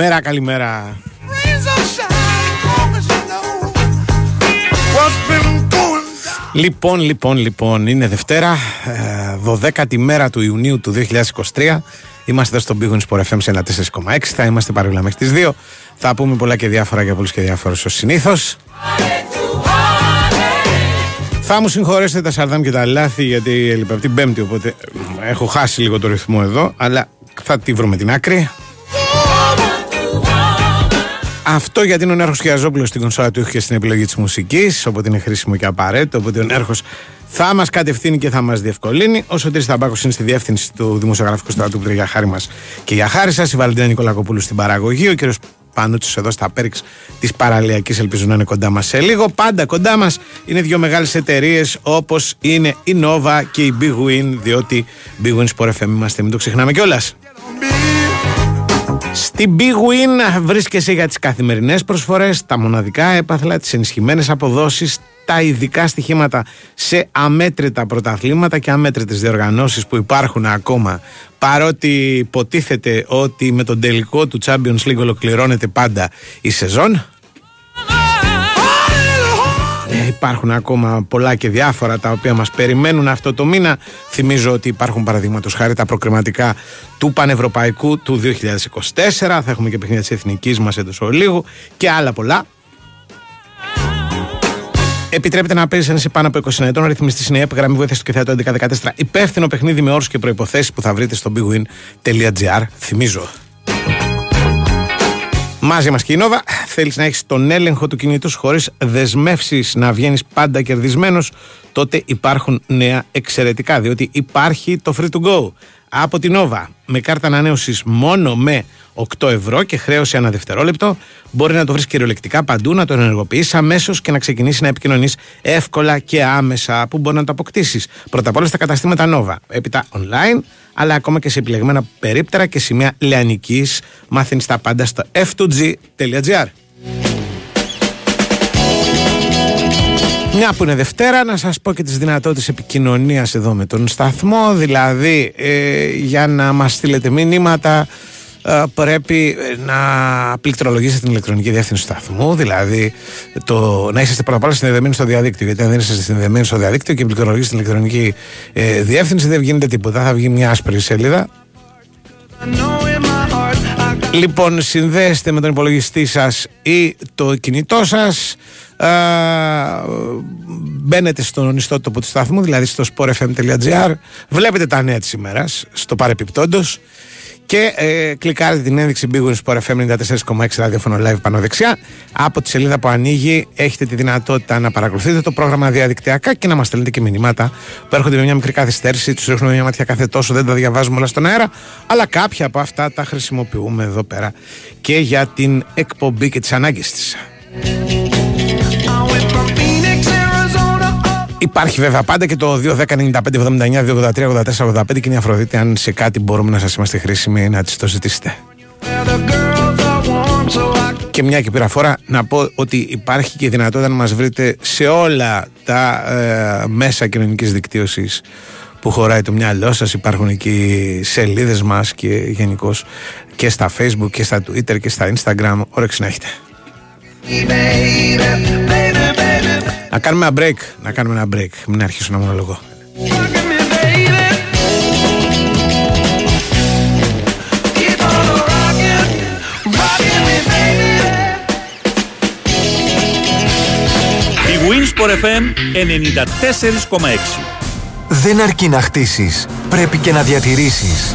Καλημέρα, καλημέρα. Λοιπόν, λοιπόν, λοιπόν, είναι Δευτέρα, 12η ε, μέρα του Ιουνίου του 2023. Είμαστε εδώ στον Big Sport FM σε ένα 4,6. Θα είμαστε παρόλα μέχρι τις 2. Θα πούμε πολλά και διάφορα για πολλούς και διάφορους ως συνήθως. Θα μου συγχωρέσετε τα σαρδάμ και τα λάθη γιατί έλειπα από την Πέμπτη. Οπότε έχω χάσει λίγο το ρυθμό εδώ. Αλλά θα τη βρούμε την άκρη. Αυτό γιατί είναι ο Νέρχο Κιαζόπουλο στην κονσόλα του και στην επιλογή της μουσικής. Οπότε είναι χρήσιμο και απαραίτητο. Οπότε ο Νέρχο θα μας κατευθύνει και θα μας διευκολύνει. Ο Σωτήρης Ταμπάκο είναι στη διεύθυνση του Δημοσιογραφικού Στρατού που για χάρη μας και για χάρη σας. Η Βαλεντίνα Νικολακοπούλου στην παραγωγή. Ο κύριος Πανούτσος εδώ στα πέριξ της παραλιακής. Ελπίζω να είναι κοντά μας σε λίγο. Πάντα κοντά μας είναι δύο μεγάλες εταιρείες όπως είναι η Nova και η Big Win. Διότι Big Win Sport FM είμαστε, μην το ξεχνάμε κιόλας. Στην Big Win βρίσκεσαι για τις καθημερινές προσφορές, τα μοναδικά έπαθλα, τις ενισχυμένες αποδόσεις, τα ειδικά στοιχήματα σε αμέτρητα πρωταθλήματα και αμέτρητες διοργανώσεις που υπάρχουν ακόμα. Παρότι υποτίθεται ότι με τον τελικό του Champions League ολοκληρώνεται πάντα η σεζόν ε, υπάρχουν ακόμα πολλά και διάφορα τα οποία μας περιμένουν αυτό το μήνα. Θυμίζω ότι υπάρχουν παραδείγματος χάρη τα προκριματικά του Πανευρωπαϊκού του 2024. Θα έχουμε και παιχνίδια της Εθνικής μας εντός ολίγου και άλλα πολλά. Επιτρέπεται να παίζεις ένας σε πάνω από 20 ετών. Ο ρυθμιστής είναι η γραμμή βοήθειας του και 1114. Υπεύθυνο παιχνίδι με όρους και προποθέσει που θα βρείτε στο bigwin.gr. Θυμίζω. Μαζί μας και η Νόβα. Θέλεις να έχεις τον έλεγχο του κινητού σου χωρίς δεσμεύσεις να βγαίνεις πάντα κερδισμένος. Τότε υπάρχουν νέα εξαιρετικά. Διότι υπάρχει το free to go από την Nova με κάρτα ανανέωσης μόνο με 8 ευρώ και χρέωση ένα δευτερόλεπτο. Μπορεί να το βρεις κυριολεκτικά παντού, να το ενεργοποιήσει αμέσως και να ξεκινήσει να επικοινωνείς εύκολα και άμεσα. Πού μπορεί να το αποκτήσεις; Πρώτα απ' όλα στα καταστήματα Nova. Έπειτα online, αλλά ακόμα και σε επιλεγμένα περίπτερα και σημεία λεανική. Μάθαινε τα πάντα στο f2g.gr. Μια που είναι Δευτέρα, να σας πω και τις δυνατότητες επικοινωνίας εδώ με τον σταθμό. Δηλαδή, ε, για να μας στείλετε μηνύματα, ε, πρέπει να πληκτρολογήσετε την ηλεκτρονική διεύθυνση του σταθμού. Δηλαδή, το, να είσαστε πρώτα απ' όλα συνδεδεμένοι στο διαδίκτυο. Γιατί αν δεν είστε συνδεδεμένοι στο διαδίκτυο και πληκτρολογήσετε την ηλεκτρονική ε, διεύθυνση, δεν γίνεται τίποτα. Θα βγει μια άσπρη σελίδα. Λοιπόν, συνδέστε με τον υπολογιστή σας ή το κινητό σας μπαίνετε στον ιστότοπο του σταθμού, δηλαδή στο sportfm.gr, βλέπετε τα νέα της ημέρας, στο παρεπιπτόντος και ε, κλικάρετε την ένδειξη Big Sport FM 94,6 ραδιόφωνο live πάνω δεξιά. Από τη σελίδα που ανοίγει έχετε τη δυνατότητα να παρακολουθείτε το πρόγραμμα διαδικτυακά και να μας στέλνετε και μηνύματα που έρχονται με μια μικρή καθυστέρηση. Τους ρίχνουμε μια ματιά κάθε τόσο, δεν τα διαβάζουμε όλα στον αέρα. Αλλά κάποια από αυτά τα χρησιμοποιούμε εδώ πέρα και για την εκπομπή και τις ανάγκες της. Υπάρχει βέβαια πάντα και το 2.10.95.79.283.84.85 και είναι η Αφροδίτη. Αν σε κάτι μπορούμε να σας είμαστε χρήσιμοι, να τη το ζητήσετε. Και μια και πήρα φορά να πω ότι υπάρχει και η δυνατότητα να μας βρείτε σε όλα τα ε, μέσα κοινωνικής δικτύωσης που χωράει το μυαλό σας υπάρχουν εκεί σελίδες μας και γενικώς και στα facebook και στα twitter και στα instagram όρεξη να έχετε να κάνουμε ένα break. Να κάνουμε ένα break. Μην αρχίσω να μονολογώ. Η Winsport FM 94,6 Δεν αρκεί να χτίσεις, πρέπει και να διατηρήσεις.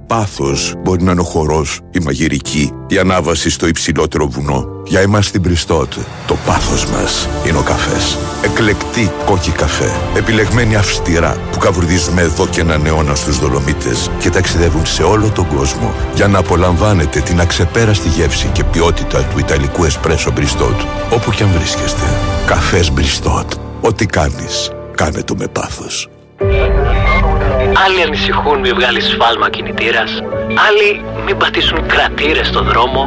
πάθος μπορεί να είναι ο χορός, η μαγειρική, η ανάβαση στο υψηλότερο βουνό. Για εμάς στην Πριστότ, το πάθος μας είναι ο καφές. Εκλεκτή κόκκι καφέ, επιλεγμένοι αυστηρά, που καβουρδίζουμε εδώ και έναν αιώνα στους Δολομίτες και ταξιδεύουν σε όλο τον κόσμο για να απολαμβάνετε την αξεπέραστη γεύση και ποιότητα του Ιταλικού εσπρέσο Μπριστότ, όπου και αν βρίσκεστε. Καφές Μπριστότ. Ό,τι κάνεις, κάνε το με πάθος. Άλλοι ανησυχούν μη βγάλεις σφάλμα κινητήρας. Άλλοι μην πατήσουν κρατήρες στο δρόμο.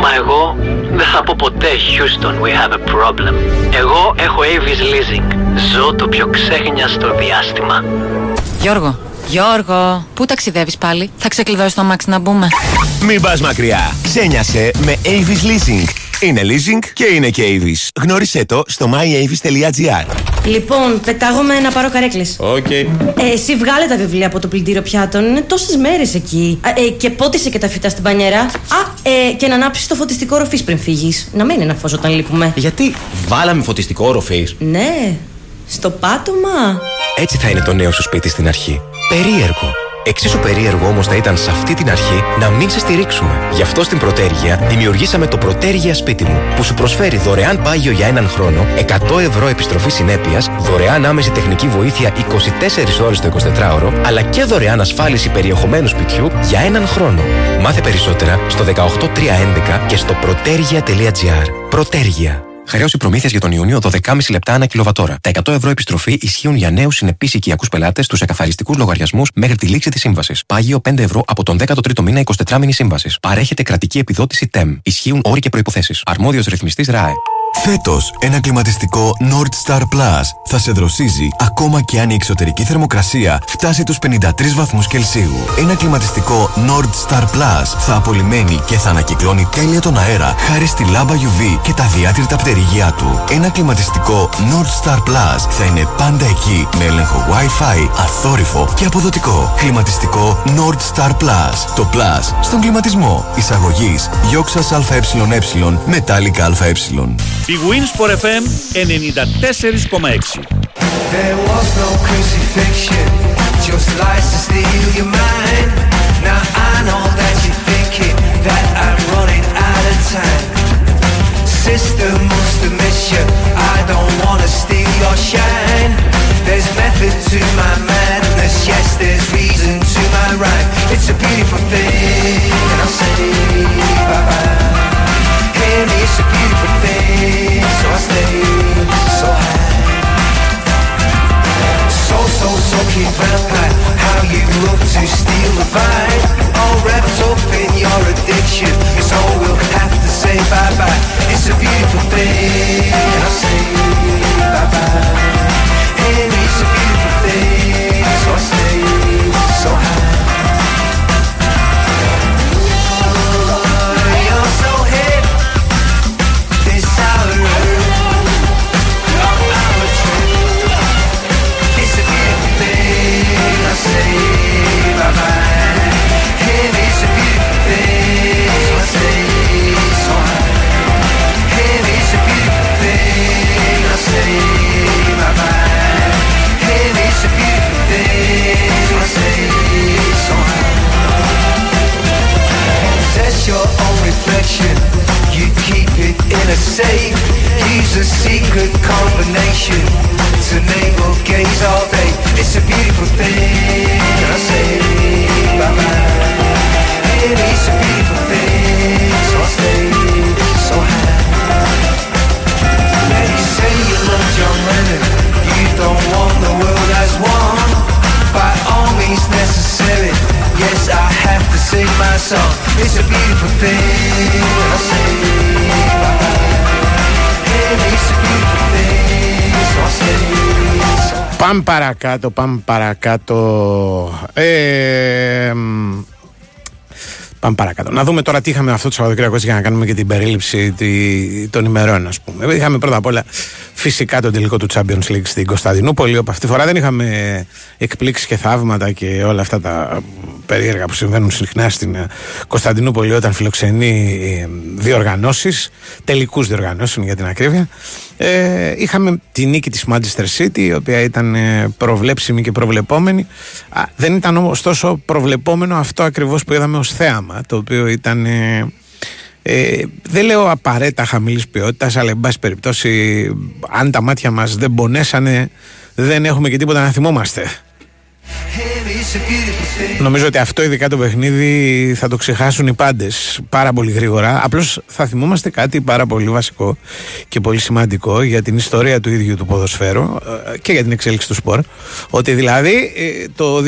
Μα εγώ δεν θα πω ποτέ Houston we have a problem. Εγώ έχω Avis Leasing. Ζω το πιο ξέχνιαστο διάστημα. Γιώργο, Γιώργο, πού ταξιδεύεις πάλι; Θα ξεκλειδώσει το αμάξι να μπούμε. Μην πας μακριά. Ξένιασε με Avis Leasing. Είναι leasing και είναι και Avis. Γνώρισέ το στο myavis.gr. Λοιπόν, πετάγομαι να πάρω καρέκλες. Οκ. Ε, εσύ βγάλε τα βιβλία από το πλυντήριο πιάτων. Είναι τόσες μέρες εκεί. Α, ε, και πότισε και τα φυτά στην μπανιέρα. Α, ε, και να ανάψεις το φωτιστικό οροφής πριν φύγεις. Να μένει ένα φως όταν λείπουμε. Γιατί βάλαμε φωτιστικό οροφής. Ναι, στο πάτωμα. Έτσι θα είναι το νέο σου σπίτι στην αρχή. Περίεργο. Εξίσου περίεργο όμως θα ήταν σε αυτή την αρχή να μην σε στηρίξουμε. Γι' αυτό στην Protergia δημιουργήσαμε το Protergia Σπίτι μου, που σου προσφέρει δωρεάν πάγιο για έναν χρόνο, 100 ευρώ επιστροφή συνέπειας, δωρεάν άμεση τεχνική βοήθεια 24 ώρες το 24ωρο, αλλά και δωρεάν ασφάλιση περιεχομένου σπιτιού για έναν χρόνο. Μάθε περισσότερα στο 18311 και στο πρωτέργεια.gr. Πρωτέργεια. Χρέωση προμήθειας για τον Ιούνιο 12,5 λεπτά ανά κιλοβατόρα. Τα 100 ευρώ επιστροφή ισχύουν για νέους συνεπείς οικιακούς πελάτες στους εκαθαριστικούς λογαριασμούς μέχρι τη λήξη της σύμβασης. Πάγιο 5 ευρώ από τον 13ο μήνα 24 μήνη σύμβασης. Παρέχεται κρατική επιδότηση TEM. Ισχύουν όροι και προποθέσει. Αρμόδιος ρυθμιστής ΡΑΕ. Φέτος, ένα κλιματιστικό Nord Star Plus θα σε δροσίζει ακόμα και αν η εξωτερική θερμοκρασία φτάσει τους 53 βαθμούς Κελσίου. Ένα κλιματιστικό Nord Star Plus θα απολυμμένει και θα ανακυκλώνει τέλεια τον αέρα χάρη στη λάμπα UV και τα διάτρητα πτερυγιά του. Ένα κλιματιστικό Nord Star Plus θα είναι πάντα εκεί με έλεγχο Wi-Fi, αθόρυφο και αποδοτικό. Κλιματιστικό Nord Star Plus. Το Plus στον κλιματισμό. Εισαγωγής Γιώξας ΑΕ Μετάλλικα ΑΕ. Η Winsport FM 94,6. There was no crucifixion, just lies to steal your mind. Now I know that you're thinking that I'm running out of time. Sister must you. I don't wanna steal your shine. There's method to my madness, yes, there's reason to my rhyme. It's a beautiful thing, and I'll say bye Me, it's a beautiful thing, so I stay so high. So, so, so keen vampire How you love to steal the vibe? All wrapped up in your παρακάτω, πάμε παρακάτω. Ε, μ, πάμε παρακάτω. Να δούμε τώρα τι είχαμε αυτό το Σαββατοκύριακο για να κάνουμε και την περίληψη τη- των ημερών, ας πούμε. Είχαμε πρώτα απ' όλα φυσικά τον τελικό του Champions League στην Κωνσταντινούπολη. Όπου αυτή τη φορά δεν είχαμε εκπλήξει και θαύματα και όλα αυτά τα περίεργα που συμβαίνουν συχνά στην ε, Κωνσταντινούπολη όταν φιλοξενεί ε, διοργανώσεις, τελικούς διοργανώσεις για την ακρίβεια. Ε, είχαμε τη νίκη της Manchester City η οποία ήταν ε, προβλέψιμη και προβλεπόμενη. Α, δεν ήταν όμως τόσο προβλεπόμενο αυτό ακριβώς που είδαμε ως θέαμα το οποίο ήταν... Ε, ε, δεν λέω απαραίτητα χαμηλής ποιότητας, αλλά εν πάση περιπτώσει, αν τα μάτια μας δεν πονέσανε, δεν έχουμε και τίποτα να θυμόμαστε. Νομίζω ότι αυτό ειδικά το παιχνίδι θα το ξεχάσουν οι πάντες πάρα πολύ γρήγορα. Απλώς θα θυμόμαστε κάτι πάρα πολύ βασικό και πολύ σημαντικό για την ιστορία του ίδιου του ποδοσφαίρου ε, και για την εξέλιξη του σπορ. Ότι δηλαδή ε, το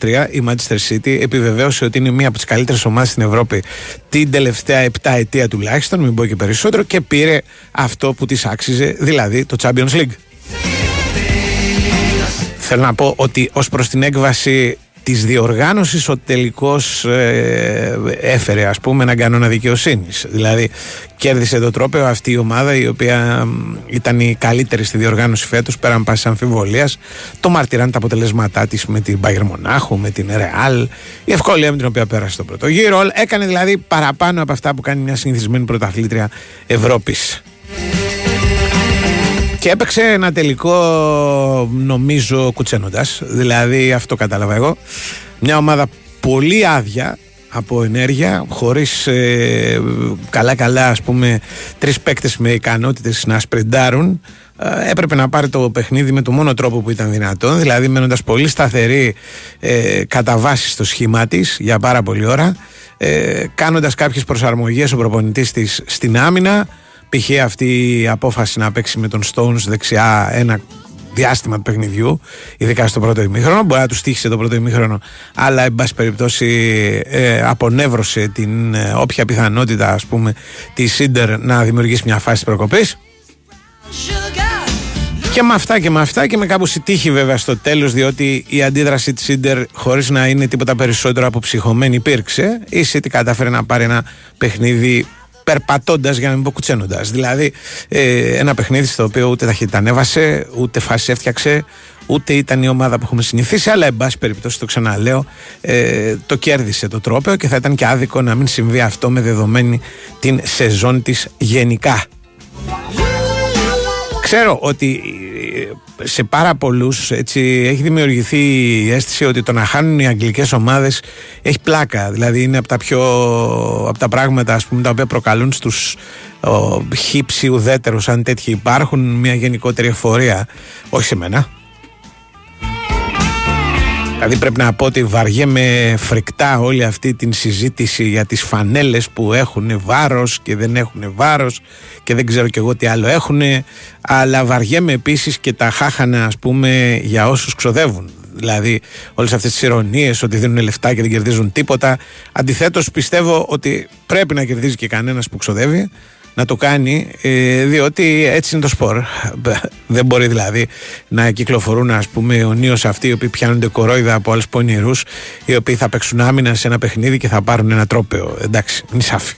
2023 η Manchester City επιβεβαίωσε ότι είναι μία από τις καλύτερες ομάδες στην Ευρώπη την τελευταία 7 ετία τουλάχιστον, μην πω και περισσότερο, και πήρε αυτό που της άξιζε, δηλαδή το Champions League. Θέλω να πω ότι ως προς την έκβαση της διοργάνωσης ο τελικός ε, έφερε ας πούμε έναν κανόνα δικαιοσύνης. Δηλαδή κέρδισε το τρόπαιο αυτή η ομάδα η οποία ήταν η καλύτερη στη διοργάνωση φέτος πέραν πάσης αμφιβολίας. Το μαρτυράνε τα αποτελέσματά της με την Bayern Μονάχου, με την Real, η ευκολία με την οποία πέρασε το πρώτο γύρο. Έκανε δηλαδή παραπάνω από αυτά που κάνει μια συνηθισμένη πρωταθλήτρια Ευρώπης. Και έπαιξε ένα τελικό νομίζω κουτσένοντας. Δηλαδή αυτό κατάλαβα εγώ. Μια ομάδα πολύ άδεια από ενέργεια χωρίς ε, καλά καλά ας πούμε τρεις παίκτες με ικανότητες να σπριντάρουν ε, έπρεπε να πάρει το παιχνίδι με το μόνο τρόπο που ήταν δυνατόν. Δηλαδή μένοντας πολύ σταθερή ε, κατά βάση στο σχήμα της για πάρα πολλή ώρα ε, κάνοντας κάποιες προσαρμογές ο προπονητής της στην άμυνα π.χ. αυτή η απόφαση να παίξει με τον Stones δεξιά ένα διάστημα του παιχνιδιού, ειδικά στο πρώτο ημίχρονο. Μπορεί να τους τύχησε το πρώτο ημίχρονο, αλλά εν πάση περιπτώσει ε, απονεύρωσε την ε, όποια πιθανότητα ας πούμε τη Σίντερ να δημιουργήσει μια φάση προκοπής. Και με αυτά και με αυτά και με κάπου τύχη βέβαια στο τέλος διότι η αντίδραση της Σίντερ χωρίς να είναι τίποτα περισσότερο από ψυχωμένη υπήρξε η City κατάφερε να πάρει ένα παιχνίδι περπατώντας για να μην πω κουτσένοντας. Δηλαδή, ε, ένα παιχνίδι στο οποίο ούτε ταχύτητα ανέβασε, ούτε φάση έφτιαξε, ούτε ήταν η ομάδα που έχουμε συνηθίσει. Αλλά, εν πάση περιπτώσει, το ξαναλέω, ε, το κέρδισε το τρόπαιο και θα ήταν και άδικο να μην συμβεί αυτό με δεδομένη την σεζόν της γενικά. Ξέρω ότι ε, σε πάρα πολλούς έχει δημιουργηθεί η αίσθηση ότι το να χάνουν οι αγγλικές ομάδες έχει πλάκα. Δηλαδή είναι από τα πιο από τα πράγματα ας πούμε, τα οποία προκαλούν στους χύψη ουδέτερου, αν τέτοιοι υπάρχουν, μια γενικότερη εφορία. Όχι σε μένα. Δηλαδή πρέπει να πω ότι βαριέμαι φρικτά όλη αυτή την συζήτηση για τις φανέλες που έχουν βάρος και δεν έχουν βάρος και δεν ξέρω και εγώ τι άλλο έχουν αλλά βαριέμαι επίσης και τα χάχανα ας πούμε για όσους ξοδεύουν. Δηλαδή όλες αυτές τις ηρωνίες ότι δίνουν λεφτά και δεν κερδίζουν τίποτα. Αντιθέτως πιστεύω ότι πρέπει να κερδίζει και κανένας που ξοδεύει να το κάνει ε, διότι έτσι είναι το σπορ. Δεν μπορεί δηλαδή να κυκλοφορούν ας πούμε ονείως αυτοί οι οποίοι πιάνονται κορόιδα από άλλους πονηρούς οι οποίοι θα παίξουν άμυνα σε ένα παιχνίδι και θα πάρουν ένα τρόπαιο εντάξει νησάφι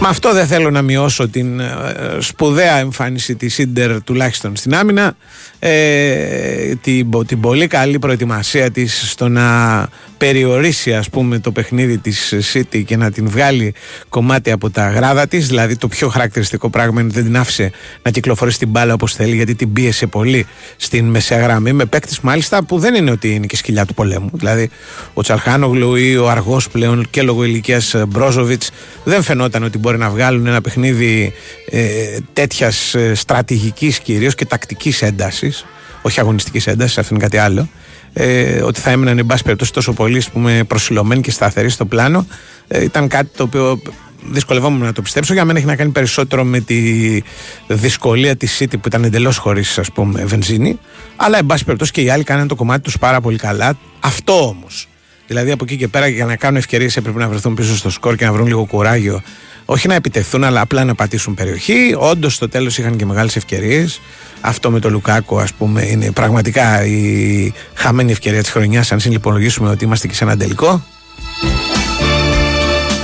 με αυτό δεν θέλω να μειώσω την ε, σπουδαία εμφάνιση της Ίντερ τουλάχιστον στην άμυνα. Ε, την, την πολύ καλή προετοιμασία της στο να περιορίσει ας πούμε το παιχνίδι της City και να την βγάλει κομμάτι από τα γράδα της. Δηλαδή το πιο χαρακτηριστικό πράγμα είναι ότι δεν την άφησε να κυκλοφορήσει την μπάλα όπως θέλει γιατί την πίεσε πολύ στην μεσαία γραμμή με παίκτη μάλιστα που δεν είναι ότι είναι και σκυλιά του πολέμου. Δηλαδή ο Τσαλχάνογλου ή ο Αργός πλέον και λόγω ηλικίας Μπρόζοβιτς δεν φαινόταν ότι μπορεί να βγάλουν ένα παιχνίδι ε, τέτοιας ε, στρατηγικής κυρίως και τακτικής έντασης όχι αγωνιστικής έντασης, αυτό είναι κάτι άλλο ε, ότι θα έμειναν εν πάση περιπτώσει τόσο πολύ πούμε, προσιλωμένοι και σταθεροί στο πλάνο ε, ήταν κάτι το οποίο δυσκολευόμουν να το πιστέψω. Για μένα έχει να κάνει περισσότερο με τη δυσκολία της City που ήταν εντελώς χωρίς ας πούμε βενζίνη. Αλλά εν πάση περιπτώσει και οι άλλοι κάνανε το κομμάτι τους πάρα πολύ καλά. Αυτό όμως δηλαδή από εκεί και πέρα για να κάνουν ευκαιρίες έπρεπε να βρεθούν πίσω στο σκορ και να βρουν λίγο κουράγιο όχι να επιτεθούν, αλλά απλά να πατήσουν περιοχή. Όντως στο τέλος είχαν και μεγάλες ευκαιρίες. Αυτό με το Λουκάκο, ας πούμε, είναι πραγματικά η χαμένη ευκαιρία της χρονιάς, αν συνυπολογίσουμε ότι είμαστε και σε ένα τελικό.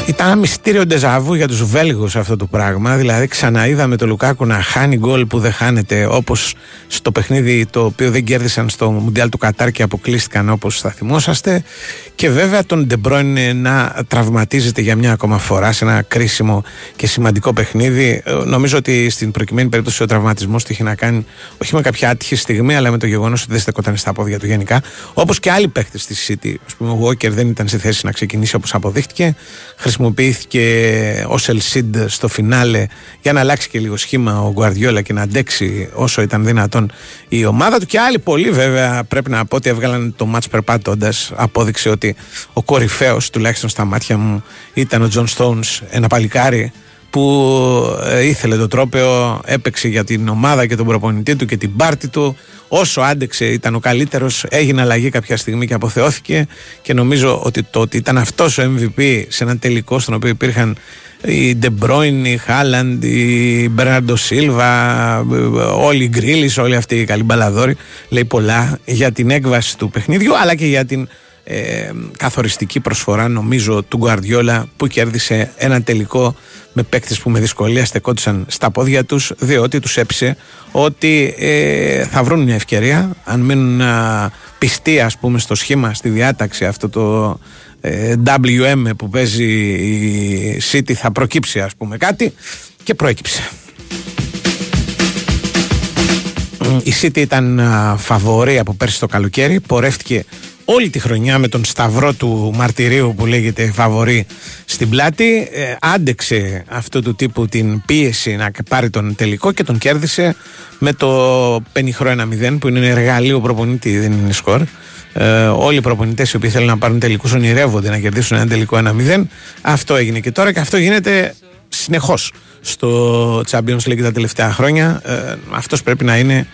Ήταν ένα μυστήριο ντεζαβού για τους Βέλγους αυτό το πράγμα. Δηλαδή ξαναείδαμε το Λουκάκου να χάνει γκολ που δεν χάνεται Όπως στο παιχνίδι το οποίο δεν κέρδισαν στο Μουντιάλ του Κατάρ και αποκλείστηκαν όπως θα θυμόσαστε. Και βέβαια τον Ντεμπρόιν να τραυματίζεται για μια ακόμα φορά σε ένα κρίσιμο και σημαντικό παιχνίδι. Ε, Νομίζω ότι στην προκειμένη περίπτωση ο τραυματισμός του είχε να κάνει όχι με κάποια άτυχη στιγμή Αλλά με το γεγονός ότι δεν στεκόταν στα πόδια του γενικά. Όπως και άλλοι παίχτες της City. Ας πούμε ο Walker δεν ήταν σε θέση να ξεκινήσει όπως αποδείχτηκε χρησιμοποιήθηκε ως Ελ Σιντ στο φινάλε για να αλλάξει και λίγο σχήμα ο Γκουαρδιόλα και να αντέξει όσο ήταν δυνατόν η ομάδα του. Και άλλοι πολλοί βέβαια πρέπει να πω ότι έβγαλαν το ματς περπάτοντας απόδειξε ότι ο κορυφαίος τουλάχιστον στα μάτια μου ήταν ο Τζον Stones ένα παλικάρι που ε, ήθελε το τρόπαιο, έπαιξε για την ομάδα και τον προπονητή του και την πάρτη του. Όσο άντεξε ήταν ο καλύτερος, έγινε αλλαγή κάποια στιγμή και αποθεώθηκε. Και νομίζω ότι το ότι ήταν αυτός ο MVP σε ένα τελικό στον οποίο υπήρχαν οι De Bruyne, οι Χάλαντ, οι Μπερνάρντο Σίλβα, όλοι οι Γκρίλι, όλοι αυτοί οι καλοί μπαλαδόροι, λέει πολλά για την έκβαση του παιχνίδιου αλλά και για την ε, καθοριστική προσφορά νομίζω του Γκουαρδιόλα που κέρδισε ένα τελικό με παίκτες που με δυσκολία στεκόντουσαν στα πόδια τους διότι τους έψησε ότι ε, θα βρουν μια ευκαιρία αν μείνουν α, πιστοί ας πούμε στο σχήμα, στη διάταξη αυτό το ε, WM που παίζει η City θα προκύψει ας πούμε κάτι και προέκυψε. Η City ήταν α, φαβορή από πέρσι το καλοκαίρι, πορεύτηκε όλη τη χρονιά με τον σταυρό του μαρτυρίου που λέγεται φαβορή στην πλάτη ε, άντεξε αυτού του τύπου την πίεση να πάρει τον τελικό και τον κέρδισε με το πενιχρό 1-0 που είναι εργαλείο προπονητή δεν είναι σκορ. Ε, όλοι οι προπονητές οι οποίοι θέλουν να πάρουν τελικούς ονειρεύονται να κερδίσουν ένα τελικό 1-0 αυτό έγινε και τώρα και αυτό γίνεται συνεχώς στο Champions League τα τελευταία χρόνια. Ε, αυτός πρέπει να είναι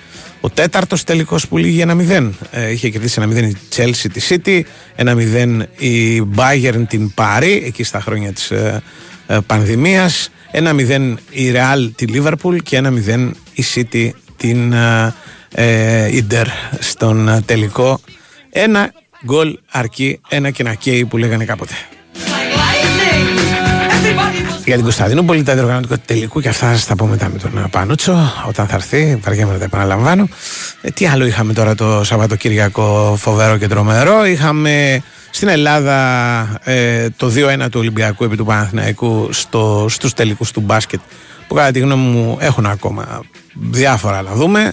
ο τέταρτος τελικός που λύγει ένα 0. Ε, είχε κερδίσει ένα 0 η Chelsea τη City, ένα 0 η Bayern την Πάρη, εκεί στα χρόνια της ε, ε, πανδημίας, ένα 0 η Real τη Liverpool και ένα 0 η City την ε, ε, Inter στον ε, τελικό. Ένα γκολ αρκεί, ένα και ένα κέι που λέγανε κάποτε. Για την Κωνσταντινούπολη, τα διοργανωτικά του τελικού και αυτά θα σας τα πω μετά με τον Πανούτσο όταν θα έρθει. Βαριέμαι να τα επαναλαμβάνω. Ε, τι άλλο είχαμε τώρα το Σαββατοκύριακο φοβερό και τρομερό. Είχαμε στην Ελλάδα ε, το 2-1 του Ολυμπιακού επί του Παναθηναϊκού στο, στους τελικούς του μπάσκετ που κατά τη γνώμη μου έχουν ακόμα διάφορα να δούμε.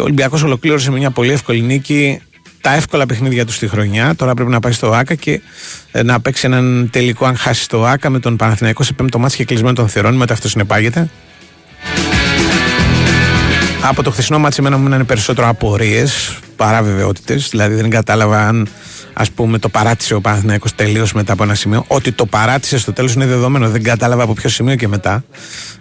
Ο Ολυμπιακός ολοκλήρωσε με μια πολύ εύκολη νίκη τα εύκολα παιχνίδια τους στη χρονιά. Τώρα πρέπει να πάει στο ΆΚΑ και ε, να παίξει έναν τελικό αν χάσει το ΆΚΑ με τον Παναθηναϊκό σε πέμπτο μάτι και κλεισμένο των θερών. Μετά αυτό συνεπάγεται. Από το χθεσινό μάτι εμένα μου είναι περισσότερο απορίες παρά βεβαιότητες. Δηλαδή δεν κατάλαβα αν ας πούμε το παράτησε ο Παναθηναϊκός τελείως μετά από ένα σημείο. Ότι το παράτησε στο τέλος είναι δεδομένο. Δεν κατάλαβα από ποιο σημείο και μετά.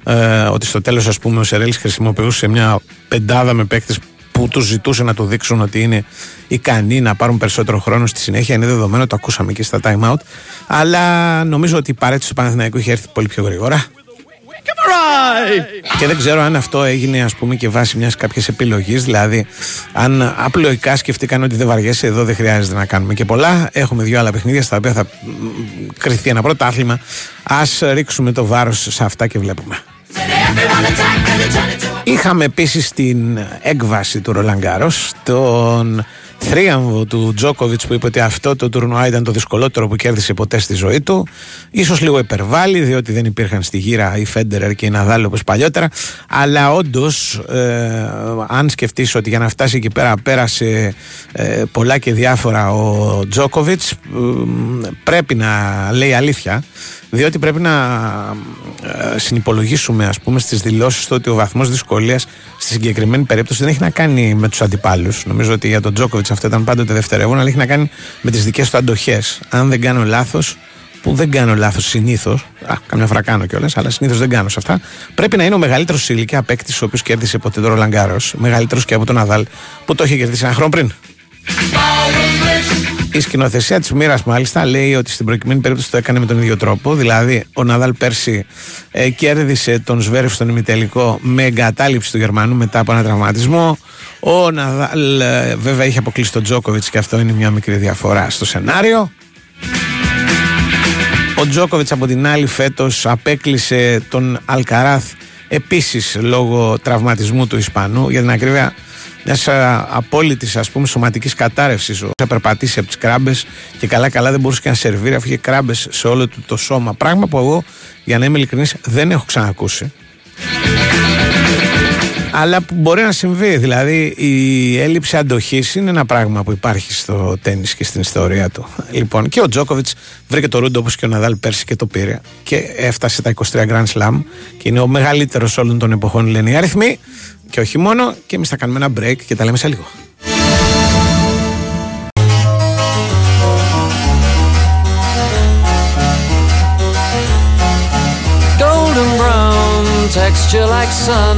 Ε, ότι στο τέλος, ας πούμε, ο Σερέλης χρησιμοποιούσε μια πεντάδα με παίκτες που τους ζητούσε να του δείξουν ότι είναι ικανοί να πάρουν περισσότερο χρόνο στη συνέχεια. Είναι δεδομένο, το ακούσαμε και στα time out. Αλλά νομίζω ότι η παρέτηση του Παναθηναϊκού είχε έρθει πολύ πιο γρήγορα. Και δεν ξέρω αν αυτό έγινε ας πούμε και βάσει μιας κάποιες επιλογής Δηλαδή αν απλοϊκά σκεφτήκαν ότι δεν βαριέσαι εδώ δεν χρειάζεται να κάνουμε και πολλά Έχουμε δύο άλλα παιχνίδια στα οποία θα μ, κρυθεί ένα πρωτάθλημα Ας ρίξουμε το βάρος σε αυτά και βλέπουμε Είχαμε επίσης την έκβαση του Ρολαγκάρος τον θρίαμβο του Τζόκοβιτς που είπε ότι αυτό το τουρνουά ήταν το δυσκολότερο που κέρδισε ποτέ στη ζωή του. Ίσως λίγο υπερβάλλει διότι δεν υπήρχαν στη γύρα οι Φέντερερ και οι Ναδάλ όπως παλιότερα. Αλλά όντως, ε, αν σκεφτείς ότι για να φτάσει εκεί πέρα πέρασε ε, πολλά και διάφορα ο Τζόκοβιτς, ε, πρέπει να λέει αλήθεια διότι πρέπει να ε, συνυπολογίσουμε ας πούμε στις δηλώσεις του ότι ο βαθμός δυσκολίας στη συγκεκριμένη περίπτωση δεν έχει να κάνει με τους αντιπάλους νομίζω ότι για τον Τζόκοβιτς αυτό ήταν πάντοτε δευτερεύον αλλά έχει να κάνει με τις δικές του αντοχές αν δεν κάνω λάθος που δεν κάνω λάθος συνήθως. Α, καμιά φορά κάνω κιόλας, αλλά συνήθως δεν κάνω σε αυτά. Πρέπει να είναι ο μεγαλύτερος σε ηλικία παίκτης, ο οποίος κέρδισε ποτέ τον Ρολαγκάρο. Μεγαλύτερος και από τον Αδάλ, που το είχε κερδίσει ένα χρόνο πριν. Η σκηνοθεσία της μοίρας, μάλιστα, λέει ότι στην προκειμένη περίπτωση το έκανε με τον ίδιο τρόπο. Δηλαδή, ο Ναδάλ πέρσι ε, κέρδισε τον Σβέρεφ στον ημιτελικό με εγκατάλειψη του Γερμανού μετά από ένα τραυματισμό. Ο Ναδάλ, ε, βέβαια, είχε αποκλείσει τον Τζόκοβιτς και αυτό είναι μια μικρή διαφορά στο σενάριο. Ο Τζόκοβιτς από την άλλη φέτος απέκλεισε τον Αλκαράθ επίσης λόγω τραυματισμού του Ισπανού για την ακρίβεια μιας απόλυτης ας πούμε σωματικής κατάρρευσης όσο περπατήσει από τις κράμπες και καλά καλά δεν μπορούσε και να σερβίρει αφού είχε κράμπες σε όλο του το σώμα. Πράγμα που εγώ για να είμαι ειλικρινής δεν έχω ξανακούσει αλλά που μπορεί να συμβεί. Δηλαδή, η έλλειψη αντοχής είναι ένα πράγμα που υπάρχει στο τέννη και στην ιστορία του. Λοιπόν, και ο Τζόκοβιτς βρήκε το ρούντο όπως και ο Ναδάλ πέρσι και το πήρε. Και έφτασε τα 23 Grand Slam και είναι ο μεγαλύτερος όλων των εποχών, λένε οι αριθμοί. Και όχι μόνο. Και εμείς θα κάνουμε ένα break και τα λέμε σε λίγο. Golden brown texture like sun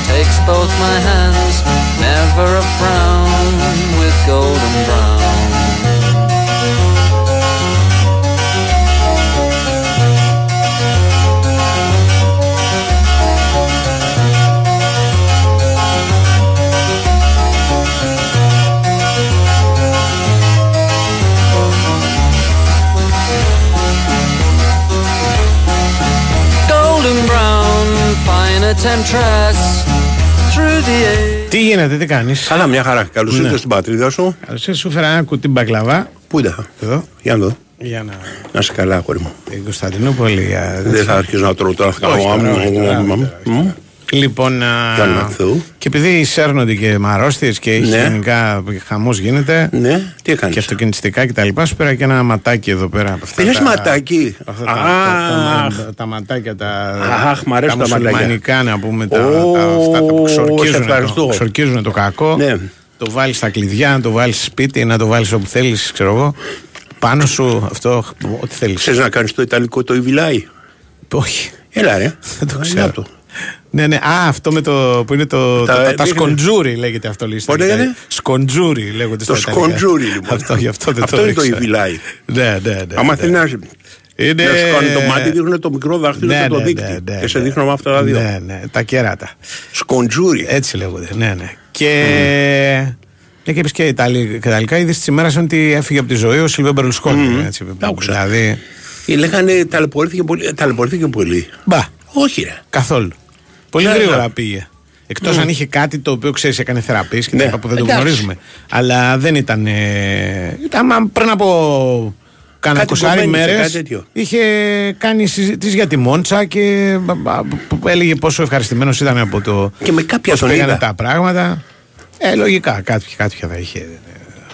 takes both my hands never a frown with golden brown. Golden brown fine temptress Τι γίνεται, τι κάνεις; Καλά, μια χαρά. Καλώς Ναι. ήρθατε στην πατρίδα σου. Καλώς ήρθατε, σου φέρα ένα κουτί μπακλαβά. Πού ήταν, Εδώ. για να δω. Για να. Να είσαι καλά, αγόρι μου. Την Κωνσταντινούπολη. για- Δεν θα αρχίσω να τρώω τώρα. Θα κάνω Όχι, άμμο, τώρα, όχι, άμμο, τώρα, άμμο. τώρα, Μμ. Λοιπόν, α, Κι άλλο Θεού. και επειδή σέρνονται και με αρρώστιες και έχει Ναι. γενικά χαμός γίνεται Ναι, τι έκανες. και αυτοκινηστικά και τα λοιπά, σου πήρα και ένα ματάκι εδώ πέρα. από αυτά Πήρες τα- ματάκι; αυτά τα, Αχ. τα, τα, τα ματάκια, τα, Αχ, μ' αρέσουν τα ματάκια. μουσουλμανικά, να πούμε, τα, Ω, τα, αυτά που σε ξορκίζουν, ευχαριστώ. το, ξορκίζουν το κακό. Ναι. Το βάλεις στα κλειδιά, να το βάλεις σπίτι, να το βάλεις όπου θέλεις, ξέρω εγώ. Πάνω σου αυτό, ό,τι θέλεις. Ξέρεις να κάνεις το ιταλικό το Ιβιλάι; Όχι. Έλα ρε. Δεν το Να ξέρω. Το. Ναι, ναι. Α, αυτό με το. που είναι το. Τα- Τα, τα, τα δείχνει. σκοντζούρι λέγεται αυτό λέει. στα Πώς Ιταλικά. λέγεται; Σκοντζούρι λέγονται Το στα Ιταλικά. σκοντζούρι λοιπόν. Αυτό, γι' αυτό δεν Αυτό το είναι το ήξερα. Ιβιλάι. Ναι, ναι, ναι. Άμα ναι. θέλει να Είναι- να σου κάνει το μάτι, δείχνουν το μικρό δάχτυλο Ναι, και το ναι, δείχνει. ναι, ναι, Και σε ναι. δείχνω με αυτά τα δύο. Ναι, ναι, τα κέρατα. Σκοντζούρι. Έτσι λέγονται. Ναι, ναι. Και. Ναι, και είπες και Ιταλικά, Ιταλικά είδες τη ημέρα ότι έφυγε από τη ζωή ο Σιλβέ Μπερλουσκόνη. έτσι, Τα άκουσα. Δηλαδή. Ε, Λέγανε ταλαιπωρήθηκε πολύ. Ταλαιπωρήθηκε πολύ. Μπα, Όχι ρε. καθόλου. Πολύ Ναι, γρήγορα ναι. πήγε. Εκτός αν είχε κάτι το οποίο ξέρεις, έκανε θεραπεία και Ναι. τα λοιπά που δεν το Εντάξει. γνωρίζουμε. Αλλά δεν ήταν. Ε, ήταν μα, πριν από κάνα Κάτι 20 κομμένησε, μέρες. κάτι τέτοιο. Είχε κάνει συζητήσεις για τη Μόντσα και μπα, μπα, που έλεγε πόσο ευχαριστημένος ήταν από το. Και με κάποια πώς τον πήγανε είδα. τα πράγματα. Ε, λογικά κάτι, κάποια θα είχε.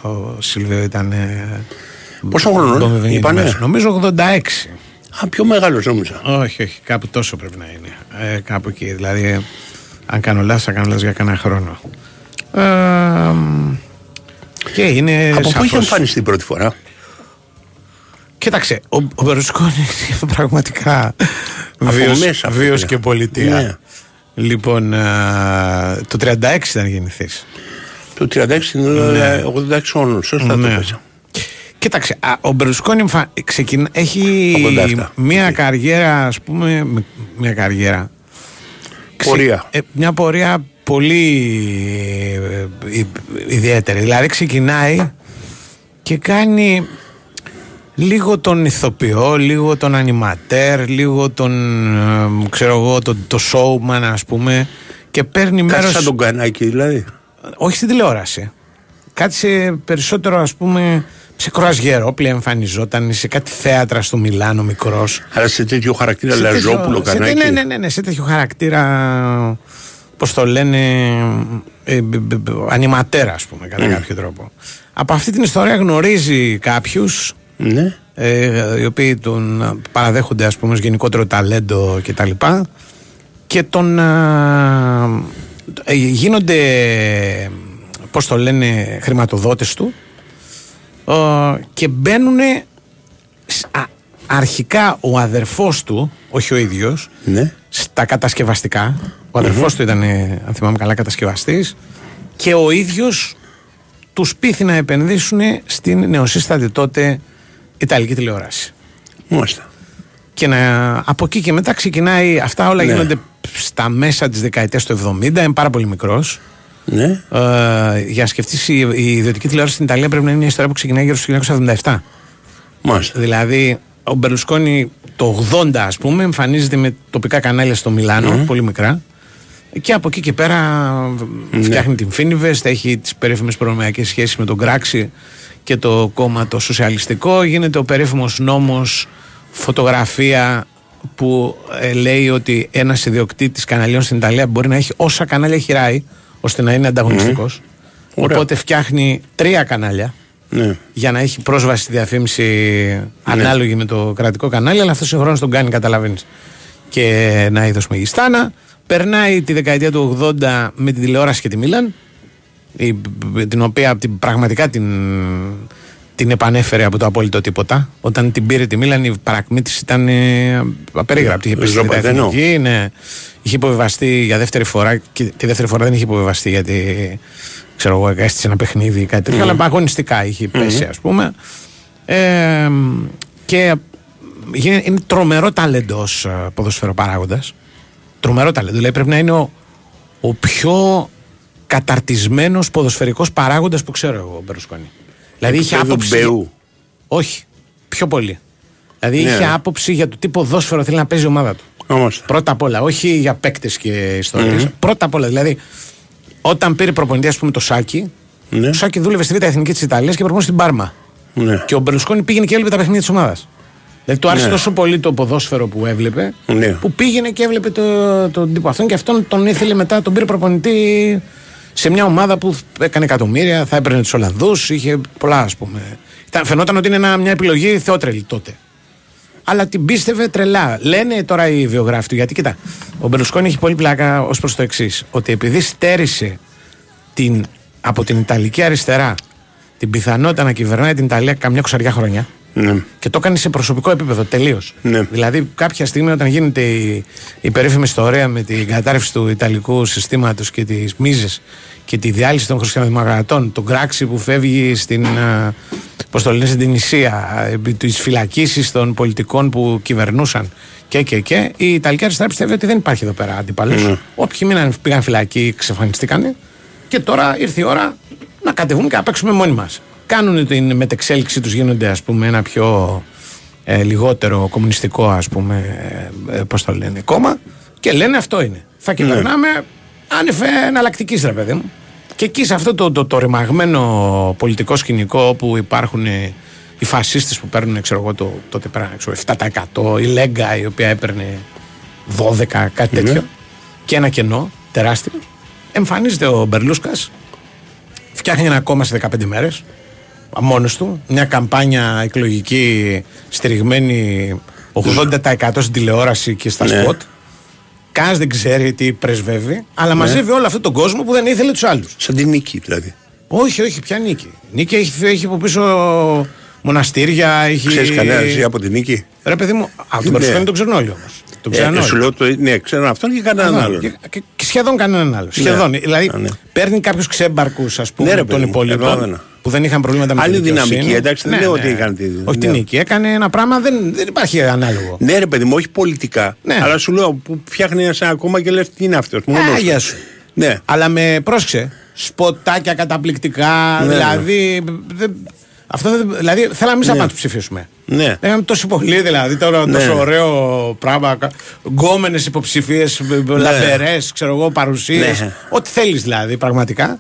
Ο Σιλβέο ήταν. Ε, Πόσο χρόνο μπομβεβενημένος. είπανε; Νομίζω 86. Α, πιο μεγάλος νόμιζα. Όχι, όχι, κάπου τόσο πρέπει να είναι. Ε, κάπου εκεί. Δηλαδή, αν κάνω λάθος, θα κάνω λάθος για κανένα χρόνο. Ε, μ, και είναι. Από πού είχε σαφώς- εμφανιστεί πρώτη φορά; Κοίταξε, ο, ο Μπερλουσκόνη είναι πραγματικά Από βίος, μέσα αυτό βίος είναι. και πολιτεία. Ναι. Λοιπόν, ε, το 36 ήταν γεννηθής. Το 36 είναι 86 όνων. Σωστά το Ναι. Πες. Κοίταξε, α, ο Μπερλουσκόνη εμφα- ξεκινά, έχει 87. μια καριέρα, ας πούμε, με- μια καριέρα. Ξε- Πορεία. ε, μια πορεία πολύ ε, ε, ιδιαίτερη. Δηλαδή ξεκινάει και κάνει λίγο τον ηθοποιό, λίγο τον ανιματέρ, λίγο τον, ε, ξέρω εγώ, τον, το showman ας πούμε και παίρνει Κάτι μέρος... σαν τον κανάκι δηλαδή. Όχι στην τηλεόραση. Κάτι σε περισσότερο ας πούμε σε κρουαζιερόπλια εμφανιζόταν, σε κάτι θέατρα στο Μιλάνο μικρός. Αλλά σε τέτοιο χαρακτήρα Σε τέτοιο- Λαζόπουλο σε- κανάκι. Ναι, ναι, ναι, ναι, σε τέτοιο χαρακτήρα, πώς το λένε, ε, μπ- μπ- μπ- ανιματέρα ας πούμε κατά κάποιο τρόπο. Από αυτή την ιστορία γνωρίζει κάποιους Ναι. ε, οι οποίοι τον παραδέχονται ας πούμε ως γενικότερο ταλέντο και τα λοιπά και τον α, ε, γίνονται πώς το λένε χρηματοδότες του ε, και μπαίνουν αρχικά ο αδερφός του όχι ο ίδιος Ναι. στα τα κατασκευαστικά. Ο αδερφός του ήταν, ε, αν θυμάμαι καλά, κατασκευαστής και ο ίδιος τους πείθει να επενδύσουν στην νεοσύστατη τότε Ιταλική τηλεόραση. Μάλιστα. Και να, από εκεί και μετά ξεκινάει, αυτά όλα Ναι. γίνονται στα μέσα της δεκαετίας του 70, είναι πάρα πολύ μικρός. Ναι. Ε, για να σκεφτείς η, η ιδιωτική τηλεόραση στην Ιταλία πρέπει να είναι μια ιστορία που ξεκινάει γύρω στο 1977. Μάλιστα. Δηλαδή, ο Μπερλουσκόνη το 80, ας πούμε, εμφανίζεται με τοπικά κανάλια στο Μιλάνο, πολύ μικρά. Και από εκεί και πέρα φτιάχνει την Φίνιβεστ, έχει τις περίφημες προνομιακές σχέσεις με τον Κράξη και το κόμμα το σοσιαλιστικό. Γίνεται ο περίφημος νόμος φωτογραφία που ε, λέει ότι ένας ιδιοκτήτης καναλιών στην Ιταλία μπορεί να έχει όσα κανάλια έχει ράει ώστε να είναι ανταγωνιστικός. Ωραία. Οπότε φτιάχνει τρία κανάλια Ναι. για να έχει πρόσβαση στη διαφήμιση ανάλογη με το κρατικό κανάλι, αλλά αυτός συγχρόνω τον κάνει, καταλαβαίνεις. Και ένα είδος μεγιστάνα. Περνάει τη δεκαετία του 80 με την τηλεόραση και τη Μίλαν, η- την οποία την, πραγματικά την, την επανέφερε από το απόλυτο τίποτα. Όταν την πήρε τη Μίλαν, η παρακμή της ήταν ε, απερίγραπτη. Είχε πέσει στη Ζωπαδενό. Εθνική, ναι. Είχε υποβιβαστεί για δεύτερη φορά και τη δεύτερη φορά δεν είχε υποβιβαστεί γιατί ξέρω εγώ, έστησε ένα παιχνίδι ή κάτι τέτοιο, αλλά αγωνιστικά είχε πέσει, ας πούμε. Ε, και είναι, είναι τρομερό ταλέντος ως ε, ποδοσφαιροπαράγοντας. Τρομερό ταλέντο. Δηλαδή πρέπει να είναι ο, ο πιο καταρτισμένος ποδοσφαιρικός παράγοντας που ξέρω εγώ, ο Μπερουσκόνη. Δηλαδή είχε Επίπεδο άποψη. Μπεού. Όχι. Πιο πολύ. Δηλαδή Ναι. είχε άποψη για το τι ποδόσφαιρο θέλει να παίζει η ομάδα του. Μάλιστα. Πρώτα απ' όλα, όχι για παίκτες και ιστοριε Πρώτα απ' όλα, δηλαδή, όταν πήρε προπονητή, ας πούμε, το Σάκη, Ναι. ο Σάκη δούλευε στη Β' Εθνική της Ιταλίας και προπονούσε στην Πάρμα. Ναι. Και ο Μπερλουσκόνη πήγαινε και έβλεπε τα παιχνίδια της ομάδας. Δηλαδή του άρεσε Ναι. τόσο πολύ το ποδόσφαιρο που έβλεπε, Ναι. που πήγαινε και έβλεπε το- τον τύπο αυτόν και αυτόν τον ήθελε μετά, τον πήρε προπονητή σε μια ομάδα που έκανε εκατομμύρια, θα έπαιρνε τους Ολλανδούς, είχε πολλά ας πούμε. Ήταν, φαινόταν ότι είναι ένα- μια επιλογή θεότρελη τότε. Αλλά την πίστευε τρελά. Λένε τώρα οι βιογράφοι του, γιατί κοίτα, ο Μπερλουσκόνη έχει πολύ πλάκα ως προς το εξής. Ότι επειδή στέρισε την, από την Ιταλική αριστερά την πιθανότητα να κυβερνάει την Ιταλία καμιά κουσαριά χρόνια Ναι. και το έκανε σε προσωπικό επίπεδο τελείως. Ναι. Δηλαδή, κάποια στιγμή όταν γίνεται η, η περίφημη ιστορία με την κατάρρευση του Ιταλικού συστήματος και τις μίζες και τη διάλυση των χριστιανοδημοκρατών, τον κράξι που φεύγει στην. α, Πώς το λένε στην Τινησία, τι φυλακίσεις των πολιτικών που κυβερνούσαν και και και. Η Ιταλική αριστερά πιστεύει ότι δεν υπάρχει εδώ πέρα αντίπαλος. Ναι. Όποιοι μείναν, πήγαν φυλακή, εξαφανιστήκανε. Και τώρα ήρθε η ώρα να κατεβούν και να παίξουμε μόνοι μας. Κάνουν την μετεξέλιξη τους, γίνονται ας πούμε ένα πιο ε, λιγότερο κομμουνιστικό ας πούμε, ε, ε, πώς το λένε, κόμμα και λένε αυτό είναι. Θα κυβερνάμε άνευ εναλλακτικής ρε παιδί μου. Και εκεί σε αυτό το, το, το ρημαγμένο πολιτικό σκηνικό όπου υπάρχουν ε, οι φασίστες που παίρνουν ξέρω εγώ το, τότε πέραν ξέρω, 7% η Λέγκα η οποία έπαιρνε 12 κάτι τέτοιο και ένα κενό τεράστιο εμφανίζεται ο Μπερλούσκας φτιάχνει ένα κόμμα σε 15 μέρες μόνος του μια καμπάνια εκλογική στηριγμένη 80% στην τηλεόραση και στα Ναι. σποτ Κανένας δεν ξέρει τι πρεσβεύει, αλλά μαζεύει όλο αυτόν τον κόσμο που δεν ήθελε τους άλλους. Σαν την νίκη δηλαδή. Όχι, όχι, ποια νίκη. Νίκη έχει, έχει από πίσω μοναστήρια. Έχει... Ξέρεις κανένα εσύ από την νίκη; Ρε παιδί μου, από τον Ναι. Μπερλουσκόνη τον ξέρουν όλοι όμως. Τον ξέρουν Ε, όλοι. σου λέω το, ναι, ξέρω αυτόν και κανέναν Εδώ, άλλον. Και, και- και σχεδόν κανέναν άλλο. Σχεδόν. Δηλαδή, Α, ναι. παίρνει κάποιους ξέμπαρκους, ας πούμε, Ναι, ρε, των παιδί μου, υπόλοιπων καταλαβαίνω. που δεν είχαν προβλήματα με Άλλη τη δικαιοσύνη. δυναμική, εντάξει, δεν λέω ότι είχαν τη- Όχι την ναι. νίκη. Έκανε ένα πράγμα, δεν, δεν υπάρχει ανάλογο. Ναι, ρε παιδί μου, όχι πολιτικά. Ναι. Αλλά σου λέω που φτιάχνει ένα ακόμα και λες τι είναι αυτός. Α, γεια σου. Ναι. Αλλά με πρόσεξε. Σποτάκια καταπληκτικά. Ναι, δηλαδή. Δεν- αυτό δεν, δηλαδή θέλαμε εμείς να τους ψηφίσουμε. Ναι. Είχαμε τόσο πολύ δηλαδή τώρα Ναι. τόσο ωραίο πράγμα. Γκόμενες υποψηφίες, λαμπερές, ξέρω εγώ, παρουσίες. Ναι. Ό,τι θέλεις δηλαδή πραγματικά.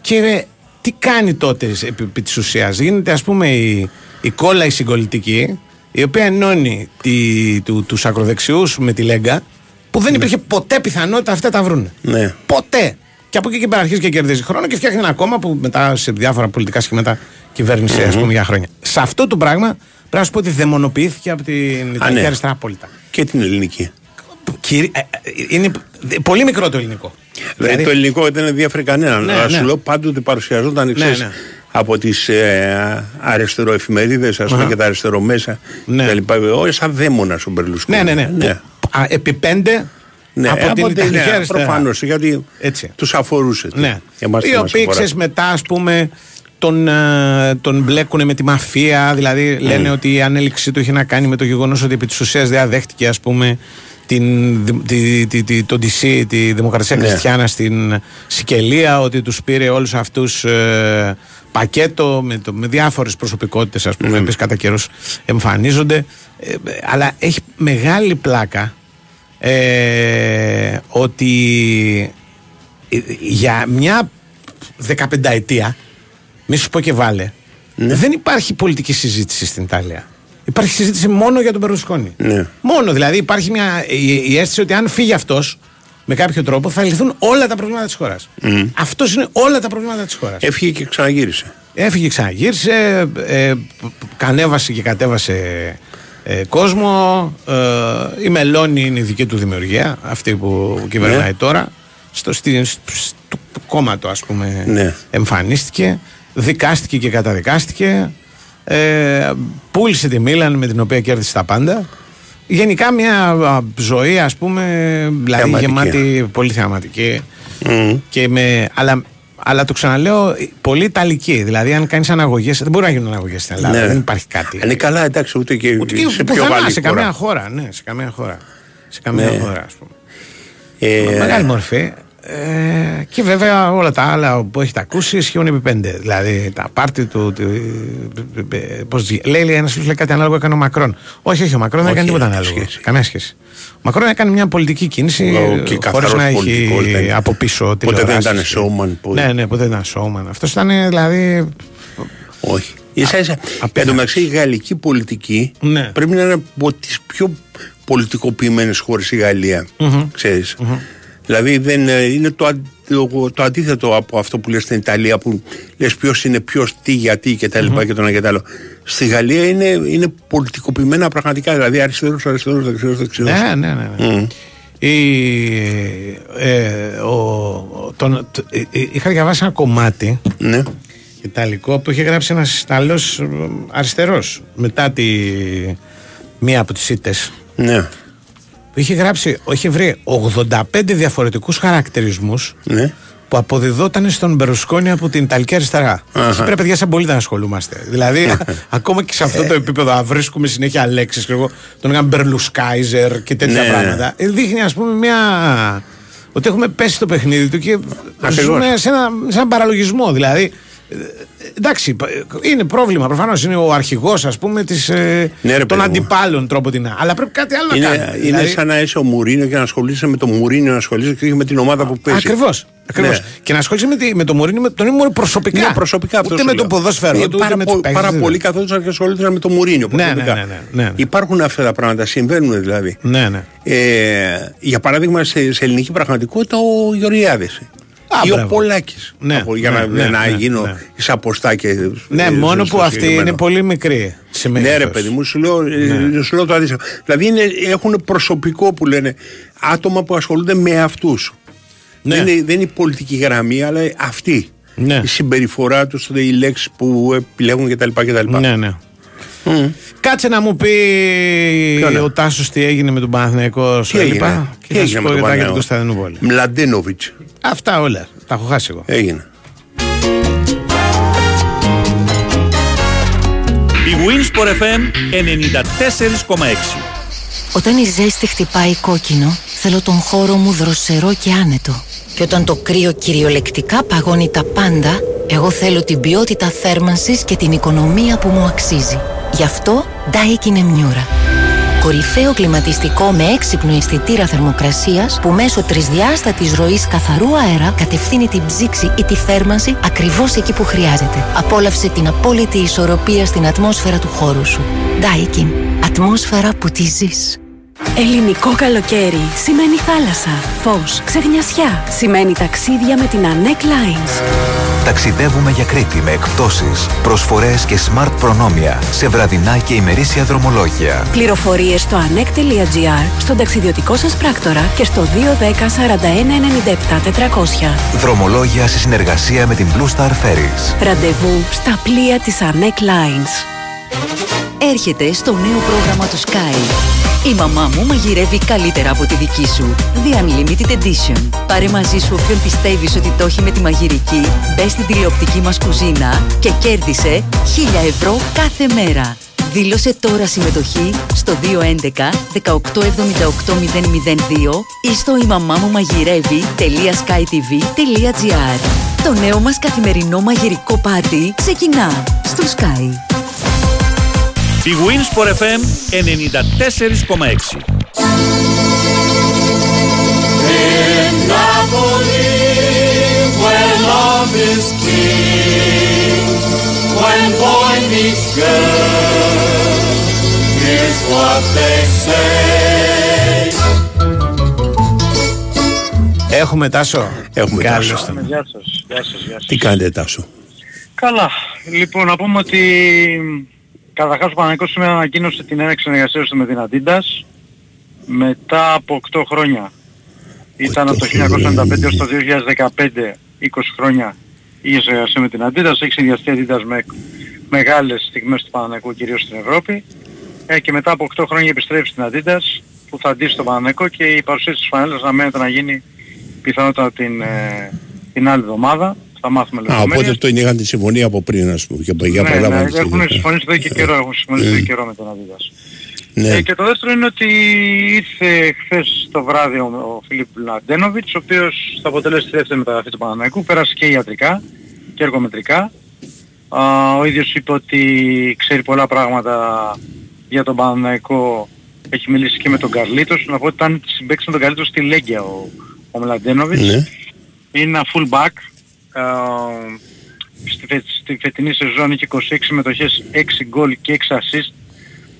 Και ε, τι κάνει τότε επί, επί της ουσίας; Γίνεται ας πούμε η, η κόλλα η συγκολητική, η οποία ενώνει τη, του, τους ακροδεξιούς με τη Λέγκα, που δεν υπήρχε ποτέ πιθανότητα αυτά τα βρουν. Ναι. Ποτέ. Και από εκεί και πέρα αρχίζει και κερδίζει χρόνο και φτιάχνει ένα κόμμα που μετά σε διάφορα πολιτικά σχήματα κυβέρνησε ας πούμε, για χρόνια. Σε αυτό το πράγμα πρέπει να σου πω ότι δαιμονοποιήθηκε από την Ιταλική ναι. αριστερά απόλυτα. Και την ελληνική. Κύριε, ε, ε, είναι πολύ μικρό το ελληνικό. Δηλαδή, το ελληνικό δεν ενδιαφέρει κανέναν. Ναι, αλλά ναι. σου λέω πάντοτε παρουσιαζόταν Ναι, ξέρεις, ναι. από τις ε, αριστεροεφημερίδες, ας πούμε, Αχα. και τα αριστερομέσα Ναι. και λοιπά. Όχι, σαν δαίμονα ο Μπερλουσκόνη. Ναι, ναι, ναι. Που, α, επί πέντε Ναι, από, την Ιταλική αριστερά. Προφανώς, γιατί Έτσι. τους αφορούσε. Ναι. Εμάς Οι τι μας οποίοι αφορά. ξέρεις, μετά, ας πούμε, τον, ε, τον μπλέκουν με τη μαφία. Δηλαδή, λένε ότι η ανέλυξή του έχει να κάνει με το γεγονός ότι επί της ουσίας δεν αδέχτηκε, ας πούμε, την, δη- τη, τη, τη, τον DC, τη Δημοκρατία Ναι. Χριστιανά στην Σικελία, ότι τους πήρε όλους αυτούς ε, πακέτο με, το, με διάφορες προσωπικότητες, ας πούμε, οι οποίες κατά καιρούς εμφανίζονται. Ε, ε, αλλά έχει μεγάλη πλάκα ε, ότι ε, για μια 15 ετία, μη σου πω και βάλε, δεν υπάρχει πολιτική συζήτηση στην Ιταλία. Υπάρχει συζήτηση μόνο για τον Μπερλουσκόνη. Ναι. Μόνο δηλαδή υπάρχει μια, η, η αίσθηση ότι αν φύγει αυτός με κάποιο τρόπο θα λυθούν όλα τα προβλήματα της χώρας. Μμ. Αυτός είναι όλα τα προβλήματα της χώρας. Έφυγε και ξαναγύρισε. Έφυγε, ξαναγύρισε, ε, π- π- κανέβασε και κατέβασε ε, κόσμο. Ε, η Μελώνη είναι η δική του δημιουργία, αυτή που κυβερνάει Ναι. τώρα. Στο, στη, στο κόμμα του, ας πούμε, Ναι. εμφανίστηκε. Δικάστηκε και καταδικάστηκε. Ε, πούλησε τη Μίλαν με την οποία κέρδισε τα πάντα. Γενικά μια α, ζωή, ας πούμε, δηλαδή Θεαματική. γεμάτη, πολύ θεαματική. Μμ. Και με, αλλά, αλλά το ξαναλέω, πολύ ιταλική. Δηλαδή, αν κάνεις αναγωγές, δεν μπορεί να γίνουν αναγωγές στην Ελλάδα. Ναι. Δεν υπάρχει κάτι. Είναι καλά, εντάξει, ούτε και, Ούτε και σε πιο πουθενά, βαλή σε χώρα. καμία χώρα. Ναι, σε καμία χώρα. Σε καμία Ναι. χώρα, ας πούμε. Ε, Μεγάλη μορφή. Ε, και βέβαια όλα τα άλλα που έχετε ακούσει ισχύουν επί πέντε. Δηλαδή τα πάρτι του. του ε, πώς, γι- λέει ένας φίλος λέει κάτι ανάλογο έκανε ο Μακρόν. Όχι, όχι, ο Μακρόν δεν Όχι, έκανε τίποτα έχει ανάλογο. σχέση. Καμία σχέση. Ο Μακρόν έκανε μια πολιτική κίνηση Ο- και χωρίς καθαρός να έχει πολιτικός δεν είναι. από πίσω Ποτέ δεν τηλεοράσεις ήταν και- showman, που- Ναι, ναι, ποτέ δεν ήταν showman. Αυτός ήταν δηλαδή. Όχι. Ίσα ίσα. Εν απέναντι. τω μεταξύ, η γαλλική πολιτική Ναι. πρέπει να είναι από τις πιο πολιτικοποιημένες χώρες η γαλλια Ξέρεις. Δηλαδή δεν, ε, είναι το, αν- το, το αντίθετο από αυτό που λες στην Ιταλία που λες ποιος είναι ποιος, τι, γιατί και τα λοιπά και το ένα και το άλλο. Στη Γαλλία είναι, είναι πολιτικοποιημένα πραγματικά, δηλαδή αριστερός, αριστερός, δεξιός, δεξιός. Ναι, ναι, ναι. ναι. Μμ. Η, ε, ο, ο- τον, τ- ε, ε, είχα διαβάσει ένα κομμάτι Ναι. Ιταλικό που είχε γράψει ένας Ιταλός ε, αριστερός μετά τη μία από τις ήττες Ναι. που είχε γράψει, είχε βρει 85 διαφορετικούς χαρακτηρισμούς Ναι. Που αποδιδόταν στον Μπερουσκόνη από την Ιταλική αριστερά. Αχα. Εκεί πρέπει παιδιά σαν πολύ να ασχολούμαστε. Δηλαδή, ακόμα και σε αυτό το επίπεδο, να βρίσκουμε συνέχεια λέξεις, τον έκαναν Μπερλουσκάιζερ και τέτοια Ναι, ναι. πράγματα. Ε, Δείχνει, ας πούμε, μια. ότι έχουμε πέσει στο παιχνίδι του και Ακριβώς. ζούμε σε ένα, σε έναν παραλογισμό. Δηλαδή, ε, εντάξει, πα- είναι πρόβλημα. Προφανώς είναι ο αρχηγός, ας πούμε, της, ε, Ναι, ρε, των παιδί μου. αντιπάλων τρόπο την. Αλλά πρέπει κάτι άλλο να Είναι, κάνουμε. είναι Δηλαδή, σαν να είσαι ο Μουρίνιο και να ασχολείσαι με το Μουρίνιο να ασχολείσαι και όχι με την ομάδα που παίζει. Ακριβώς. Ακριβώς. Ναι. Και να ασχολείσαι με, τη, με το Μωρίνιο, με τον Μωρίνιο προσωπικά. Ναι, προσωπικά αυτό Ούτε σου με λέω. το ποδόσφαιρο Ε, του, ούτε πάρα, με πο- του παίκτες, πάρα δεν πολλοί είναι. καθόντουσαν και ασχολούνταν με το Μουρίνιο. Ναι, προσωπικά. ναι, ναι, ναι, ναι, ναι. Υπάρχουν αυτά τα πράγματα, συμβαίνουν δηλαδή. Ναι, ναι. Ε, για παράδειγμα, σε, σε ελληνική πραγματικότητα ο Γεωργιάδης. Α, Ή ο μπράβο. Πολάκης. Ναι, για ναι, να, ναι, να ναι, γίνω ναι. εις αποστά και. Ναι, ε, μόνο στο που αυτή συγκεκριμένο. είναι πολύ μικρή. σε Ναι, μέγεθος. ρε παιδί μου, σου λέω, ε, σου λέω το αντίστοιχο. Δηλαδή είναι, έχουν προσωπικό που λένε άτομα που ασχολούνται με αυτούς. Ναι. Δεν, είναι, δεν είναι η πολιτική γραμμή, αλλά αυτή. Ναι. Η συμπεριφορά τους, οι λέξεις που επιλέγουν κτλ. κτλ. Ναι, ναι. Κάτσε να μου πει Ποιο ναι; ο Τάσος τι έγινε με τον Παναθηναϊκός Τι στο έγινε, λοιπά. τι Και θα έγινε σου με πω τον για τα για την Παναθηναϊκό; Κωνσταντινούπολη. Μλαντένοβιτ. Αυτά όλα. Τα έχω χάσει εγώ. Έγινε. Η Winsport FM 94,6. Όταν η ζέστη χτυπάει κόκκινο, θέλω τον χώρο μου δροσερό και άνετο. Και όταν το κρύο κυριολεκτικά παγώνει τα πάντα, εγώ θέλω την ποιότητα θέρμανσης και την οικονομία που μου αξίζει. Γι' αυτό Daikin Emmiura. Κορυφαίο κλιματιστικό με έξυπνο αισθητήρα θερμοκρασίας που μέσω τρισδιάστατης ροής καθαρού αέρα κατευθύνει την ψήξη ή τη θέρμανση ακριβώς εκεί που χρειάζεται. Απόλαυσε την απόλυτη ισορροπία στην ατμόσφαιρα του χώρου σου. Daikin. Ατμόσφαιρα που τη ζεις. Ελληνικό καλοκαίρι σημαίνει θάλασσα, φως, ξεγνιασιά. Σημαίνει ταξίδια με την ANEC Lines. Ταξιδεύουμε για Κρήτη με εκπτώσεις, προσφορές και smart προνόμια σε βραδινά και ημερήσια δρομολόγια. Πληροφορίες στο anec.gr, στον ταξιδιωτικό σας πράκτορα και στο 210 41 97 400. Δρομολόγια σε συνεργασία με την Blue Star Ferries. Ραντεβού στα πλοία της ANEC Lines. Έρχεται στο νέο πρόγραμμα του Sky. Η μαμά μου μαγειρεύει καλύτερα από τη δική σου. The Unlimited Edition. Πάρε μαζί σου όποιον πιστεύεις ότι το έχει με τη μαγειρική, μπες στην τηλεοπτική μας κουζίνα και κέρδισε 1000 ευρώ κάθε μέρα. Δήλωσε τώρα συμμετοχή στο 211 1878 002 ή στο imamamumagirεvi.skytv.gr Το νέο μας καθημερινό μαγειρικό πάρτι ξεκινά στο Sky. Η Winsport FM 94,6 In Napoli, where love is king, when boy meets girl, here's what they say. Έχουμε τάσο; Έχουμε Καλώς τάσο. τον. Γεια σας, γεια σας, γεια σας. Τι κάνετε Τάσο; Καλά. Λοιπόν, να πούμε ότι καταρχάς ο Παναγικός σήμερα ανακοίνωσε την έναξη συνεργασίας του με την Adidas μετά από 8 χρόνια. Ήταν από το 1995 έως το 2015, 20 χρόνια είχε συνεργασία με την Adidas, έχει συνδυαστεί η Adidas με μεγάλες στιγμές του Παναγικού κυρίως στην Ευρώπη ε, και μετά από 8 χρόνια επιστρέφει στην Adidas που θα αντίσει τον Παναγικό και η παρουσίαση της φανέλας αναμένεται να γίνει πιθανότατα την, ε, την άλλη εβδομάδα. Θα μάθουμε Α, λεπτομέρειες. οπότε το είχαν τη συμφωνία από πριν, ας πούμε, και για Ναι, πολλά ναι, μάλιστα. έχουν συμφωνήσει εδώ και καιρό, έχουν συμφωνήσει εδώ και Mm. καιρό με τον Adidas. Ναι. Ε, και το δεύτερο είναι ότι ήρθε χθες το βράδυ ο, ο Φίλιπ Λαντένοβιτς, ο οποίος θα αποτελέσει τη δεύτερη μεταγραφή του Παναναϊκού, πέρασε και ιατρικά και εργομετρικά. Α, ο ίδιος είπε ότι ξέρει πολλά πράγματα για τον Παναναϊκό, έχει μιλήσει και με τον Καρλίτος, να πω ότι ήταν συμπαίκτης με τον Καρλίτος στη Λέγκια ο, ο Μλαντένοβιτς. Ναι. Είναι ένα full back. Ε, στη, φε- στη φετινή σεζόν είχε 26 συμμετοχές, 6 γκολ και 6 assist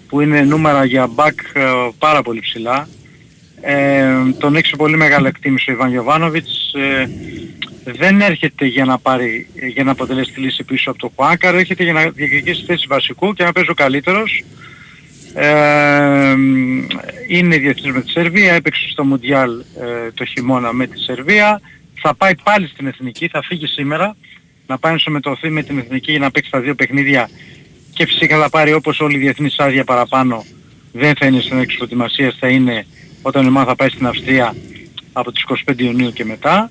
που είναι νούμερα για back ε, πάρα πολύ ψηλά. Ε, τον έχει σε πολύ μεγάλη εκτίμηση ο Ιβάν Γιωβάνοβιτς. Ε, δεν έρχεται για να, πάρει, για να αποτελέσει τη λύση πίσω από το Χουάνκαρ, έρχεται για να διεκδικήσει θέση βασικού και να παίζει ο καλύτερος. Ε, είναι διεθνής με τη Σερβία, έπαιξε στο Μουντιάλ ε, το χειμώνα με τη Σερβία. Θα πάει πάλι στην Εθνική, θα φύγει σήμερα να πάει να συμμετωθεί με την Εθνική για να παίξει τα δύο παιχνίδια και φυσικά θα πάρει όπως όλοι οι διεθνείς άδεια παραπάνω. Δεν θα είναι στην έξω προετοιμασίας, θα είναι όταν η ομάδα θα πάει στην Αυστρία από τις 25 Ιουνίου και μετά.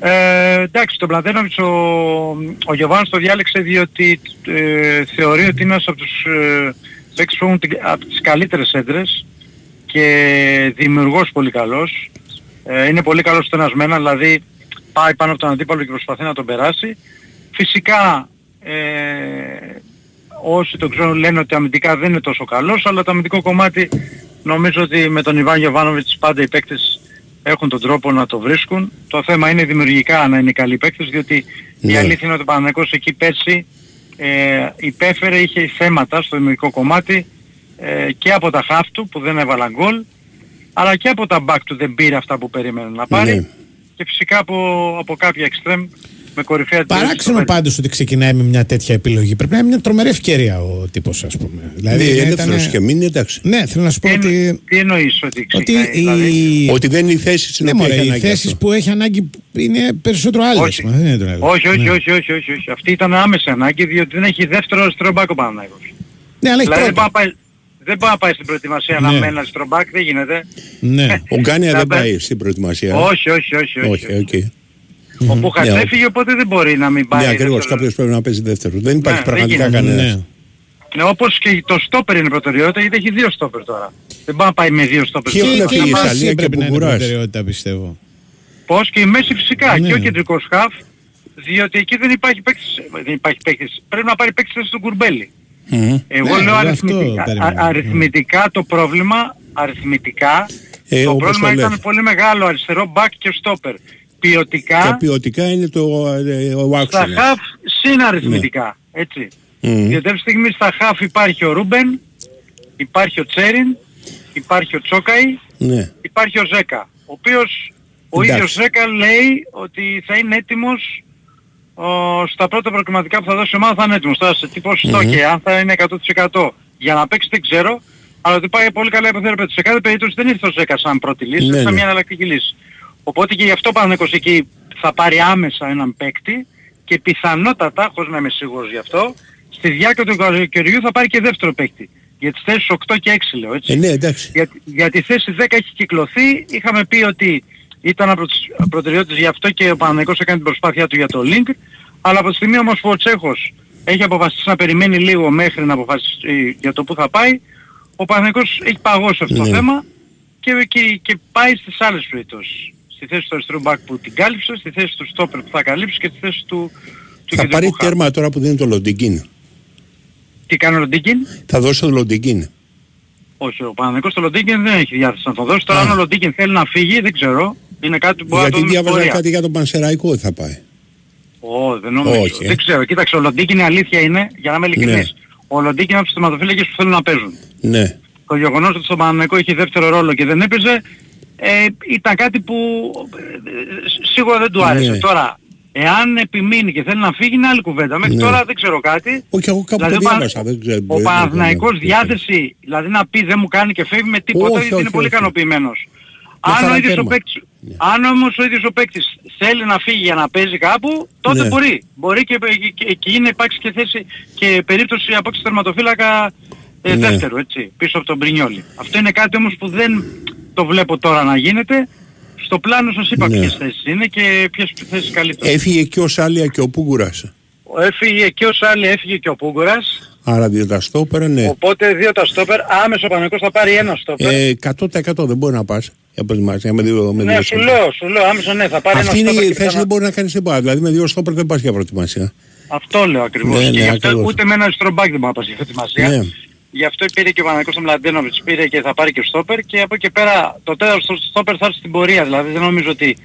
Ε, εντάξει, τον Πλαντένοβιτς ο, ο Γιωβάνος το διάλεξε διότι ε, θεωρεί ότι είναι ένας από τους ε, παίκτες που έχουν την- από τις καλύτερες έντρες και δημιουργός πολύ καλός. Ε, είναι πολύ καλός στο ένας με ένα, δηλαδή πάει πάνω από τον αντίπαλο και προσπαθεί να τον περάσει. Φυσικά ε, όσοι τον ξέρουν λένε ότι αμυντικά δεν είναι τόσο καλός, αλλά το αμυντικό κομμάτι νομίζω ότι με τον Ιβάν Γιωβάνοβιτς πάντα οι παίκτες έχουν τον τρόπο να το βρίσκουν. Το θέμα είναι δημιουργικά να είναι καλοί παίκτες, διότι η Ναι. αλήθεια είναι ότι ο Παναγικός εκεί πέρσι ε, υπέφερε, είχε θέματα στο δημιουργικό κομμάτι ε, και από τα χαφ του που δεν έβαλαν γκολ, αλλά και από τα back του δεν πήρε αυτά που περίμενε να πάρει Ναι. και φυσικά από, από κάποια εξτρέμ με κορυφαία τη Παράξενο πάντως ότι ξεκινάει με μια τέτοια επιλογή. Πρέπει να είναι μια τρομερή ευκαιρία ο τύπος, ας πούμε. Δηλαδή, να ελεύθερος ήταν- και μείνει, εντάξει. Ναι, θέλω να σου πω ότι. Τι εννοείς ότι Ότι, ξεκινάει, δηλαδή; οι... Ότι δεν είναι η θέση στην ναι, οποία μωρέ, έχει οι ανάγκη θέσεις αυτό. που έχει ανάγκη είναι περισσότερο άλλε. Όχι. Δεν είναι το άλλο. Όχι, όχι, Ναι. όχι, όχι, όχι, όχι. Αυτή ήταν άμεση ανάγκη διότι δεν έχει δεύτερο αριστερό μπακ ο Παναθηναϊκός. Ναι, αλλά έχει Δηλαδή δεν πρώτο. Πάει, να πάει- δεν πάει να πάει στην προετοιμασία να Ναι. μένει αριστερό μπακ, δεν γίνεται. Ναι. Ο Γκάνια Να δεν πάει- πάει στην προετοιμασία. Όχι, όχι, όχι. όχι. Όχι, οκ. Ο Μπούχας Ναι, έφυγε οπότε δεν μπορεί να μην πάει. Ναι, ακριβώς. δεύτερο. Κάποιος πρέπει να παίζει δεύτερο. Δεν υπάρχει Ναι, πραγματικά δεν γίνεται. κανένας. Ναι. Ναι, όπως και το στόπερ είναι προτεραιότητα γιατί έχει δύο στόπερ τώρα. Δεν πάει να πάει με δύο στόπερ. Ποιοι έχουν στην φύγει, ομάδα. Σαλία και πρέπει να είναι Μπουκουράς. προτεραιότητα, πιστεύω. Πώς και η μέση φυσικά Ναι. και ο κεντρικός χαφ διότι εκεί δεν υπάρχει παίκτης, δεν υπάρχει παίκτης. Πρέπει να πάρει παίκτης θέση στον Κουρμπέλη. Μμμ. Εγώ Ναι, λέω εγώ αριθμητικά, αυτό α- περίμενα. αριθμητικά το πρόβλημα, αριθμητικά, Ε, το όπως πρόβλημα το ήταν λέτε. πολύ μεγάλο αριστερό μπακ και στόπερ. Και Ποιοτικά, ποιοτικά είναι το ε, ο στα άξονας. χαφ συν αριθμητικά, έτσι. Μμ. Γιατί αυτή τη στιγμή στα χαφ υπάρχει ο Ρούμπεν, υπάρχει ο Τσέριν, υπάρχει ο Τσόκαη, Ναι. υπάρχει ο Ζέκα, ο οποίος ο Εντάξει. ίδιος Ζέκα λέει ότι θα είναι έτοιμος ο, στα πρώτα προκριματικά που θα δώσει η ομάδα θα είναι έτοιμος. Τώρα σε τι ποσοστό Μμμ. και αν θα είναι 100% για να παίξει δεν ξέρω, αλλά ότι πάει πολύ καλά υποθέτω. Σε κάθε περίπτωση δεν ήρθε ο Ζέκα σαν πρώτη λύση, Ναι, σαν ναι. μια εναλλακτική λύση. Οπότε και γι' αυτό πάνω εκεί θα πάρει άμεσα έναν παίκτη και πιθανότατα, χωρίς να είμαι σίγουρος γι' αυτό, στη διάρκεια του καλοκαιριού θα πάρει και δεύτερο παίκτη. Για τις θέσεις 8 και 6 λέω έτσι. Ε, ναι, εντάξει. Για, για τη θέση 10 έχει κυκλωθεί. Είχαμε πει ότι ήταν από τις προτεραιότητες γι' αυτό και ο Παναγικός έκανε την προσπάθειά του για το link. Αλλά από τη στιγμή όμως που ο Τσέχος έχει αποφασίσει να περιμένει λίγο μέχρι να αποφασίσει για το που θα πάει, ο Παναγικός έχει παγώσει αυτό το Ναι. θέμα και, και, και πάει στις άλλες περιπτώσεις. Στη θέση του αριστερού μπακ που την κάλυψε, στη θέση του στόπερ που θα καλύψει και στη θέση του, του Θα πάρει κεντρικού χαφ. τέρμα τώρα που δίνει το Λοντιγκίν. Τι κάνει ο Λοντίκιν. Θα δώσει το Λοντιγκίν. Όχι, ο Παναγικός στο Λοντίκιν δεν έχει διάθεση να το δώσει. Τώρα αν ο Λοντίκιν θέλει να φύγει δεν ξέρω. Είναι κάτι που μπορεί να το Γιατί δούμε στην διάβαζα πορεία. κάτι για τον Πανσεραϊκό ότι θα πάει. Ω, δεν νομίζω. Όχι, ε. Δεν ξέρω. Κοίταξε, ο Λοντίκιν η αλήθεια είναι, για να είμαι ειλικρινής, Ναι. ο Λοντίκιν είναι από τους θεματοφύλακες που θέλουν να παίζουν. Ναι. Το γεγονός ότι στον Παναγικό είχε δεύτερο ρόλο και δεν έπαιζε, ε, ήταν κάτι που ε, σ- σίγουρα δεν του άρεσε. Ναι. Τώρα, εάν επιμείνει και θέλει να φύγει είναι άλλη κουβέντα. Μέχρι Ναι. τώρα δεν ξέρω κάτι. Όχι, εγώ κάπου Δηλαδή, το ο Πα- διάβασα. Δεν ξέρω. Ο δεν ξέρω. Παναθηναϊκός διάθεση, δηλαδή να πει δεν μου κάνει και φεύγει με τίποτα, Όχι, γιατί όχι, είναι πολύ όχι. ικανοποιημένος. Μια Αν χαρά ο, ίδιος ο τέρμα. παίκτης, αν όμως ο ίδιος ο παίκτης θέλει να φύγει για να παίζει κάπου, τότε Ναι. μπορεί. Μπορεί και, και, και εκεί να υπάρξει και θέση και περίπτωση απόκτηση τερματοφύλακα ε, Ναι. δεύτερου, έτσι, πίσω από τον Μπρινιόλι. Αυτό είναι κάτι όμως που δεν το βλέπω τώρα να γίνεται. Στο πλάνο σας είπα Ναι. ποιες θέσεις είναι και ποιες θέσεις καλύτερα. Έφυγε και ο Σάλια και ο Πούγκουρας. Έφυγε και ο Σάλι, έφυγε και ο Πούγκορας. Άρα δύο τα στόπερα, ναι. Οπότε δύο τα στόπερ, άμεσο ο Παναγικός θα πάρει ένα στόπερ. Ε, 100% δεν μπορεί να πας. Για προετοιμασία με δύο, με ναι, δύο σου στόπερ. λέω, σου λέω, άμεσα ναι, θα πάρει Αυτή ένα είναι στόπερ η και θέση πιθανό- δεν μπορεί να κάνεις τίποτα. Δηλαδή με δύο στόπερ δεν πας για προετοιμασία. Αυτό λέω ακριβώς. Ναι, και ναι, γι' αυτό ακριβώς. ούτε με ένα αριστερό μπακ δεν μπορεί να πας για προετοιμασία. Ναι. Γι' αυτό πήρε και ο Παναγικός τον Μλαντένοβιτς, πήρε και θα πάρει και στόπερ και από εκεί και πέρα το τέταρτο στόπερ θα έρθει στην πορεία. Δηλαδή δεν νομίζω ότι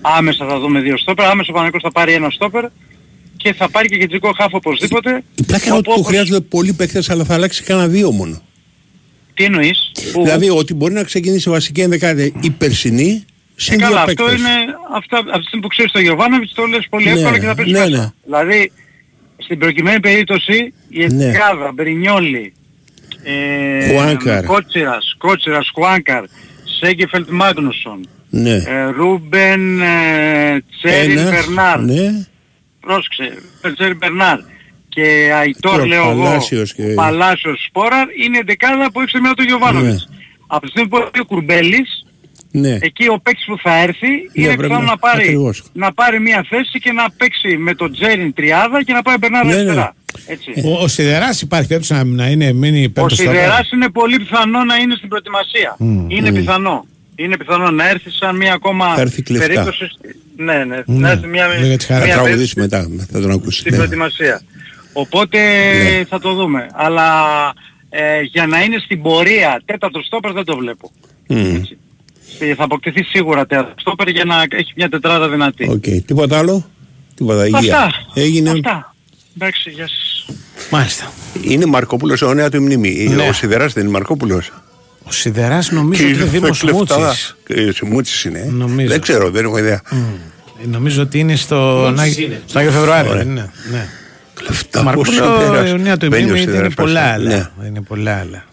άμεσα θα δούμε δύο στόπερ, άμεσα ο Παναγικός θα πάρει ένα στόπερ και θα πάρει και κεντρικό χάφ οπωσδήποτε. Η πλάκα είναι ότι Όπου του όπως- χρειάζονται πολλοί παίκτες αλλά θα αλλάξει κανένα δύο μόνο. Τι εννοείς; Που- Δηλαδή ότι μπορεί να ξεκινήσει βασική ενδεκάτη η περσινή Ε, συν καλά, δύο αυτό παίκτες. είναι, αυτά, από τη στιγμή που ξέρεις τον Γιωβάνοβιτς το λες πολύ Ναι, εύκολα και θα παίζει ναι, μέσα. ναι. Δηλαδή, στην προκειμένη περίπτωση, η Ναι. Εσκάδα, Μπρινιόλι, ε, Χουάνκαρ. Κότσιρας, Κότσιρας, Χουάνκαρ, Σέγκεφελτ Μάγνουσον, Ναι. ε, Ρούμπεν, ε, Τσέριν Ένας, Μπερνάρ, Ναι. πρόσεξε, Τσέριν Μπερνάρ και Αϊτόρ Και ο λέω εγώ, Παλάσιος και- ο Παλάσιος Σπόραρ, είναι η δεκάδα που έχει στη μέρα του Γιωβάνοβιτς. Από τη στιγμή που έχει ο Κουρμπέλης, Ναι. εκεί ο παίκτης που θα έρθει είναι πρέπει πιθανό να- να, πάρει, ακριβώς. να πάρει μια θέση και να παίξει με τον Τζέριν τριάδα και να πάει Μπερνάρ Ναι, ναι. αριστερά. Έτσι. Ο, ο Σιδεράς υπάρχει περίπτωση να, να είναι μείνει Ο πέμπτος στόπερ. Σιδεράς είναι πολύ πιθανό να είναι στην προετοιμασία. Μμ, είναι μμ. πιθανό. Είναι πιθανό να έρθει σαν μια ακόμα Θα έρθει κλεφτά. περίπτωση. Ναι, ναι. Ναι. Να έρθει μια, Λέγα τη χαρά. μια Θα περίπτωση τραγουδήσει μετά, θα τον ακούσει. στην Ναι. προετοιμασία. Οπότε Ναι. θα το δούμε. Αλλά ε, για να είναι στην πορεία τέταρτος στόπερ δεν το βλέπω. Μμ. Ε, Θα αποκτηθεί σίγουρα τέταρτος στόπερ για να έχει μια τετράδα δυνατή. Οκ. Τίποτα άλλο; Τίποτα. Υγεία. Αυτά. Έγινε. Αυτά. Εντάξει, γεια σας. Μάλιστα. Είναι Μαρκόπουλος αιώνια του μνήμη. Ναι. Ο Σιδεράς δεν είναι Μαρκόπουλος. Ο Σιδεράς νομίζω ότι είναι Δήμος Μούτσης. Μούτσης είναι. ε. Νομίζω. Δεν ξέρω, δεν έχω ιδέα. Ε, Νομίζω ότι είναι στο, Μούτσης Άγιο- είναι. στο Άγιο Φεβρουάριο. Ωραία. δεν είναι. Ναι. Κλεφτά. Ο Μαρκόπουλο Πόσο η Σιδεράς. αιωνία του Μπαίνει ο μνήμη είναι Σιδεράς πολλά μέσα. άλλα. Ναι. Είναι πολλά άλλα.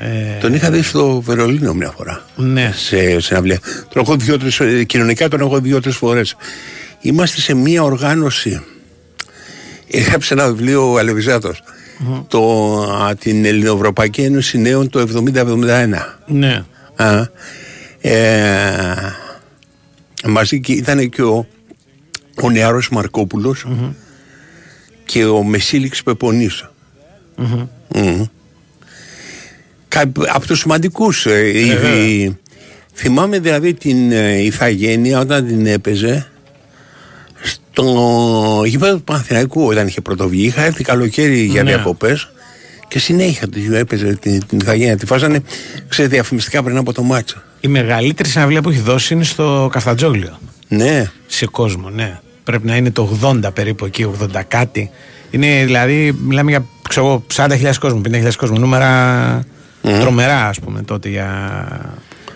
Ε, Τον είχα δει στο Βερολίνο μια φορά. Ναι. Σε συναυλία. Τον έχω δύο-τρεις, ε, κοινωνικά τον έχω δύο-τρει φορές. Είμαστε σε μια οργάνωση. Έγραψε ένα βιβλίο ο αλεβιζατος Το, α, την Ελληνοευρωπαϊκή Ένωση Νέων το 70-71. Ναι. Α, ε, μαζί και ήταν και ο, ο νεαρός Μαρκόπουλος και ο Μεσίλιξ Πεπονής. Μμμ. Κα- Από τους σημαντικούς ε, Ε, οι- βέβαια. οι- Θυμάμαι δηλαδή την ε, Ιθαγένεια όταν την έπαιζε στο γήπεδο του Παναθηναϊκού όταν είχε πρωτοβγεί. Είχα έρθει καλοκαίρι για Ναι. διακοπές και συνέχεια τους έπαιζε την, την Ιθαγένεια. Τη φάζανε ξέρετε, διαφημιστικά πριν από το μάτσο. Η μεγαλύτερη συναυλία που έχει δώσει είναι στο Καφτατζόγλιο. Ναι. Σε κόσμο, ναι. Πρέπει να είναι το 80 περίπου εκεί, 80 κάτι. Είναι δηλαδή, μιλάμε για ξέρω, εγώ, 40.000 κόσμο, 50.000 κόσμο. Νούμερα τρομερά, ας πούμε, τότε για,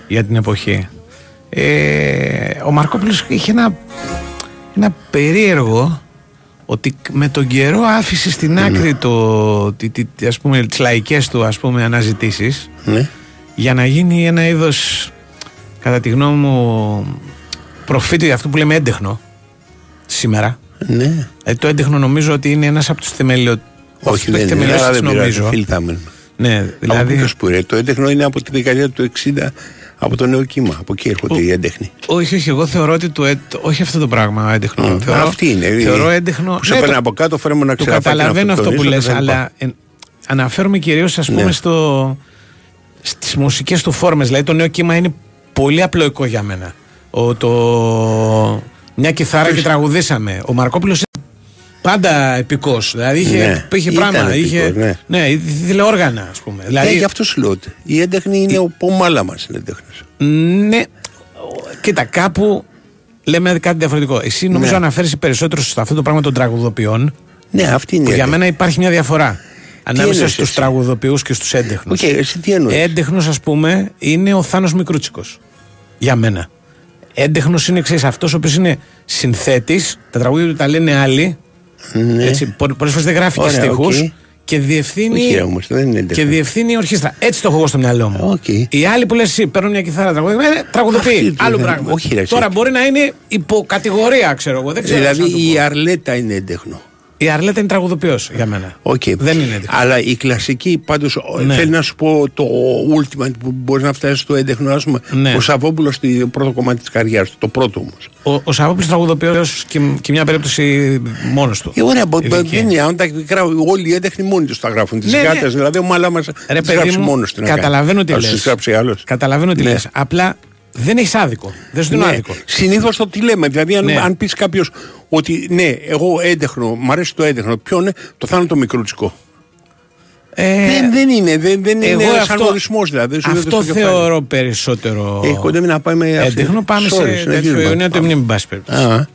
για την εποχή. Ε, ο Μαρκόπουλος είχε ένα, ένα περίεργο ότι με τον καιρό άφησε στην άκρη το, τι, τι, τι, ας πούμε, τις λαϊκές του ας πούμε, αναζητήσεις Ναι. για να γίνει ένα είδος κατά τη γνώμη μου προφήτη αυτού που λέμε έντεχνο σήμερα Ναι. ε, το έντεχνο νομίζω ότι είναι ένας από τους θεμελιο... Όχι, αυτό δεν έχει είναι. θεμελιώσει, Αλλά δεν πειράζει. νομίζω. Φίλοι θα μείνουν. Ναι, Από δηλαδή. ποιος που είναι. Το έντεχνο είναι από τη δεκαετία του 60 από το νέο κύμα. Από εκεί έρχονται οι έντεχνοι. Όχι, όχι, εγώ θεωρώ ότι το. έ- το- όχι αυτό το πράγμα έντεχνο. Mm, Θεωρώ, αυτή είναι. Θεωρώ Η- έντεχνο. που σε ναι, παίρνει το- από κάτω, φέρε μου να Το ξεραφάκι, να καταλαβαίνω αυτό που αυτοκτονήσω λες, κτλ. αλλά ε, αναφέρομαι κυρίως ας πούμε Ναι. στο, στις μουσικές του φόρμες. Δηλαδή το νέο κύμα είναι πολύ απλοϊκό για μένα. Ο, το, μια κιθάρα και τραγουδήσαμε. Ο Μαρκόπουλος είναι πάντα επικός. Δηλαδή είχε, Ναι, είχε ήταν πράγμα. επικός, είχε, ναι. ναι, ήθελε όργανα ας πούμε. Δηλαδή, Ε, γι' αυτό σου λέω. ότι Η έντεχνη είναι ο πομάλα μας. Είναι έντεχνος. ναι, κοίτα, κάπου λέμε κάτι διαφορετικό. Εσύ νομίζω Ναι. αναφέρει περισσότερο σε αυτό το πράγμα των τραγουδοποιών. Ναι, αυτή είναι Που η για έντεχνη. μένα υπάρχει μια διαφορά. Ανάμεσα εννοείς στους εσύ; τραγουδοποιούς και στους έντεχνους. Οκ, εσύ τι εννοείς; Έντεχνος, ας πούμε, είναι ο Θάνος Μικρούτσικος. Για μένα. Έντεχνος είναι, ξέρεις, αυτός ο οποίος είναι συνθέτης, τα τραγούδια του τα λένε άλλοι. Ναι. Έτσι, πολλές φορές δεν γράφει και Ωραία, στίχους. οκ. Και διευθύνει. Όχι, ρε, όμως, δεν είναι έντεχνος. και διευθύνει η ορχήστρα. Έτσι το έχω εγώ στο μυαλό μου. Οι άλλοι που λες εσύ παίρνουν μια κιθάρα τραγουδί, ε, τραγουδοποιεί. Αυτή, Άλλο δεν- πράγμα. όχι, ρε, εσύ. Τώρα μπορεί να είναι υποκατηγορία, ξέρω εγώ. Δεν ξέρω. πώς να το Δηλαδή πω. η Αρλέτα είναι έντεχνο. Η Αρλέτα είναι τραγουδοποιός για μένα. Δεν είναι έντεχνο. Αλλά η κλασική πάντως Ναι. θέλει να σου πω το ultimate που μπορείς να φτάσεις στο έντεχνο. Ας πούμε, Ναι. Ο Σαββόπουλος στο πρώτο κομμάτι της καριέρας του. Το πρώτο όμως. Ο, ο Σαββόπουλος τραγουδοποιός και, και μια περίπτωση μόνος του. Ε, ωραία, μπο- μπο- Ειδική. δεν είναι. Αν τα γράφουν, όλοι οι έντεχνοι μόνοι τους τα γράφουν. Τις Ναι, ναι. γάτες, δηλαδή ο μαλά μας Ρε τις παιδί γράψει μου, μόνος του. καταλαβαίνω τι Να λες. τις γράψει άλλος. Καταλαβαίνω τι Ναι. λες. Απλά δεν έχεις άδικο. Δεν σου δίνω Ναι. άδικο. Συνήθως το τι λέμε. Δηλαδή, αν, Ναι. αν πεις κάποιος ότι ναι, εγώ έντεχνο, μου αρέσει το έντεχνο, ποιο είναι, το θα είναι το μικρούτσικο. Ε, δεν, δεν είναι, δεν, δεν εγώ είναι σαν αυτό- ορισμό δηλαδή. δεν σου δίνεται Αυτό στο κεφάλι. θεωρώ περισσότερο. Ε, κοντεύει να πάει με αυτή. Έντεχνο πάμε Sorry, σε συνεχίζουμε. τέτοιο Ιωνία του μνήμη, μπας περιπτώσει.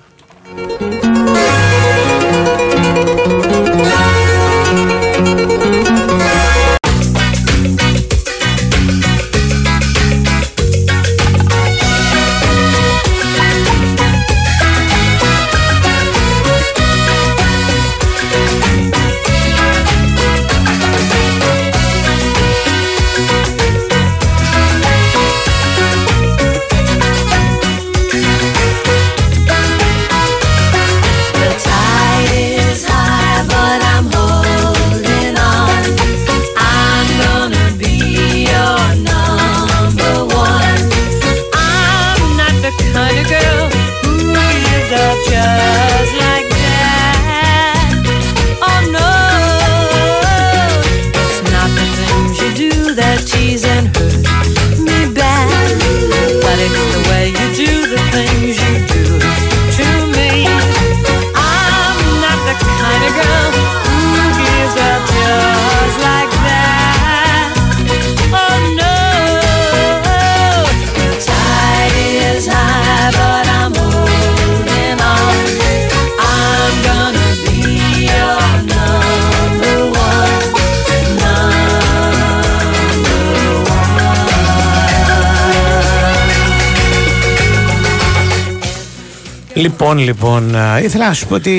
Λοιπόν, λοιπόν, α, ήθελα να σου πω ότι.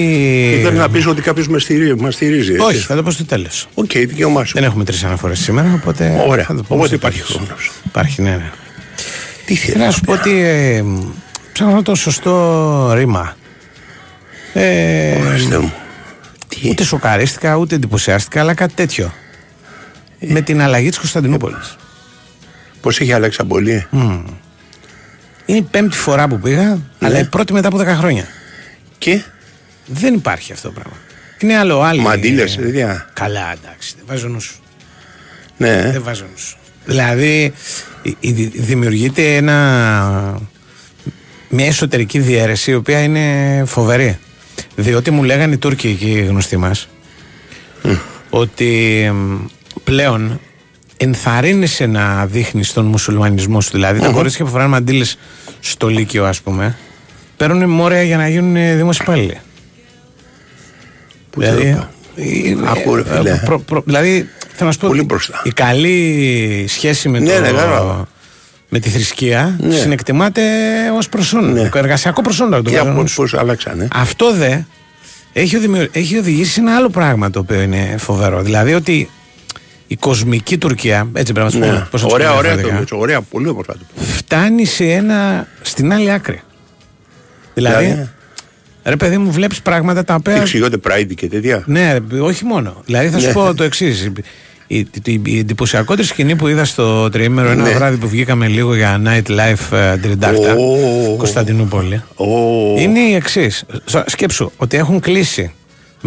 Ήθελα να πεις ότι κάποιος μας στηρίζει. Μας στηρίζει έτσι. Όχι, θα το πω στο τέλος. Οκ, δικαίωμά σου. Δεν έχουμε τρεις αναφορές σήμερα, οπότε. Ωραία. θα το πούμε Οπότε στο υπάρχει τέλος. χρόνος. Υπάρχει, ναι, ναι. Τι Θέλω να σου πω ότι. Ε, ψάχνω το σωστό ρήμα. Ε, ούτε σοκαρίστηκα, ούτε εντυπωσιάστηκα, αλλά κάτι τέτοιο. Με την αλλαγή της Κωνσταντινούπολης. Πώς έχει αλλάξει πολύ; Είναι η πέμπτη φορά που πήγα, αλλά η πρώτη μετά από 10 χρόνια. Ναι. Και; Δεν υπάρχει αυτό το πράγμα. Είναι άλλο άλλο. Μαντήλες, παιδιά. Καλά, εντάξει, δεν βάζω νους σου. Ναι. Δεν βάζω νους σου. Δηλαδή, η- η- δημιουργείται ένα, μια εσωτερική διαίρεση η οποία είναι φοβερή. Διότι μου λέγανε οι Τούρκοι εκεί οι γνωστοί μας ότι μ, πλέον ενθαρρύνεσαι να δείχνεις τον μουσουλμανισμό σου. Δηλαδή τα Μμμ. κορίτσια που φοράνε μαντήλες στο Λύκειο ας πούμε παίρνουν μόρια για να γίνουν ε, δημόσιοι υπάλληλοι. Πού το είπα; ε, Άκου, ρε, ε, φίλε. προ- προ- δηλαδή θέλω να σου πω Πολύ μπροστά. η καλή σχέση με, Ναι, το, ναι, κατάλαβα. με τη θρησκεία Ναι. συνεκτιμάται ως προσόν, εργασιακό προσόν. να το Και βάζω. από πώς άλλαξαν. Αυτό δε έχει, οδημιω- έχει οδηγήσει σε ένα άλλο πράγμα το οποίο είναι φοβερό. Δηλαδή ότι η κοσμική Τουρκία, έτσι πρέπει να σου Ναι. πούμε. πώς να τους Ωραία, πούμε ωραία το διαφορετικά, πες, Ωραία, πολύ όμορφα το πες. Φτάνει σε ένα, στην άλλη άκρη. Δηλαδή, Δηλαδή; ρε παιδί μου, βλέπεις πράγματα τα οποία. Εξηγούνται Pride και τέτοια; Ναι, ρε, όχι μόνο. Δηλαδή θα σου Ναι. πω το εξής. Η, η, η εντυπωσιακότερη σκηνή που είδα στο τριήμερο ένα Ναι. βράδυ που βγήκαμε λίγο για nightlife ε, Τριντάρτα, Ω. Κωνσταντινούπολη. Ω. Είναι η εξής. Σκέψου ότι έχουν κλείσει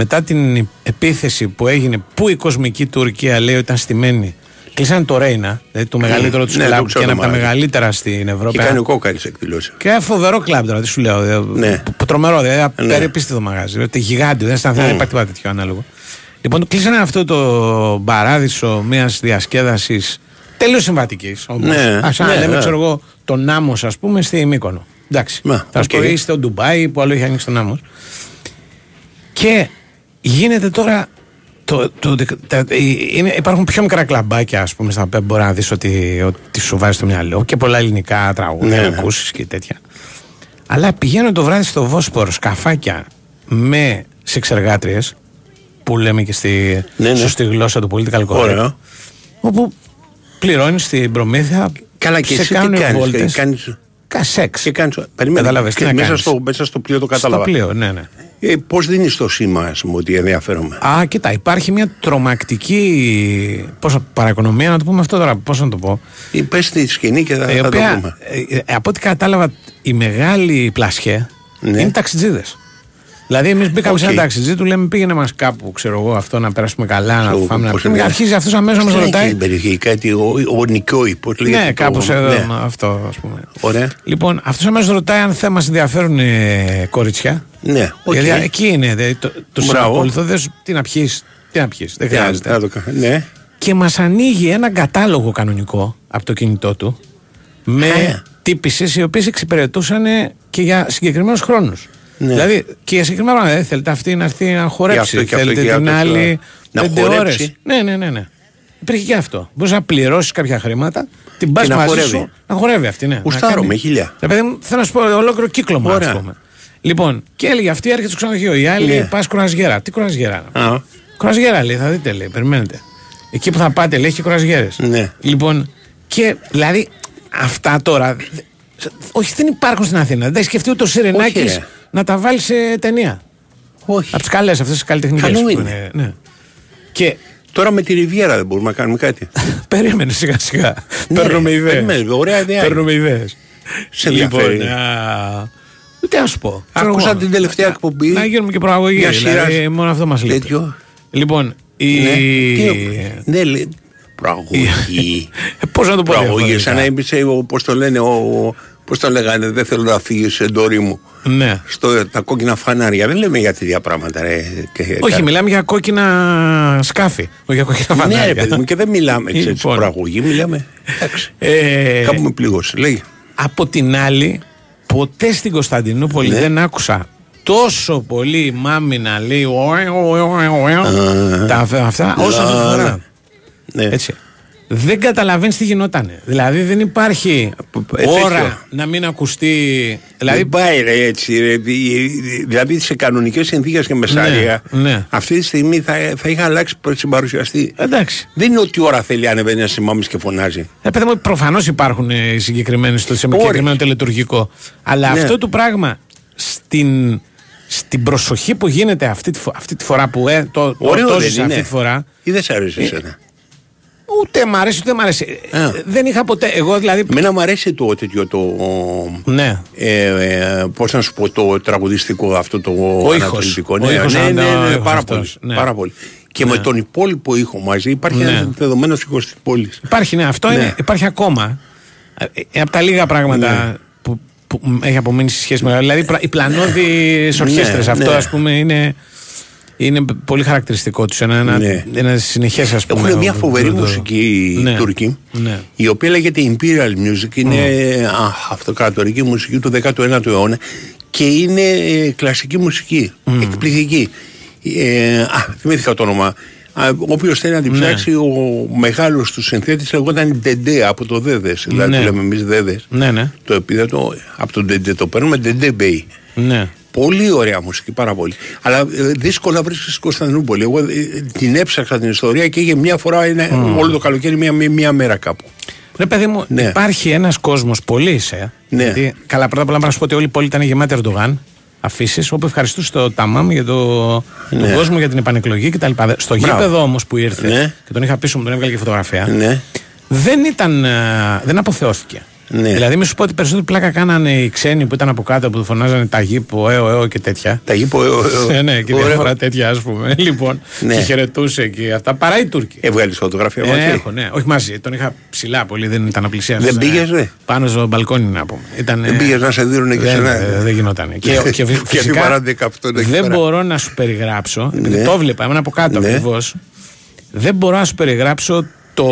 μετά την επίθεση που έγινε, που η κοσμική Τουρκία λέει ότι ήταν στημένη. Κλείσανε το Ρέινα, δηλαδή το μεγαλύτερο τους Ναι, το κλαμπ ξέρω και ένα από το τα μαγαζί. μεγαλύτερα στην Ευρώπη. Και κάνεις ο κόκαλης εκδηλώσεις. Και ένα φοβερό κλαμπ τώρα, τι σου λέω. Ναι. Ναι. Που, τρομερό, δηλαδή Ναι. περίπιστο μαγάζι. Δηλαδή, γιγάντιο, δεν στα Mm. δεν υπάρχει τίποτα τέτοιο ανάλογο. Λοιπόν, κλείσανε αυτό το παράδεισο μιας διασκέδασης τελείως συμβατικής όμω. Ναι, Α ναι, λέμε, ναι. ξέρω εγώ, τον Νάμο, ας πούμε, στη Μύκονο. Εντάξει. Μα, θα σου οκ. πω, ή στο Ντουμπάι που άλλο έχει ανοίξει τον Νάμμο. Και γίνεται τώρα. Το, το, τα- είναι, υπάρχουν πιο μικρά κλαμπάκια, ας πούμε, στα οποία μπορεί να δεις ότι, ότι σου βάζει στο μυαλό και πολλά ελληνικά τραγούδια Ναι, να ναι. ακούσεις και τέτοια. Αλλά πηγαίνω το βράδυ στο Βόσπορο σκαφάκια με σεξεργάτριες που λέμε και στη Ναι, ναι. σωστή γλώσσα του political correct. Ωραία. Όπου πληρώνεις την προμήθεια Καλά και σε εσύ τι κάνουν κάνεις. βόλτες. και κάνεις Κα σεξ. και κάνεις, περιμένε, Κατάλαβες, τι και να μέσα, κάνεις. στο, μέσα στο πλοίο το κατάλαβα. Στο πλοίο, ναι, ναι. Ε, πώς δίνεις το σήμα, ας πούμε, ότι ενδιαφέρομαι; Α, κοίτα, υπάρχει μια τρομακτική πόσο, παρακονομία, να το πούμε αυτό τώρα, πώς να το πω. Ή πες τη σκηνή και θα, η θα το οποία, πούμε. ε, ε, από ό,τι κατάλαβα, η μεγάλη πλασιέ Ναι. είναι ταξιτζίδες. Δηλαδή, εμείς μπήκαμε σε Οκ. ένα ταξιτζί, του λέμε πήγαινε μας κάπου, ξέρω εγώ, αυτό να περάσουμε καλά, να Ξέρω, φάμε να πώς πούμε. Και είναι. αρχίζει αυτός αμέσως να Πώς μας λέγεται ρωτάει. την περιοχή, κάτι, ο, ο Νικόη, πώς λέγεται. Ναι, το- κάπως εδώ, ναι. μα, αυτό ας πούμε. Ωραία. Λοιπόν, αυτός αμέσως ρωτάει αν θα μα ενδιαφέρουν ε, κοριτσιά. Ναι, οκ. Γιατί εκεί είναι. δε, το το Μπράβο. συνακολουθώ, δεν σου- τι να πιει, τι να πιει. Δεν Ναι, χρειάζεται. θα το κάνω. Ναι. Και μας ανοίγει ένα κατάλογο κανονικό από το κινητό του με Α. τύπησε οι οποίες εξυπηρετούσαν και για συγκεκριμένους χρόνους. Ναι. Δηλαδή και για συγκεκριμένα πράγματα. Δεν θέλετε αυτή να έρθει να χορέψει. αυτό και αυτό θέλετε και την αυτό, άλλη να πέντε χορέψει. ώρες. Ναι, ναι, ναι, ναι. Υπήρχε και αυτό. Μπορείς να πληρώσεις κάποια χρήματα, την πας Και να μαζί χορεύει. σου να χορεύει αυτή. Ναι. Γουστάρω Να κάνει- με χιλιά. Ρε παιδί μου, θέλω να σου πω ολόκληρο κύκλωμα, Ωραία. α πούμε. Λοιπόν, και έλεγε αυτή έρχεται στο ξενοδοχείο. Η άλλη Ναι. πας κουραζιέρα. Τι κουραζιέρα. Α, Κουραζιέρα λέει, θα δείτε λέει, περιμένετε. Εκεί που θα πάτε λέει έχει κουραζιέρε. Ναι. Λοιπόν, και δηλαδή αυτά τώρα. δε- Όχι, δεν υπάρχουν στην Αθήνα. Δεν έχει σκεφτεί ούτε ο Σιρενάκης ρε. Να τα βάλεις σε ταινία. όχι. Από τις καλές αυτές τις καλλιτεχνικές. Καλό είναι. Ναι. Και Τώρα με τη Ριβιέρα δεν μπορούμε να κάνουμε κάτι. περίμενε σιγά σιγά. Ναι, Παίρνουμε ρε, ιδέες. περιμένουμε, ωραία ιδέα είναι. Παίρνουμε ιδέες. Σε ενδιαφέρει. Λοιπόν, α, τι να σου πω. Ξέρω Άκουσα εγώ. την τελευταία εκπομπή. Να γίνουμε και προαγωγή. Μια Δηλαδή, σειρά μόνο αυτό μας λέει. τέτοιο. Λοιπόν, η. Ναι. Τι- Ναι, λέει. Προαγωγή. Πώς να το πω. Προαγωγή. διαφορετικά. Σαν να έμπησε, πώς το λένε, ο, πώς το λέγανε, δεν θέλω να φύγεις σε ντόρι μου. Ναι. Στο, τα κόκκινα φανάρια. Δεν λέμε για τέτοια πράγματα, ρε. Και- Όχι, κα- μιλάμε για κόκκινα σκάφη. Όχι για κόκκινα Ναι, φανάρια. ρε παιδί μου, και δεν μιλάμε έτσι, Λοιπόν. προαγωγή, μιλάμε. Εντάξει. Ε, Κάπου με πλήγωσε. Λέει. από την άλλη, ποτέ στην Κωνσταντινούπολη Ναι. δεν άκουσα τόσο πολύ μάμη να λέει «Ωε, ωε, ωε, ωε», τα αυ- αυτά όσο αυτή τη φορά. Ναι. Έτσι. Δεν καταλαβαίνεις τι γινότανε. Δηλαδή δεν υπάρχει ε, ώρα τέτοιο. να μην ακουστεί. Δηλαδή Δεν πάει ρε, έτσι. Ρε. Δη- Δηλαδή σε κανονικές συνθήκες και μεσάρια, Ναι, ναι. αυτή τη στιγμή θα, θα είχα αλλάξει συμπαρουσιαστή. εντάξει. Δεν είναι ότι ώρα θέλει ανεβαίνει ένα σημάμι και φωνάζει. Ε, παιδί μου, προφανώς υπάρχουν ε, οι συγκεκριμένες στο σε Ώρες. συγκεκριμένο τελετουργικό. Αλλά Ναι. αυτό το πράγμα στην, στην προσοχή που γίνεται αυτή τη, φο- αυτή τη φορά που ε, το, το, Ωραίο το δεν ζήσα είναι. αυτή τη φορά. Ή δεν σε αρέσει Ε, εσένα; Ούτε μ' αρέσει, ούτε μ' αρέσει. Ε, Α. δεν είχα ποτέ. Εγώ δηλαδή. Εμένα μου αρέσει το τέτοιο το. Ναι. Ε, ε, Πώς να σου πω, το τραγουδιστικό αυτό το ήχος. ανατολικό. Ο Ναι, ήχος ναι, ανά- ναι, ο ναι, ήχος πάρα, αυτός. πολύ, Ναι. πάρα πολύ. Και Ναι. με τον υπόλοιπο ήχο μαζί υπάρχει Ναι. ένας δεδομένος ήχος της πόλης. Υπάρχει, ναι, αυτό Ναι. είναι, υπάρχει ακόμα. Ε, ε, από τα λίγα πράγματα Ναι. που, που μ, έχει απομείνει στη σχέση με. Δηλαδή πρα- οι πλανώδει ορχήστρε. Ναι, αυτό ναι. ας πούμε είναι. Είναι πολύ χαρακτηριστικό τους. Ένα, ένα, Ναι. ένα συνεχές, ας πούμε. Έχουν μια το- φοβερή το- το- μουσική οι Ναι. Τούρκοι, Ναι. η οποία λέγεται Imperial Music, είναι α, αυτοκρατορική μουσική του 19ου αιώνα και είναι ε, κλασική μουσική, εκπληκτική. Ε, α, θυμήθηκα το όνομα. Όποιο θέλει να την Ναι. ψάξει, ο μεγάλος του συνθέτης λεγόταν Ντεντέ από το Δέδες. Δηλαδή, Ναι. το λέμε εμείς Δέδες. Ναι, ναι. Το επίθετο από τον Ντεντέ το παίρνουμε Ντεντέ Μπέι. ναι. Πολύ ωραία μουσική, πάρα πολύ. Αλλά ε, δύσκολα βρίσκεις στην Κωνσταντινούπολη. Εγώ ε, την έψαξα την ιστορία και είχε μια φορά ένα, όλο το καλοκαίρι μία, μία, μία μέρα κάπου. Ρε παιδί μου, Ναι. υπάρχει ένας κόσμος πολύ, ε. Ναι. Γιατί, καλά, πρώτα απ' όλα να σου πω ότι όλη η πόλη ήταν γεμάτη Ερντογάν. αφήσεις όπου ευχαριστούσε το Ταμάμ για το, τον Ναι. κόσμο για την επανεκλογή κτλ. Στο Μπράβο. γήπεδο όμως που ήρθε Ναι. και τον είχα πίσω μου, τον έβγαλε και φωτογραφία. Ναι. Δεν ήταν. ε, δεν αποθεώθηκε. Ναι. Δηλαδή, μη σου πω ότι περισσότερη πλάκα κάνανε οι ξένοι που ήταν από κάτω που του φωνάζανε τα γήπο, έω, έω και τέτοια. Τα γήπο, έω, έω. Ναι, ναι, και Ωραίο. διάφορα τέτοια, ας πούμε. Λοιπόν, Ναι. και χαιρετούσε και αυτά. Παρά οι Τούρκοι. Έβγαλε φωτογραφία Ε, μαζί. έχω, ναι. Όχι μαζί. Τον είχα ψηλά πολύ, δεν ήταν να πλησιάσει. Δεν πήγες, ρε; Πάνω στο μπαλκόνι να πούμε. Ήταν, Δεν ε, πήγες να σε δίνουνε και δεν, σένα. ε, Δεν γινόταν. και, και φυ- Γιατί φυσικά παράδειγμα αυτό είναι εκεί δεν πέρα. μπορώ να σου περιγράψω. επειδή Ναι. Το βλέπα, ήμουν από κάτω Ναι. ακριβώς. Δεν μπορώ να σου περιγράψω το,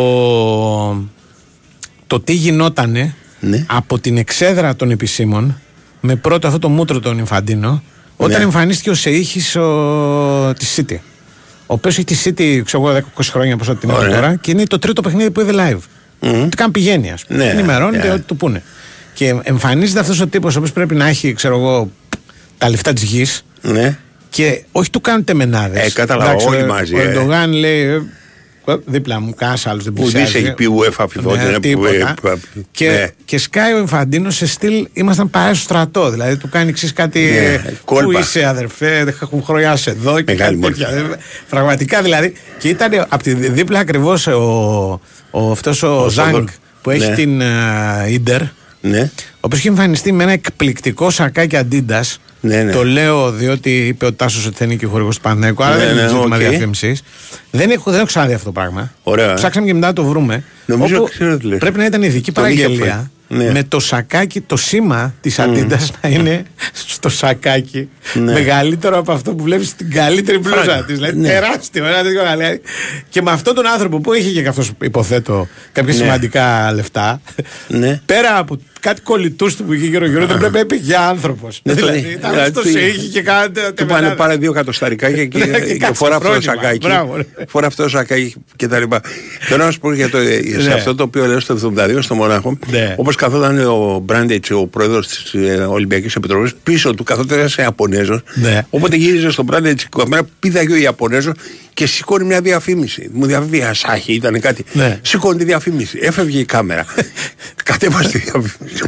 το τι γινότανε Ναι. από την εξέδρα των επισήμων με πρώτο αυτό το μούτρο τον Ινφαντίνο όταν Ναι. εμφανίστηκε ο Σεήχης ο... τη City. Ο οποίος έχει τη City, ξέρω εγώ, 10-20 χρόνια πόσο την έχω Ωραία. τώρα και είναι το τρίτο παιχνίδι που είδε live. Τι καν πηγαίνει, ας πούμε. Ναι, Ενημερώνεται ναι. ό,τι του πούνε. Και εμφανίζεται αυτός ο τύπος ο οποίος πρέπει να έχει, ξέρω εγώ, τα λεφτά της γης Ναι. και όχι του κάνουν τεμενάδε. Ε, κατάλαβα, όλοι μαζί, Ο ε. Ερντογάν λέει. ε, ε, δίπλα μου, κανένας άλλος δεν Που πλησιάζει. δεν έχει πει UEFA FIFA, Ναι, που, τίποτα. ε, π- Και, ναι. και σκάει ο Εμφαντίνο σε στυλ ήμασταν παρέα στο στρατό. Δηλαδή του κάνει εξής κάτι. Ναι, ε, Πού κόλπα. είσαι, αδερφέ, δεν έχουν χρόνια σε εδώ και Μεγάλη κάτι τέτοια. Ε, Πραγματικά δηλαδή. Και ήταν από τη δίπλα ακριβώς ο, ο, αυτός ο, Ο Ζάγκ Σόδωρ. που έχει Ναι. την ε, Ίντερ. Ναι. Ο οποίος είχε εμφανιστεί με ένα εκπληκτικό σακάκι αντίντα. Ναι, ναι. Το λέω διότι είπε ο Τάσος ότι θα είναι και ο χορηγός του Πανέκου. Άρα Ναι, δεν είναι ναι, ζήτημα οκ. διαφήμισης. Δεν έχω, δεν έχω ξαναδεί αυτό το πράγμα. Ωραία. Ψάξαμε και μετά να το βρούμε. Νομίζω όπου ξέρω τι λες. πρέπει να ήταν ειδική Τον είχε παραγγελία. φέρει. Ναι. Με το σακάκι, το σήμα της αντίντα να είναι στο σακάκι Ναι. μεγαλύτερο από αυτό που βλέπεις στην καλύτερη μπλούζα Φράγκα. της. Δηλαδή Ναι. τεράστιο. Ένα τέτοιο γαλέρι. Και με αυτόν τον άνθρωπο που είχε και αυτός, υποθέτω, κάποια Ναι. σημαντικά λεφτά. Ναι. Πέρα από κάτι κολλητού του που είχε γύρω-γύρω, δεν πρέπει να είπε για άνθρωπος. Ναι, το δηλαδή, δει. ήταν Δηλαδή, αυτό του- σε είχε και κάνατε. Του πάνε πάρε δύο εκατοσταρικάκια και, Ναι, και και κάτσε φορά αυτό το φρόνημα. σακάκι. Μπράβο, ρε. Φορά αυτό το σακάκι και τα λοιπά. Θέλω να σου πω για το, σε Ναι. αυτό το οποίο λέω στο 72 στο Μονάχο, Ναι. όπως καθόταν ο Μπράντετ, ο πρόεδρος της Ολυμπιακής Επιτροπής, πίσω του καθόταν ένας Ιαπωνέζος. Ναι. Όποτε γύριζε στον Μπράντετ, καμέρα πήδαγε ο Ιαπωνέζος και σηκώνει μια διαφήμιση. Μου διαβίβει Ασάχη, ήταν κάτι. Ναι. Σηκώνει τη διαφήμιση. Έφευγε η κάμερα. Κατέβασε τη διαφήμιση.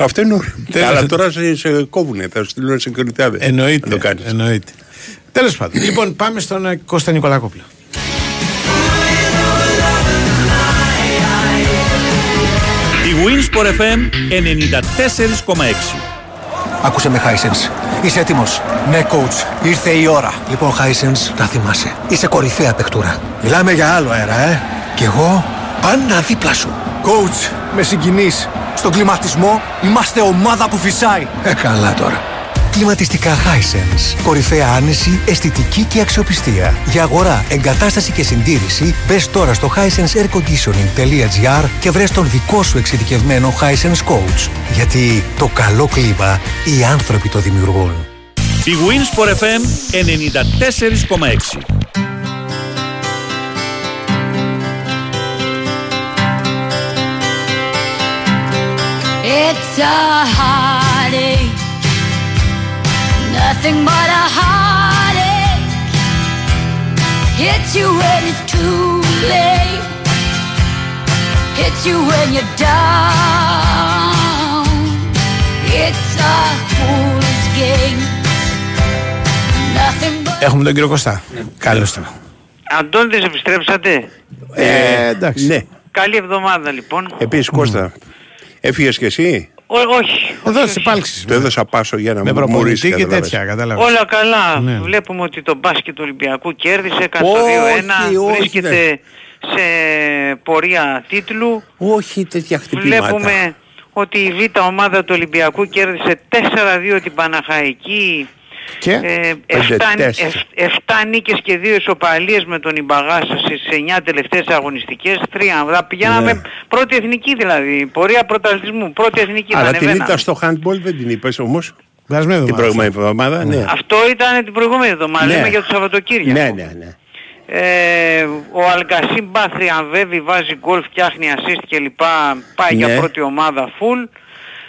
Αυτό είναι ωραίο. Τέλος. Αλλά τώρα σε, σε κόβουνε, θα σου στείλουν σε κινητάδε. Εννοείται. Να το κάνεις. εννοείται. Τέλος πάντων. λοιπόν, πάμε στον ε, Κώστα Νικολακόπουλο. Winsport FM 94,6. Άκουσε με, Hisense. Είσαι έτοιμος; Ναι, coach. Ήρθε η ώρα. Λοιπόν, Hisense, τα θυμάσαι. Είσαι κορυφαία παιχτούρα. Μιλάμε για άλλο αέρα, ε. Κι εγώ πάντα δίπλα σου. Coach, με συγκινείς. Στον κλιματισμό είμαστε ομάδα που φυσάει. Ε, καλά τώρα. Κλιματιστικά Hisense. Κορυφαία άνεση, αισθητική και αξιοπιστία. Για αγορά, εγκατάσταση και συντήρηση, μπες τώρα στο hisenseairconditioning.gr και βρες τον δικό σου εξειδικευμένο Hisense Coach. Γιατί το καλό κλίμα οι άνθρωποι το δημιουργούν. Η Winsport FM 94,6. It's a heartache, nothing but a heartache. Hits you when it's too late, hits you when you're down. It's a fool's game, nothing but. Έχουμε τον κύριο Κωστά. Καλώς τον. Αντώνης επιστρέψατε; Ε, εντάξει. Ναι. Καλή εβδομάδα λοιπόν. Επίσης, Κώστα, έφυγες και εσύ; Ό, όχι. Εδώ στι υπάλξει. Το έδωσα πάσο για να Με μου μουρίσει. προπονητή και καταλάβες. τέτοια, κατάλαβες. Όλα καλά. Ναι. Βλέπουμε ότι το μπάσκετ του Ολυμπιακού κέρδισε, έκανε το Όχι, 2-1, όχι, βρίσκεται σε πορεία τίτλου. Όχι τέτοια χτυπήματα. Βλέπουμε ότι η β' ομάδα του Ολυμπιακού κέρδισε 4-2 την Παναχαϊκή. Και; Ε, 7, νίκες και 2 ισοπαλίες με τον Ιμπαγάσα στις 9 τελευταίες αγωνιστικές. Τρία. Θα Πηγαίναμε Ναι. πρώτη εθνική δηλαδή. Πορεία πρωταθλητισμού. Πρώτη εθνική. θα Αλλά την ανεβαίναμε. ήττα στο handball δεν την είπες όμως. Περασμένη Την εβδομάδα. προηγούμενη εβδομάδα, ναι. Αυτό ήταν την προηγούμενη εβδομάδα. Ναι. Λέμε για το Σαββατοκύριακο. Ναι, ναι, ναι. Ε, ο Αλκασίμπ Μπάθρι ανβεύει, βάζει γκολ, φτιάχνει assist και λοιπά. Πάει Ναι. για πρώτη ομάδα full.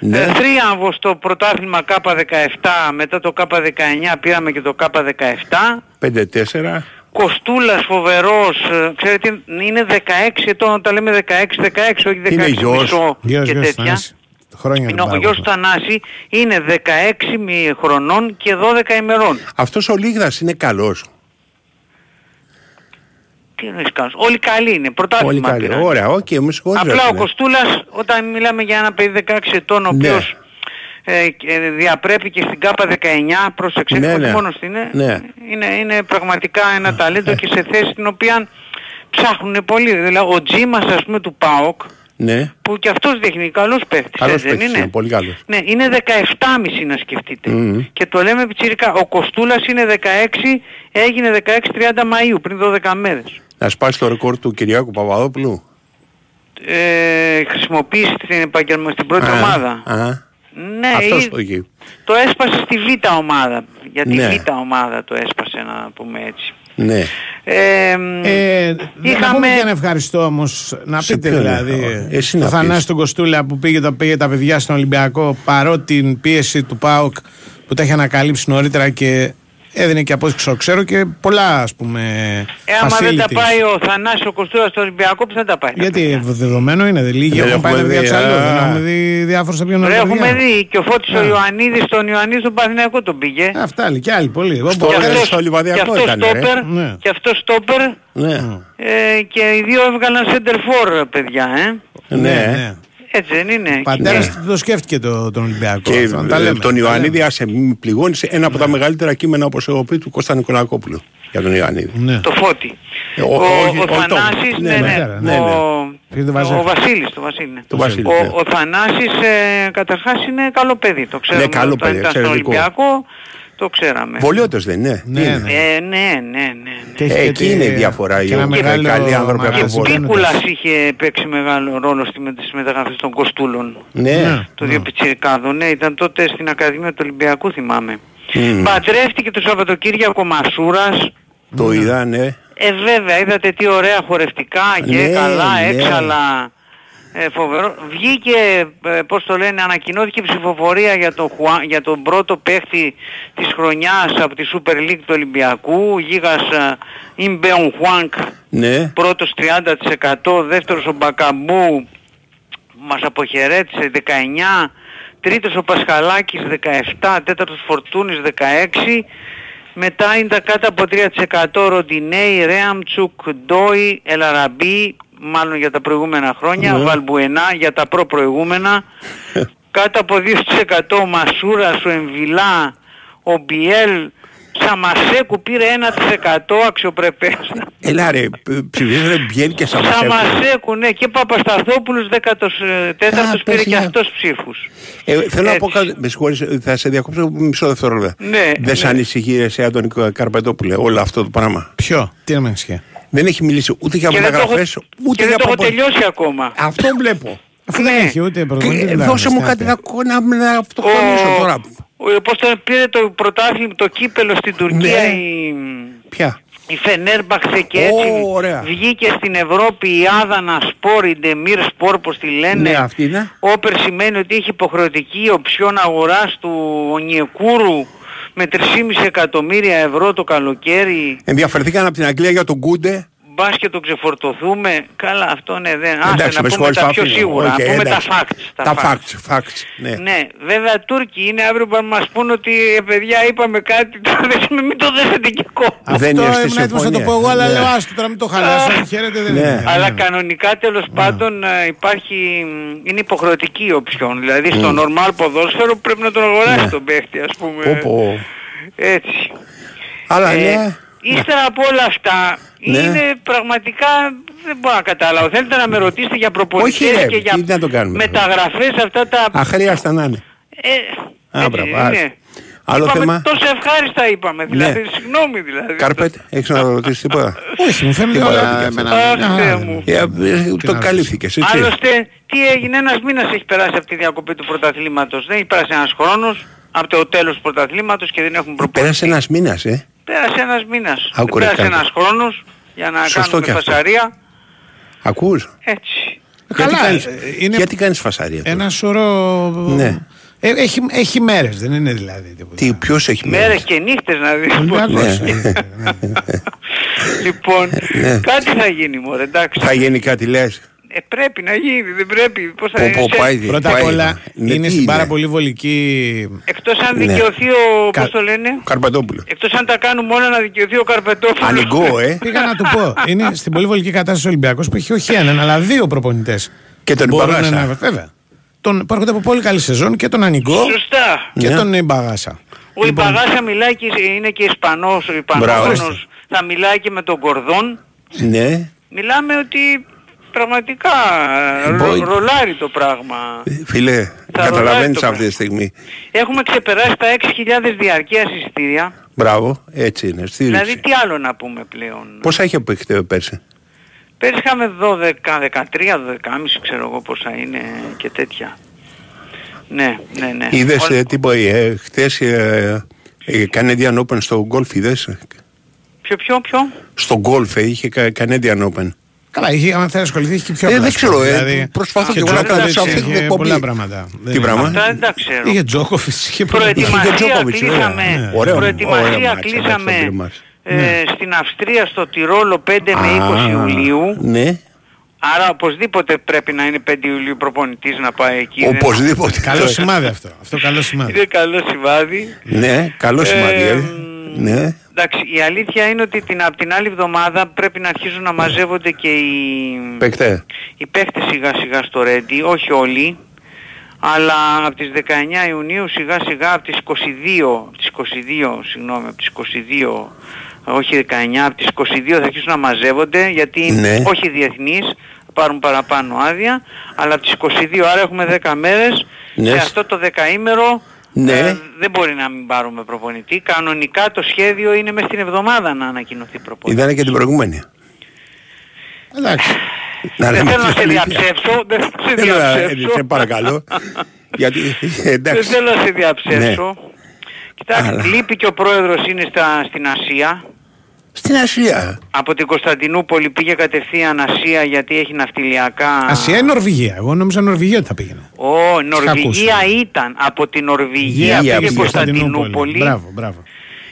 Ναι. Ε, θρίαμβο στο πρωτάθλημα K17, μετά το K19 πήραμε και το K17. 5-4. Κοστούλας φοβερός, ε, ξέρετε είναι 16 ετών, όταν λέμε 16, 16 όχι 16 Είναι γιος. μισό Γιος, και γιος, τέτοια. Θανάσης. Χρόνια Είναι, τον ο Πάοκ. γιος του Θανάση είναι 16 μη- χρονών και 12 ημερών. Αυτός ο Λίγδας είναι καλός. Τι εννοείς καλός. Όλοι καλοί είναι. Πολύ Πρωτάθλημα καλή. πήραν. Ωραία, οκ, με συγχωρείς. Απλά ρε ο φίλε. Κοστούλας όταν μιλάμε για ένα παιδί 16 ετών ο Ναι. οποίος ε, και, ε, διαπρέπει και στην ΚΑΠΑ 19 πρόσεξε Ναι, όχι ναι. μόνος στην ε, Ναι. είναι, είναι πραγματικά ένα ταλέντο και σε θέση την οποία ψάχνουν πολύ. Δηλαδή ο Τζίμας ας πούμε του ΠΑΟΚ Ναι, που και αυτός δείχνει καλός παίχτης, καλός έτσι δεν παίκτης είναι; είναι, πολύ καλός. Ναι, είναι 17,5 να σκεφτείτε. Μμμ. Και το λέμε πιτσιρικά. Ο Κοστούλας είναι 16, έγινε 16-30 Μαΐου, πριν 12 μέρες. Να σπάσει το ρεκόρ του Κυριάκου Παπαδόπουλου. Ε, χρησιμοποίησε την επαγγελμα στην πρώτη Α, ομάδα. α. Ναι, Αυτός ή- το έχει. το έσπασε στη Β' ομάδα. Για τη Ναι. Β' ομάδα το έσπασε να πούμε έτσι. Ναι. Ε, μ, Ε, Να είχαμε... πούμε και ένα ευχαριστώ όμως. Να Σε πείτε ποιον, δηλαδή. ε, εσύ το να Θανάση πεις. τον Κοστούλα που πήγε, το, πήγε τα παιδιά στον Ολυμπιακό παρότι την πίεση του ΠΑΟΚ που τα είχε ανακαλύψει νωρίτερα και έδινε και απόδειξη ξέρω και πολλά ας πούμε Ε, άμα δεν τα facilities. πάει ο Θανάσης ο Κοστούλας στο Ολυμπιακό, που θα τα πάει. Γιατί δεδομένο είναι, δεν λίγοι Δεν έχουν πάει τα έχουμε παιδιά δει, τους αλλού. α. Δεν έχουμε δει διάφορους από ποιον Ρε, τα έχουμε παιδιά. δει και ο Φώτης ο Α. Ιωαννίδης τον Ιωαννίδη στον Παναθηναϊκό τον πήγε. Αυτά άλλοι και άλλοι πολλοί. Εγώ Στο- μπορώ- Και ρε, αυτός- στο Λιβαδιακό και αυτός έκανε, ρε. στόπερ, Ναι. και αυτός στόπερ Ναι. ε, και οι δύο έβγαλαν center for παιδιά, ε. Ναι. Έτσι δεν είναι. Ο πατέρας Ναι. του το σκέφτηκε το, τον Ολυμπιακό. Και αυτό, να τα ε, λέμε. τον Τα Ιωαννίδη λέμε. άσε μη πληγώνει σε ένα από τα μεγαλύτερα κείμενα όπως έχω πει του Κώστα Νικολακόπουλου για τον Ιωαννίδη. Ναι. Το Φώτη. Ε, Ο, ο- όχι, ο, όχι, το- Θανάσης, ναι, ναι, ναι, ναι, ναι, ναι. Ο, Ποιος δεν ο, βάζει; Βασίλης, το Βασίλη. ναι. Το Βασίλη, ο, ναι. ο Θανάσης ε, καταρχάς είναι καλό παιδί, το ξέρουμε. Ναι, καλό Όταν παιδί, ήταν στον εξαιρετικό. Ολυμπιακό, το ξέραμε. Βολιώτος δεν είναι. Ναι, Τι είναι; ναι. Ε, ναι, ναι, ναι. ναι. Και έχεις Ε, και εκεί τη- είναι η διαφορά. και Οι ένα οι μεγάλο καλοί άνθρωποι από μαγαζί το Βόλιο. μπαίνοντας. Πίκουλας είχε παίξει μεγάλο ρόλο στη, με- στις μεταγραφές των Κοστούλων. Ναι. Το δύο πιτσιρικάδο, ναι, ήταν τότε στην Ακαδημία του Ολυμπιακού θυμάμαι. Μμ. Παντρεύτηκε το Σαββατοκύριακο Μασούρας. Το είδα, ναι. Ε, βέβαια, είδατε τι ωραία χορευτικά και Ναι, καλά, ναι. έξαλα. Ε, φοβερό. Βγήκε, ε, πώς το λένε, ανακοινώθηκε η ψηφοφορία για, το, Χουα- για τον πρώτο παίχτη της χρονιάς από τη Super League του Ολυμπιακού. Γίγας ε, Ιμπεον Χουάνκ, Ναι. πρώτος 30%, δεύτερος ο Μπακαμπού, μας αποχαιρέτησε 19, τρίτος ο Πασχαλάκης 17, τέταρτος Φορτούνης 16, μετά είναι τα κάτω από 3% Ροντινέη, Ρέαμτσουκ, Ντόι, Ελαραμπή, μάλλον για τα προηγούμενα χρόνια, Ναι. Βαλμπουενά για τα προ-προηγούμενα, κάτω από 2% ο Μασούρας, ο Εμβιλά, ο Μπιέλ, Σαμασέκου πήρε 1% αξιοπρεπές. Έλα ρε, ψηφίζανε Μπιέλ και Σαμασέκου. Σαμασέκου, ναι, και Παπασταθόπουλος 14ος Α, πήρε πες, και ναι. αυτός ψήφους. Ε, θέλω να πω Έτσι. κάτι, με συγχωρείς, θα σε διακόψω μισό δευτερόλεπτο. Ναι, Δεν σε ναι. ανησυχεί ρε, σε τον Καρπετόπουλε όλο αυτό το πράγμα. Ποιο, τι να με ενισχύει. Δεν έχει μιλήσει ούτε για Και δεν το έχω, μεταγραφές, ούτε και για δεν το έχω προπο- τελειώσει ακόμα. Αυτό βλέπω. Αφού δεν Ναι. έχει ούτε προπονητή. Και, δεν δώσε μου υπάρχει, κάτι να, να, να το Ο, χωρίσω τώρα. ο, πώς το πήρε το πρωτάθλημα, το κύπελο στην Τουρκία Ναι. η, Ποια; η Φενέρμπαχθε και έτσι Ω, ωραία. βγήκε στην Ευρώπη η Άδανα Σπόρ, η Ντεμίρ Σπόρ πως τη λένε. Ναι, αυτή είναι. Όπερ σημαίνει ότι έχει υποχρεωτική οψιόν αγοράς του Ονιεκούρου με 3,5 εκατομμύρια ευρώ το καλοκαίρι. Ενδιαφερθήκαν από την Αγγλία για τον Κούντε. Μπας και τον ξεφορτωθούμε. Καλά αυτό ναι δεν. Άσε Εντάξει, να με πούμε συγχωρείς, τα το πιο αφήνω. σίγουρα. Οκ, να πούμε εντάξει. τα facts. Τα facts, facts. Ναι. Ναι, βέβαια Τούρκοι είναι αύριο που μας πούν ότι ε, παιδιά είπαμε κάτι, το δέσουμε, μην το δέσετε και κόμμα. Δεν Αυτό είναι στη ήμουν έτοιμος να το συμφωνία. πω εγώ, αλλά Ναι. λέω άστο τώρα μην το χαλάσω. Χαίρετε, δεν Ναι. είναι. Αλλά Ναι. κανονικά τέλος πάντων ε, υπάρχει, μ, είναι υποχρεωτική η οψιόν. Δηλαδή στο normal ποδόσφαιρο πρέπει να τον αγοράσει Ναι. τον παίχτη ας πούμε. Πω, πω. Έτσι. Αλλά Ε, ναι. Ύστερα από όλα αυτά Ναι. είναι πραγματικά δεν μπορώ να καταλάβω. Θέλετε να με ρωτήσετε για Όχι, προπονητές ρε, και για τι να το κάνουμε. μεταγραφές αυτά τα... Αχρίαστα να είναι. Ε, Α, έτσι μπράβο, είναι. άσε. Άλλο είπαμε, θέμα; Τόσο ευχάριστα είπαμε. Δηλαδή, Ναι. συγγνώμη δηλαδή. Κάρπετ, έχεις να ρωτήσεις τίποτα; Όχι, μου φαίνεται Τίποτα, όλα δεν εμένα. Αχ, μια Θεέ χαρά. μου. Ε, ε, Το να καλύφθηκες, έτσι. Άλλωστε, τι έγινε, ένας μήνας έχει περάσει από τη διακοπή του πρωταθλήματος. Δεν έχει περάσει ένας χρόνος από το τέλος του πρωταθλήματος και δεν έχουν προπονητή. Πέρασε ένας μήνας, ε. Πέρασε ένας μήνας. Άκου, Δεν ρε, πέρασε κάρτα. ένας χρόνος για να Σωστό κάνουμε και αυτό. φασαρία. Ακούς; Έτσι. Καλά, γιατί κάνεις, ε, είναι γιατί κάνεις φασαρία. τώρα; ένα σωρό. Ναι. Ε, έχει, έχει μέρες, δεν είναι δηλαδή τίποτα. Τι, ποιος έχει Μέρες; Μέρες. και νύχτες να δεις. Ολυμπιακός. Ναι. Ε, λοιπόν, Ναι. κάτι θα γίνει μωρέ, εντάξει. Θα γίνει κάτι λες. Ε, πρέπει να γίνει, δεν πρέπει. Πώς θα Πω, είναι. πω, σε- πάει- Πρώτα απ' όλα Ναι, είναι τι στην είναι; πάρα πολύ βολική. Εκτός αν Ναι. δικαιωθεί ο, Κα- πώς το λένε, Καρπατόπουλο. εκτός αν τα κάνουμε όλα να δικαιωθεί ο Καρπετόπουλος. Ανοιγό, ε. Πήγα να του πω. Είναι στην πολύ βολική κατάσταση ο Ολυμπιακός που έχει όχι έναν, αλλά δύο προπονητές. Και τον Ιμπαγάσα. Να... Βέβαια. Τον, που έρχονται από πολύ καλή σεζόν και τον Ανιγκό Σωστά. και Ναι. τον Ιμπαγάσα. Ο Ιμπαγάσα μιλάει και είναι και Ισπανός, ο Μπράβο. Ισπανόφωνος. Θα μιλάει και με τον Κορδόν. Ναι. Μιλάμε ότι πραγματικά ε, Boy. ρο, ρολάρει το πράγμα. Φίλε, ρολάρει καταλαβαίνεις το αυτή τη στιγμή. Έχουμε ξεπεράσει τα 6.000 διαρκείας εισιτήρια. Μπράβο, έτσι είναι. Στήριξη. Δηλαδή τι άλλο να πούμε πλέον; Πόσα έχει απεχτεί πέρσι; Πέρυσι είχαμε 12, 13, 12,5 ξέρω εγώ πόσα είναι και τέτοια. Ναι, ναι, ναι. Είδες Όλα- ε, τίποτα, ε, χτες ε, ε, Canadian Open στο golf, είδες; Ποιο, ποιο, ποιο; Στο golf ε, είχε κα- Canadian Open. Καλά, είχε, αν θέλει ασχοληθεί, έχει και πιο Ε, απλά δεν ξέρω, σπορ, ε, δηλαδή, προσπαθώ είχε και εγώ να κάνω Τζόκοβιτς, σε αυτή την είχε εκπομπή. Πολλά πράγματα. Τι πράγμα; Αυτά δεν τα ξέρω. Είχε Τζόκοβιτς, είχε πολλά Προετοιμασία Τζόκοβιτς, ωραία. κλείσαμε, Ναι. Ωραίο, προετοιμασία ωραίο μάτς, κλείσαμε αυτό το μας. ε, Ναι. στην Αυστρία στο Τυρόλο 5 με 20 Α, Ιουλίου. Ναι, Άρα οπωσδήποτε πρέπει να είναι 5 Ιουλίου προπονητής να πάει εκεί. Δεν- οπωσδήποτε. Καλό σημάδι αυτό. Αυτό καλό σημάδι. Είναι καλό σημάδι. Ναι, καλό σημάδι. Ε, ε. Ναι. Εντάξει, η αλήθεια είναι ότι την, από την άλλη εβδομάδα πρέπει να αρχίζουν να μαζεύονται και οι, Παίκτε. οι παίχτες σιγά σιγά στο Ρέντι, όχι όλοι, αλλά από τις 19 Ιουνίου σιγά σιγά από τις 22, από τις 22, συγγνώμη, από τις 22, όχι 19, από τις 22 θα αρχίσουν να μαζεύονται γιατί Ναι. όχι διεθνείς, θα πάρουν παραπάνω άδεια, αλλά από τις 22, άρα έχουμε 10 μέρες, Ναι. σε αυτό το δεκαήμερο Ναι. ε, δεν μπορεί να μην πάρουμε προπονητή. Κανονικά το σχέδιο είναι μέσα στην εβδομάδα να ανακοινωθεί προπονητής. Είδανε και την προηγούμενη. Εντάξει. Να Δεν λέμε θέλω να την σε αλήθεια. διαψεύσω, δεν θέλω να σε Θέλω να- διαψεύσω. σε παρακαλώ. Γιατί, Δεν εντάξει. θέλω να σε διαψεύσω. Κοιτάξτε, Αλλά- λείπει και ο πρόεδρος είναι στα, στην Ασία. Στην Ασία. Από την Κωνσταντινούπολη πήγε κατευθείαν Ασία γιατί έχει ναυτιλιακά... Ασία ή Νορβηγία; Εγώ νόμιζα Νορβηγία ότι θα πήγαινε. Ω, Νορβηγία ακούσει. ήταν. Από την Νορβηγία Γεια, πήγε πήγε Κωνσταντινούπολη. Μπράβο, μπράβο.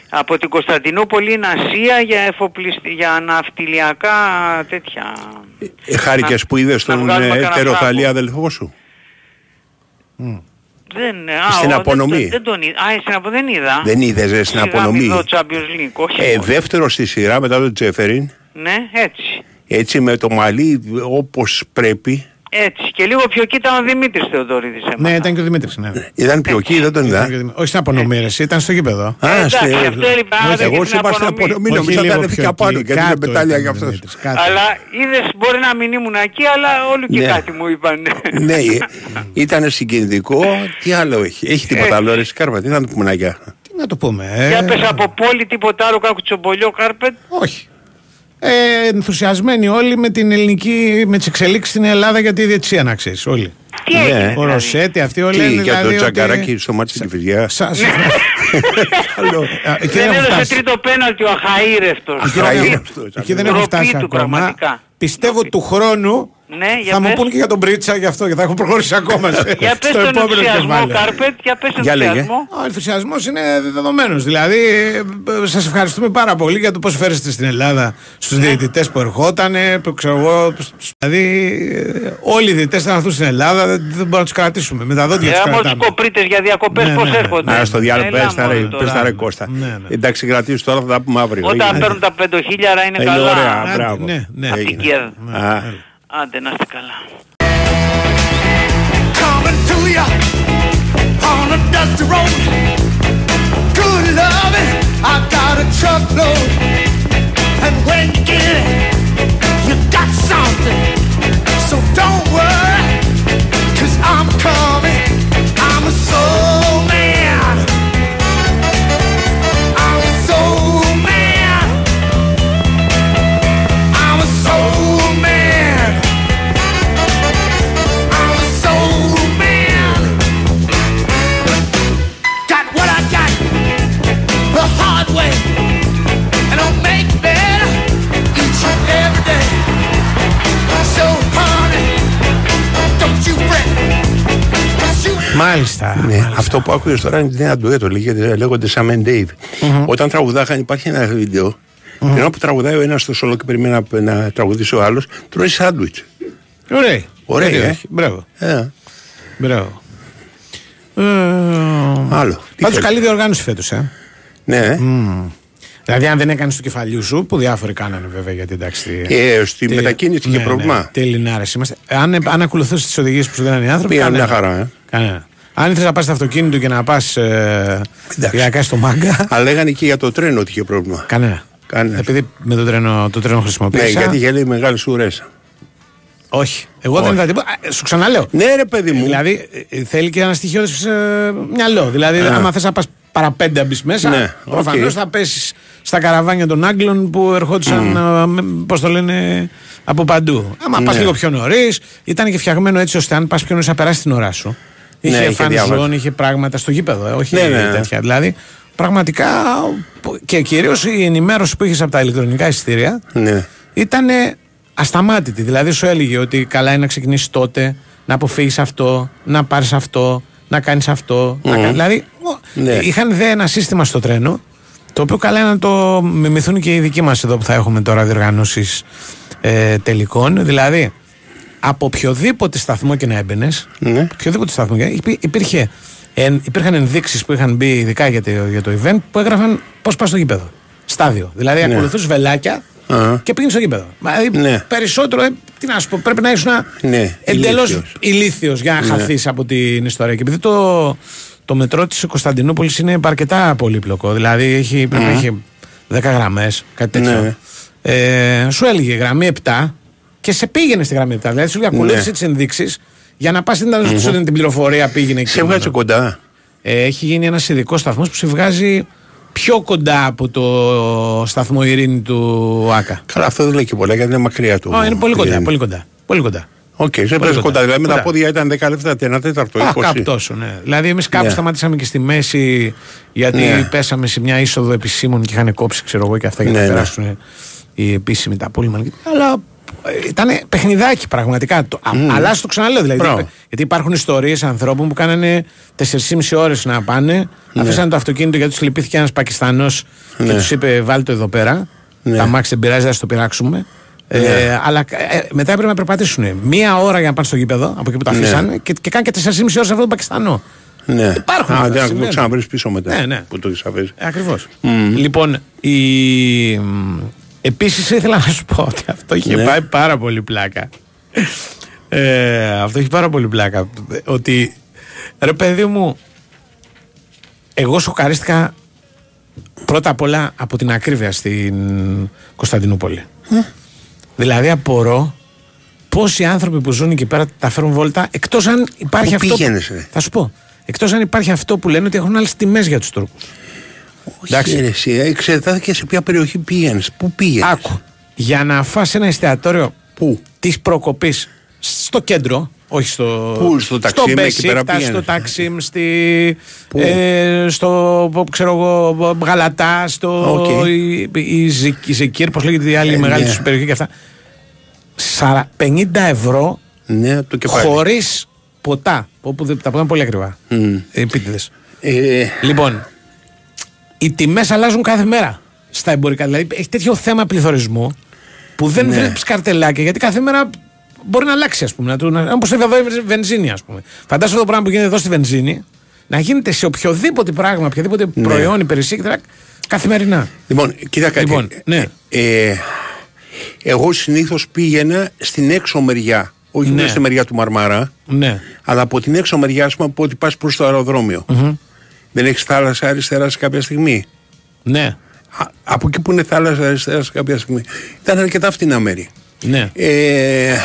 Από την Κωνσταντινούπολη είναι Ασία για, εφοπλιστη... για ναυτιλιακά τέτοια. Ε, Χάρηκες που είδες να τον βγάλουμε ε, κανένα τεροθαλή φράγκο. αδελφό σου. Δεν, α, Στην ο, απονομή. Δεν, δεν τον είδα. Α, στην απο... δεν είδα. Δεν είδες ε, στην Σιγά μην απονομή. δω Champions League, όχι. Ε, δεύτερο στη σειρά μετά τον Τζέφεριν. Ναι, έτσι. Έτσι με το μαλλί όπως πρέπει. Έτσι. Και λίγο πιο εκεί ήταν ο Δημήτρης Θεοδωρίδης. έμαθα. Ναι, ήταν και ο Δημήτρης. Ναι. Ήταν πιο εκεί, δεν τον Ήταν είδα. και ο Δημήτρης. Όχι στην απονομή, ρε, εσύ, ήταν στο γήπεδο. Α, εντάξει, στε- αυτό έλειπε, άρα δεν Εγώ είχε σου την είπα στην απονομή. απονομή, Όχι νομίζω λίγο ήταν πιο έφυγα πάνω εκεί, και δεν κάτω πετάλια ήταν για ο αυτός. Δημήτρης, κάτω. Αλλά είδες μπορεί να μην ήμουν εκεί, αλλά όλοι και Ναι. κάτι μου είπαν. Ναι, ε, ήταν συγκινητικό. Τι άλλο έχει. Έχει τίποτα άλλο, ρε Σκάρπα, τι να το πούμε να γεια. Τι να το πούμε. ε. Για πες από πόλη τίποτα άλλο κάκου τσομπολιό κάρπετ. Όχι. Ε, ενθουσιασμένοι όλοι με την ελληνική, με τις εξελίξεις στην Ελλάδα για τη διετσία, να ξέρεις. Όλοι. Τι έγινε Ναι. Ο δηλαδή. Ρωσέτη, αυτοί όλοι Τι, λένε για δηλαδή. το ότι- τζαγκαράκι στο μάτι της Κηφισιά. Σα- σα- Καλό. Α, Εκεί Δεν δεν έχουν έδωσε φτάσει. τρίτο πέναλτι ο αχαήρευτος. Εκεί δεν έχουν- Αχαήρευτος. Εκεί δεν έχουν Ντροπή φτάσει του, ακόμα. πραγματικά. Πιστεύω του χρόνου Ναι, για θα μου πες. πούνε και για τον Πρίτσα γι' αυτό και θα έχουν προχωρήσει ακόμα σε- Για πες στο τον επόμενο ενθουσιασμό κεφάλαιο. κάρπετ, για πες τον Για λέγε. ενθουσιασμό. Ο ενθουσιασμός είναι δεδομένος. Δηλαδή, σας ευχαριστούμε πάρα πολύ για το πώς φέρεστε στην Ελλάδα στους Ναι. διαιτητές που ερχόταν. Που ξέρω εγώ. στους- Δηλαδή, ε, όλοι οι διαιτητές θα έρθουν στην Ελλάδα. Δεν, δεν μπορούμε να τους κρατήσουμε. Με τα δόντια Ε, τους άμα τους κρατάμε. κοπρίτες για διακοπές Ναι, πώς ναι, ναι. έρχονται; Άρα στο διάλογο Έλα, πες τα ρε, μωρέ, τώρα. πες τα ρε Κώστα. Ναι, ναι. Εντάξει κρατήσεις τώρα θα τα πούμε αύριο. Όταν Έγινε. παίρνουν τα πεντοχίλιαρα είναι Είναι καλά. ωραία, Άντε, μπράβο. Ναι, ναι. Απ' την Έγινε. ΚΕΔ. Α, Άντε να είστε καλά. coming to you on a dusty don't you fret. 'cause you Μάλιστα. Ναι, αυτό που άκουγες τώρα είναι ένα ντουέτο, λέγεται- λέγονται Sam and Dave. Όταν τραγουδάχαν υπάρχει ένα βίντεο, την ώρα που τραγουδάει ο ένας στο σολό και περιμένει να, να τραγουδήσει ο άλλος, τρώει σάντουιτς. Ωραία. Ωραία, Γιατί ε. όχι. Μπράβο. Ε, Μπράβο. Ε, άλλο. Τι Πάντως θέλεις; καλή διοργάνωση φέτος, ε. Ναι. Μμμ. Δηλαδή, αν δεν έκανες του κεφαλιού σου, που διάφοροι κάνανε βέβαια γιατί εντάξει. τι- Ε, στη τι- μετακίνηση είχε ναι, πρόβλημα. Ναι, τι Ελληνάρες είμαστε. Αν, αν ακολουθούσες τις οδηγίες που σου δίνανε οι άνθρωποι. Πήγαν μια κανένα. χαρά, ε. Κανένα. Αν ήθελες να πας στο αυτοκίνητο και να πας ε, για να κάνεις το μάγκα. Αλλά λέγανε και για το τρένο ότι είχε πρόβλημα. Κανένα. Κανένα. Επειδή με το τρένο, το τρένο Ναι, χρησιμοποίησα. γιατί είχε λέει μεγάλες ουρές. Όχι. Εγώ δεν Όχι. είδα τίποτα. Α, Σου ξαναλέω. Ναι, ρε παιδί μου. Δηλαδή ε, θέλει και ένα στοιχείο ε, μυαλό. Δηλαδή, Α. άμα θες να πας παρά πέντε να μπεις μέσα, Ναι, προφανώς οκ. θα πέσεις στα καραβάνια των Άγγλων που ερχόντουσαν, πώς το λένε, από παντού. Άμα πας Ναι. λίγο πιο νωρίς, ήταν και φτιαγμένο έτσι ώστε αν πας πιο νωρίς να περάσεις την ώρα σου. Ναι, Είχε είχε φαν διάφορα. ζώνη, είχε πράγματα στο γήπεδο, ε, όχι Ναι, ναι, ναι. τέτοια. Δηλαδή, πραγματικά και κυρίως η ενημέρωση που είχες από τα ηλεκτρονικά εισιτήρια Ναι. ήταν ασταμάτητη. Δηλαδή σου έλεγε ότι καλά είναι να ξεκινήσεις τότε, να αποφύγεις αυτό, να πάρεις αυτό, να κάνεις αυτό. Να Μμμ. κάνεις- Δηλαδή ο, Ναι. είχαν δε ένα σύστημα στο τρένο, το οποίο καλά είναι να το μιμηθούν και οι δικοί μας εδώ που θα έχουμε τώρα διοργανώσεις ε, τελικών. Δηλαδή από οποιοδήποτε σταθμό και να έμπαινες, Ναι. οποιοδήποτε σταθμό και υπή- υπήρχε, εν, υπήρχαν ενδείξεις που είχαν μπει ειδικά για το, για το event που έγραφαν πώς πας στο γήπεδο. Στάδιο. Δηλαδή Ναι. ακολουθούσε βελάκια Α. και πήγαινε στο γήπεδο. Δηλαδή Ναι. περισσότερο, ε, τι να σου πω, πρέπει να ήσουν Ναι, εντελώς ηλίθιος. ηλίθιος για να Ναι. χαθείς από την ιστορία. Και επειδή το, το μετρό της Κωνσταντινούπολης είναι αρκετά πολύπλοκο, δηλαδή έχει, πρέπει να Μμμ. έχει 10 γραμμές, κάτι τέτοιο. Ναι. Ε, σου έλεγε γραμμή 7 και σε πήγαινε στη γραμμή 7. Δηλαδή σου λέει ακολούθησε Ναι. τις ενδείξεις για να πας στην mm σου δίνει την πληροφορία, πήγαινε εκεί. Σε βγάζει κοντά. Ε, έχει γίνει ένας ειδικός σταθμός που σε βγάζει πιο κοντά από το σταθμό ειρήνη του ΑΚΑ. Καλά, αυτό δεν λέει και πολλά γιατί είναι μακριά του. Ω, είναι πολύ κοντά, πηγαίνει. πολύ κοντά. Πολύ κοντά. Οκ, σε Πολύ παίζει κοντά. Δηλαδή με τα Κοντά. πόδια ήταν 10 λεπτά, ένα τέταρτο, Α, 20. κάπου τόσο, ναι. Δηλαδή, εμείς κάπου Ναι. σταματήσαμε και στη μέση γιατί Ναι. πέσαμε σε μια είσοδο επισήμων και είχαν κόψει, ξέρω εγώ, και αυτά για Ναι, να ναι. περάσουν οι επίσημοι τα πούλμαν. Αλλά ήταν παιχνιδάκι πραγματικά. Το, α, αλλά στο ξαναλέω δηλαδή. Μπράβο. Γιατί υπάρχουν ιστορίες ανθρώπων που κάνανε 4,5 ώρες να πάνε, Ναι. αφήσανε το αυτοκίνητο γιατί τους λυπήθηκε ένας Πακιστανός και Ναι. τους είπε: Βάλτε το εδώ πέρα. Ναι. Τα μάξι δεν πειράζει, θα το πειράξουμε. Ε, Ναι. αλλά ε, μετά έπρεπε να περπατήσουν μία ώρα για να πάνε στο γήπεδο από εκεί που τα Ναι. αφήσανε και, και κάνει και 4,5 ώρες αυτό τον Πακιστανό. Ναι. Υπάρχουν Α, αυτά, δεν συμβαίνουν. το ξαναβρεις πίσω μετά. Ναι, ναι. Που το έχεις αφήσει. Ακριβώς. Λοιπόν, η... επίσης ήθελα να σου πω ότι αυτό είχε Ναι. πάει πάρα πολύ πλάκα. Ε, αυτό έχει πάρα πολύ πλάκα. Ότι ρε παιδί μου, εγώ σοκαρίστηκα πρώτα απ' όλα από την ακρίβεια στην Κωνσταντινούπολη. Δηλαδή απορώ πόσοι άνθρωποι που ζουν εκεί πέρα τα φέρουν βόλτα εκτός αν υπάρχει Πού αυτό. πήγαινες, ρε; Θα σου πω. Εκτός αν υπάρχει αυτό που λένε ότι έχουν άλλες τιμές για τους Τούρκους. Όχι, ρε, εσύ, εξετάθηκε σε ποια περιοχή πήγαινες. Πού πήγαινες. Άκου. Για να φας ένα εστιατόριο Πού; της προκοπής στο κέντρο, όχι στο. Πού, στο Ταξίμ, εκεί πέρα Μπεσίκτα, πήγαινες; στο Ταξίμ, στη, ε, στο πο- ξέρω εγώ, Γαλατά, στο. Οκ. Η, η, Ζικ- η Ζεκίρ, πώς λέγεται η άλλη Ε, μεγάλη ναι. του περιοχή και αυτά. Σαρα- 50 ευρώ Ναι, το κεφάλι. χωρίς ποτά. Όπου δεν- τα ποτά είναι πολύ ακριβά. Μμ. Επίτηδες. Ε, Λοιπόν, οι τιμές αλλάζουν κάθε μέρα στα εμπορικά. Δηλαδή έχει τέτοιο θέμα πληθωρισμού που δεν Ναι. βλέπεις καρτελάκια γιατί κάθε μέρα μπορεί να αλλάξει, ας πούμε. Όπως εδώ η βενζίνη, ας πούμε. Φαντάζομαι το πράγμα που γίνεται εδώ στη βενζίνη να γίνεται σε οποιοδήποτε πράγμα, οποιοδήποτε Ναι. προϊόν, υπηρεσία κτλ. καθημερινά. Λοιπόν, κοίτα κάτι. Λοιπόν, ναι. Ε, εγώ συνήθως πήγαινα στην έξω μεριά. Όχι Ναι. ναι. στη μεριά του Μαρμάρα, Ναι. αλλά από την έξω μεριά, ας πούμε, από ότι πας προς το αεροδρόμιο. Μμμ. Δεν έχεις θάλασσα αριστερά σε κάποια στιγμή; Ναι. Α, από εκεί που είναι θάλασσα αριστερά σε κάποια στιγμή. Ήταν αρκετά φτηνά μέρη. Ναι. Ε,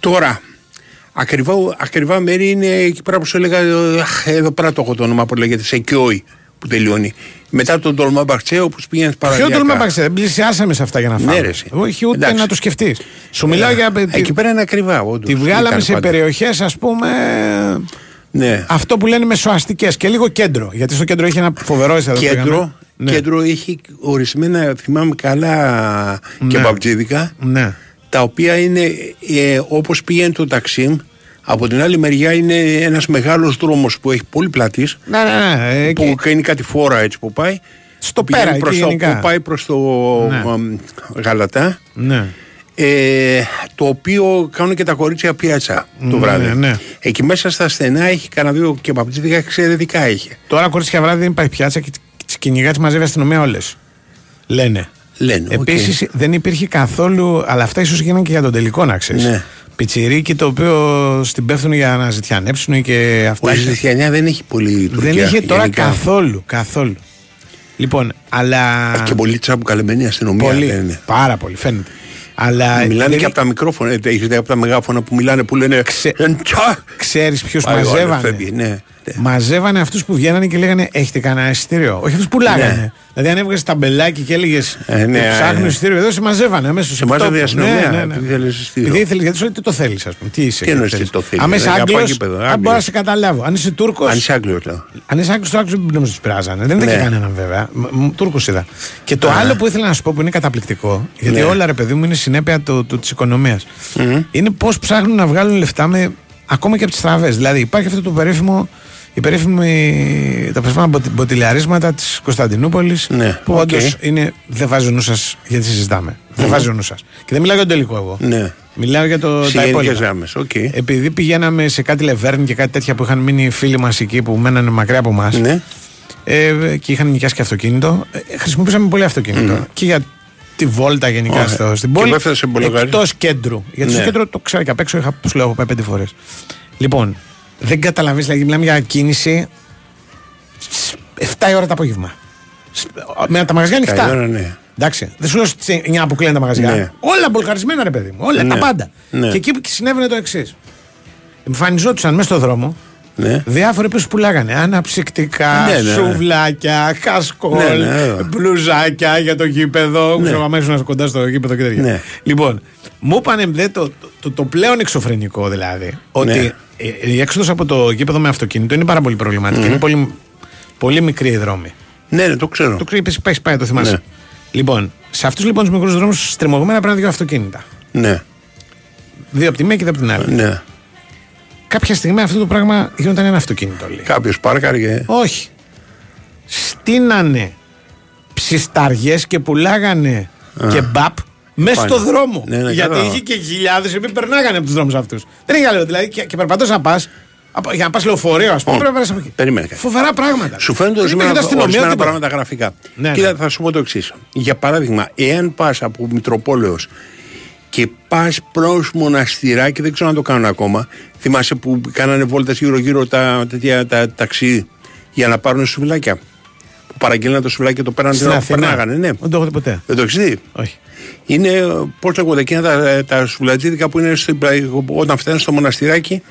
τώρα, ακριβά, ακριβά μέρη είναι εκεί πέρα που σου έλεγα. ε, αχ, Εδώ πέρα το έχω το όνομα που λέγεται Σεκιόι που τελειώνει. Μετά τον Τολμά Μπαχτσέ, όπου πήγαινες Ποιο παραδείγμα. τολμά παξέ, δεν πλησιάσαμε σε αυτά για να φάμε. Ναι, ρε, εσύ. Όχι ούτε Εντάξει. να το σκεφτείς. Σου μιλάω Ε, για. Εκεί πέρα είναι ακριβά. όντως. Τη βγάλαμε Ήταν σε πάντα. περιοχές, ας πούμε. Ναι. Αυτό που λένε μεσοαστικέ και λίγο κέντρο. Γιατί στο κέντρο έχει ένα φοβερό εστιατόριο. Κέντρο, Ναι. κέντρο έχει ορισμένα, θυμάμαι καλά, Ναι. και μπαμπτζίδικα, Ναι. τα οποία είναι ε, όπως πήγαινε το ταξίμ, από την άλλη μεριά είναι ένας μεγάλος δρόμος που έχει πολύ πλατής, Ναι, ναι, ναι. ε, που και- κάνει κάτι φόρα έτσι που πάει. Στο πηγαίνει πέρα, εκεί προς το, γενικά. που πάει προς το Ναι. αμ, Γαλατά. Ναι. Ε, το οποίο κάνουν και τα κορίτσια πιάτσα το Ναι, βράδυ. ναι. Εκεί μέσα στα στενά έχει κανένα δύο και παπτζίδικα εξαιρετικά είχε. Τώρα κορίτσια βράδυ δεν υπάρχει πιάτσα και τις κυνηγά τη μαζεύει η αστυνομία όλες. Λένε. Λένε. οκ. Επίσης δεν υπήρχε καθόλου. Αλλά αυτά ίσως γίνανε και για τον τελικό να ξέρεις. Ναι. Πιτσιρίκι το οποίο στην πέφτουν για να ζητιανέψουν και αυτά. Ο Ζητιανιά δεν έχει πολύ Τουρκία. δεν είχε τώρα γενικά. καθόλου. καθόλου. Λοιπόν, αλλά. Και πολύ τσαμπουκαλεμένη αστυνομία. Πολύ. δεν είναι. Πάρα πολύ, φαίνεται. Αλλά Μιλάνε δηλαδή, και από τα μικρόφωνα, ε, έχετε από τα μεγάφωνα που μιλάνε που λένε. Ξε... ξέρεις ποιου Πάει ο άλλος, μαζεύανε. φεύγει, ναι. Μαζεύανε αυτούς που βγαίνανε και λέγανε Έχετε κανένα εισιτήριο; Όχι αυτούς που πουλάγανε. Ναι. Δηλαδή, αν έβγαζες ταμπελάκι και έλεγες Ε, ναι, Ψάχνω ε. εισιτήριο εδώ, σε μαζεύανε αμέσως. Σε μάζευε η αστυνομία, επειδή θέλεις εισιτήριο. Επειδή ήθελες, γιατί σου λέει τι το θέλεις, ας πούμε. Τι είσαι. Τι εννοείς θέλεις. τι το θέλεις, Αν είσαι ε, για Άγγλος, παγίπεδο, αν Άγγλος. μπορώ να σε καταλάβω. Αν είσαι Τούρκο. Αν είσαι Άγγλος, λέω. Αν είσαι Άγγλος, το Άγγλος δεν νομίζω του πειράζανε. Δεν είδα Ναι. και κανέναν βέβαια. Τούρκου είδα. Και το Α. άλλο που ήθελα να σου πω που είναι καταπληκτικό, γιατί Ναι. όλα ρε παιδί μου είναι συνέπεια της οικονομίας, είναι πώς ψάχνουν να βγάλουν λεφτά με, ακόμα και από τις τράφικ. Δηλαδή υπάρχει αυτό το περίφημο. Η περίφημη, τα περίφημα μποτι- μποτιλιαρίσματα της Κωνσταντινούπολης. Ναι, που οκ. όντως είναι. Δεν βάζει ο νους σας γιατί συζητάμε. Δεν βάζει ο νους σας. Και δεν μιλάω για τον τελικό εγώ. Ναι. Μιλάω για το, Σε τα γενικές υπόλοιπα. γράμμες, οκ. Επειδή πηγαίναμε σε κάτι Λεβέντ και κάτι τέτοια που είχαν μείνει φίλοι μας εκεί που μένανε μακριά από εμά. Ναι. Ε, και είχαν νοικιάσει και αυτοκίνητο. Ε, χρησιμοποιήσαμε πολύ αυτοκίνητο. Και για τη βόλτα γενικά Ωραία. στο, στην Και πόλη. που έφτασε σε Μπολογάρι. Εκτός κέντρου. Γιατί στο Ναι. κέντρο το ξέρω και απ' έξω είχα, σου λέω, έχω πάει πέντε φορές. Λοιπόν, δεν καταλαβαίνεις, δηλαδή μιλάμε για κίνηση στις 7 η ώρα το απόγευμα. Σ- Με τα μαγαζιά Καλή ανοιχτά. ώρα, ναι. Εντάξει. Δεν σου λέω στις 9 που κλείνουν τα μαγαζιά. Ναι. Όλα μπολκαρισμένα, ρε παιδί μου. Όλα Ναι. τα πάντα. Ναι. Και εκεί συνέβαινε το εξής. Εμφανιζόντουσαν μέσα στο δρόμο Ναι. διάφοροι που πουλάγανε αναψυκτικά, Ναι, ναι, ναι. σουβλάκια, κασκόλ, Ναι, ναι. μπλουζάκια για το γήπεδο. Ναι. Ξέρω αμέσω να είσαι κοντά στο γήπεδο και τέτοια. Ναι. Λοιπόν, μου είπανε δε, το, το, το πλέον εξωφρενικό δηλαδή ότι Ναι. ε, η έξοδος από το γήπεδο με αυτοκίνητο είναι πάρα πολύ προβληματική. Είναι πολύ, πολύ μικρή η δρόμη. Ναι, ναι, το ξέρω. Το ξέρει, πάει, πάει, το θυμάσαι. Ναι. Λοιπόν, σε αυτούς λοιπόν τους μικρούς δρόμους στριμωγμένα πρέπει να δύο αυτοκίνητα. Ναι. Δύο από τη μία και δύο από την άλλη. Ναι. Κάποια στιγμή αυτό το πράγμα γινόταν ένα αυτοκίνητο. Λέει. Κάποιος πάρκαρε και. Όχι. Στείνανε ψισταριές και πουλάγανε Α. και μπαπ μέσα Πάνω. στο δρόμο. Ναι, ναι, Γιατί κατάλαβα. είχε και χιλιάδες οι οποίοι περνάγανε από τους δρόμους αυτούς. Δεν είχε άλλο. Δηλαδή και, και περπατώ να πας. Για να πας λεωφορείο, ας πούμε, Ω, πρέπει να περάσει από εκεί. Περίμενε κάτι. Φοβερά πράγματα. Σου φαίνονται Δεν ορισμένα, υπήρχε αστυνομία, ορισμένα τίποτα. πράγματα γραφικά. Ναι, Κοίτα, ναι. θα σου πω το εξής. Για παράδειγμα, εάν πας από Μητροπόλεως και πας προς μοναστηράκι, δεν ξέρω αν το κάνουν ακόμα. Θυμάσαι που κάνανε βόλτες γύρω-γύρω τα, τέτοια, τα ταξί για να πάρουν σουβλάκια. Που παραγγέλναν το σουβλάκι και το πέραν την Στην ώρα που Αθήνα. περνάγανε. Ναι. Δεν το έχω δει ποτέ. Δεν το έχεις δει; Όχι. Είναι, πώς λέγονται εκείνα τα, τα σουβλατζίδικα που είναι στην, όταν φτάνει στο μοναστηράκι.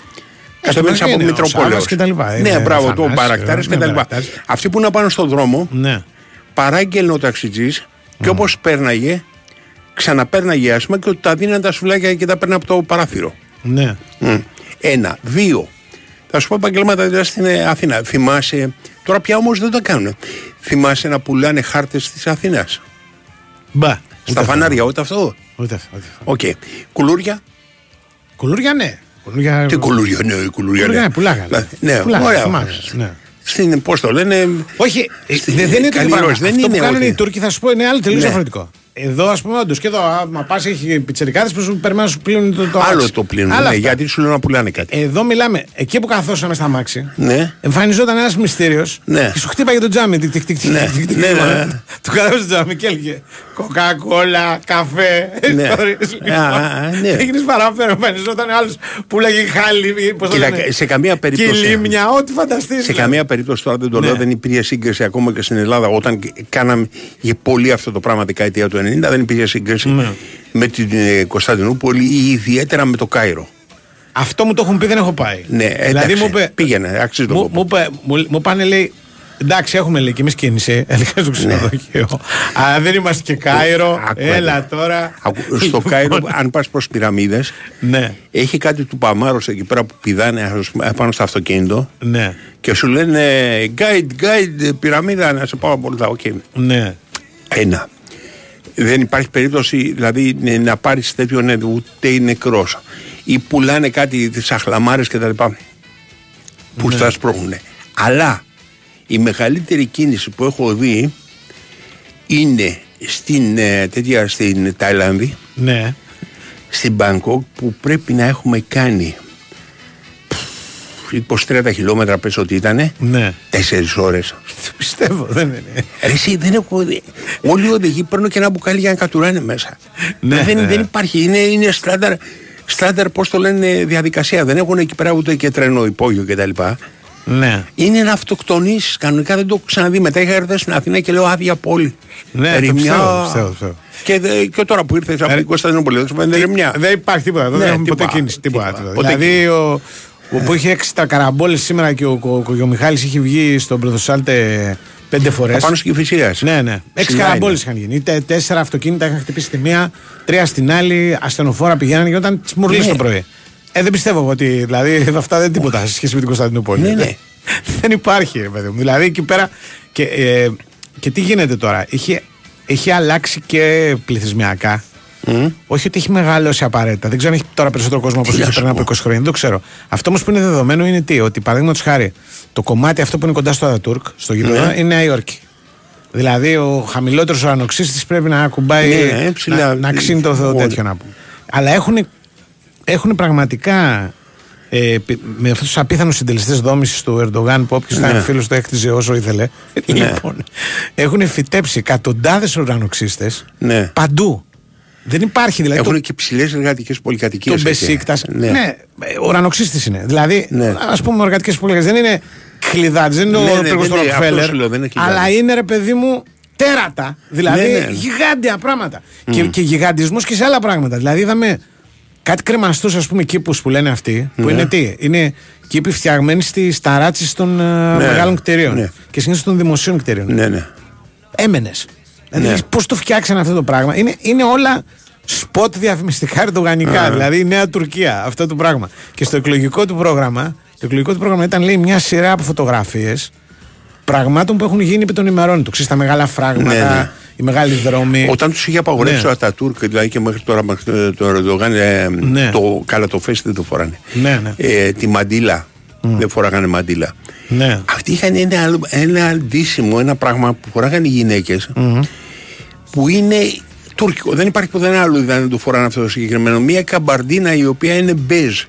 Κατεβαίνεις στο από Μαρκίνιο, Μητροπόλεω. Σάββας και τα λοιπά. Ναι, Είναι μπράβο, το Θανάσης, μπαρακτάρι ναι, και τα λοιπά. Μπαρακτάρης. Αυτοί που να πάνε στον δρόμο, Ναι. παράγγελνε ο ταξιτζής και όπως πέρναγε, ξαναπέρναγε άσχημα και ότι τα δίνανε τα σουβλάκια και τα παίρνει από το παράθυρο. Ναι. Μμ. Ένα. Δύο. Θα σου πω επαγγελμάτα δηλαδή στην ε, Αθήνα. Θυμάσαι. Τώρα πια όμως δεν τα κάνουν. Θυμάσαι να πουλάνε χάρτες της Αθήνας; Μπα. Στα φανάρια, ούτε αυτό; Ούτε αυτό. ούτε αυτό. Οκ. Κουλούρια; Κουλούρια ναι. Κουλούρια, Τι κουλούρια, ναι, κουλούρια. Κουλούρια, ναι. ναι, πουλάγανε. Δηλαδή, Ναι, Πουλάγανε, ωραία. θυμάμαι, ναι. Στην, πώς το λένε; Όχι, ε, Στην δεν, δεν είναι το καλή ίδιο πράγμα. ροζ, δεν Αυτό είναι που κάνουν ότι- οι Τούρκοι θα σου πω είναι άλλο τελείως Ναι. διαφορετικό. Εδώ, ας πούμε, όντως και εδώ, άμα πας, έχει πιτσερικάδες που σου περιμένουν να σου πλύνουν το, το Άλλο αμάξι. το πλύνουν. Άλλα Ναι, αυτά. γιατί σου λένε να πουλάνε κάτι. Εδώ μιλάμε, εκεί που καθόσαμε στα μάξι, Ναι. εμφανιζόταν ένας μυστήριος Ναι. και σου χτύπαγε το τζάμι. Τικ, τικ, τικ, τικ, Ναι. τικ, τικ, Ναι, τικ, ναι, τικ. ναι. Του κατέβασε το τζάμι και έλεγε Κοκακόλα, καφέ. Ναι. ιστορίες, Α, α, ναι. Έγινες παραφέρον, εμφανιζόταν άλλος που λέγε χάλι. πώς το Κοίτα, λένε, σε καμία περίπτωση. Κιλίμια, ό,τι φανταστείς. Σε καμία περίπτωση τώρα δεν το Ναι. λέω, δεν υπήρχε σύγκριση ακόμα και στην Ελλάδα. Όταν κάναμε για πολύ αυτό το πράγμα δεκαετία του 90, δεν υπήρχε σύγκριση Ναι. με την ε, Κωνσταντινούπολη ή ιδιαίτερα με το Κάιρο. Αυτό μου το έχουν πει, δεν έχω πάει. Ναι, εντάξει, δηλαδή μου είπε, πήγαινε, αξίζει τον μου, κόπο. μου, είπε- μου, μου πάνε λέει. Εντάξει, έχουμε λέει και εμείς κίνηση. Έλεγα στο ξενοδοχείο. Αλλά δεν είμαστε και Κάιρο. Ναι. Άκου, Έλα άκου. τώρα. Ακού, Στο Κάιρο, αν πας προς πυραμίδες, Ναι, έχει κάτι Τουπαμάρος εκεί πέρα που πηδάνε ας πούμε, πάνω στο αυτοκίνητο ναι, και σου λένε guide, guide, πυραμίδα, να σε πάω από όλα. Οκ. ναι. Ένα. Δεν υπάρχει περίπτωση δηλαδή ναι, να πάρεις τέτοιο ναι, ούτε είναι νεκρός. Ή πουλάνε κάτι τσαχλαμάρες κτλ. Που Ναι. στα σπρώχνουν. Αλλά η μεγαλύτερη κίνηση που έχω δει είναι στην, ε, τέτοια, στην Ταϊλάνδη ναι. στην Μπάνκοκ που πρέπει να έχουμε κάνει 23 χιλιόμετρα πες ότι ήτανε; Ναι. Τέσσερις ώρες Πιστεύω, δεν είναι. Ρε εσύ δεν έχω δει. Όλοι οι οδηγοί παίρνουν και ένα μπουκάλι για να κατουράνε μέσα Ναι, δεν, ναι. δεν υπάρχει, είναι, είναι στάνταρ Στάνταρ πώς το λένε διαδικασία Δεν έχουν εκεί πέρα ούτε και τρένο υπόγειο κτλ. Ναι. Είναι να αυτοκτονήσεις κανονικά δεν το έχω ξαναδεί. Μετά είχα έρθει στην Αθήνα και λέω άδεια πόλη. Ναι, το Ερημιά. πιστεύω, πιστεύω, πιστεύω. Και, δε- και τώρα που ήρθες από την Κωνσταντινούπολη, δεν σου φαίνεται ερημιά. Δεν υπάρχει τίποτα. Δεν Ναι, έχουμε ποτέ τίποτα, κίνηση. Τίποτα. τίποτα. Ποτέ Δηλαδή, ο, ο που είχε έξι τα καραμπόλες σήμερα και ο, ο, ο, ο Μιχάλης είχε βγει στον Πρωτοσάλτε πέντε φορές. Απάνω στην Κηφισίας. Ναι, ναι. Έξι Ψηλά καραμπόλες είναι. είχαν γίνει. Τε, τέσσερα αυτοκίνητα είχαν χτυπήσει τη μία, τρία στην άλλη, ασθενοφόρα πηγαίνανε και όταν τι μουρλή Ναι. το πρωί. Ε, δεν πιστεύω ότι δηλαδή αυτά δεν είναι τίποτα σε σχέση με την Κωνσταντινούπολη. Ναι, ναι. δεν υπάρχει, ρε παιδί μου. Δηλαδή εκεί πέρα. Και, ε, και τι γίνεται τώρα. Είχε, έχει αλλάξει και πληθυσμιακά. Όχι ότι έχει μεγαλώσει απαραίτητα. Δεν ξέρω αν έχει τώρα περισσότερο κόσμο όπως Τι είχε να σου πριν από 20 πω. χρόνια. Δεν το ξέρω. Αυτό όμως που είναι δεδομένο είναι τι, ότι παραδείγματος χάρη το κομμάτι αυτό που είναι κοντά στο Ατατούρκ, στο γήπεδο, Ναι. είναι Νέα Υόρκη. Δηλαδή ο χαμηλότερος ουρανοξύστη πρέπει να ακουμπάει. Ναι, ε, ψηλά. να, να ξύνει το Όλοι. τέτοιο να πούμε. Αλλά έχουν, έχουν πραγματικά ε, πι- με αυτούς τους απίθανους συντελεστές δόμησης του Ερντογάν που όποιος Ναι. ήταν φίλος το έκτιζε όσο ήθελε. Λοιπόν, έχουν φυτέψει εκατοντάδες ουρανοξύστε Ναι. παντού. Δεν υπάρχει δηλαδή. Έχουν το- και ψηλές εργατικές πολυκατοικίες. το εκεί. Μπεσίκτα. Ναι. Ναι, ουρανοξύστης είναι. Δηλαδή, Ναι. ας πούμε, εργατικές πολυκατοικίες δεν είναι χλιδάτε, δεν είναι Ναι, ο ναι, πύργο δεν του είναι, αυτό Ροκφέλλερ. σου λέω, δεν είναι χλιδάτε. Αλλά είναι ρε παιδί μου τέρατα. Δηλαδή, Ναι, ναι. γιγάντια πράγματα. Και, και γιγαντισμός και σε άλλα πράγματα. Δηλαδή, είδαμε κάτι κρεμαστούς, ας πούμε, κήπους που λένε αυτοί. Που Ναι. είναι τι, είναι κήποι φτιαγμένοι στι ταράτσει των ε, μεγάλων κτηρίων. ναι. Και συνήθως των δημοσίων κτηρίων. Ναι, ναι. Έμενες. Δηλαδή, Ναι. πώς το φτιάξανε αυτό το πράγμα; Είναι, είναι όλα σποτ διαφημιστικά ερντογανικά. Α. Δηλαδή η Νέα Τουρκία, αυτό το πράγμα. Και στο εκλογικό του πρόγραμμα, το εκλογικό του πρόγραμμα ήταν λέει μια σειρά από φωτογραφίες πραγμάτων που έχουν γίνει επί των ημερών του. Ξέρεις, τα μεγάλα φράγματα, Ναι, ναι. οι μεγάλοι δρόμοι. Όταν τους είχε απαγορεύσει Ναι. ο Ατατούρκ, δηλαδή και μέχρι τώρα μέχρι το Ερντογάν, ε, Ναι. το καλά το φέστη δεν το φοράνε. Ναι, ναι. Ε, τη μαντίλα. Δεν φοράγανε μαντίλα. ναι. Αυτοί είχαν ένα, άλλο- ένα αντίσημο, ένα πράγμα που φοράγανε οι γυναίκες που είναι τουρκικό. Δεν υπάρχει πουθενά άλλο δηλαδή να το φοράνε αυτό το συγκεκριμένο. Μια καμπαρντίνα η οποία είναι μπέζ.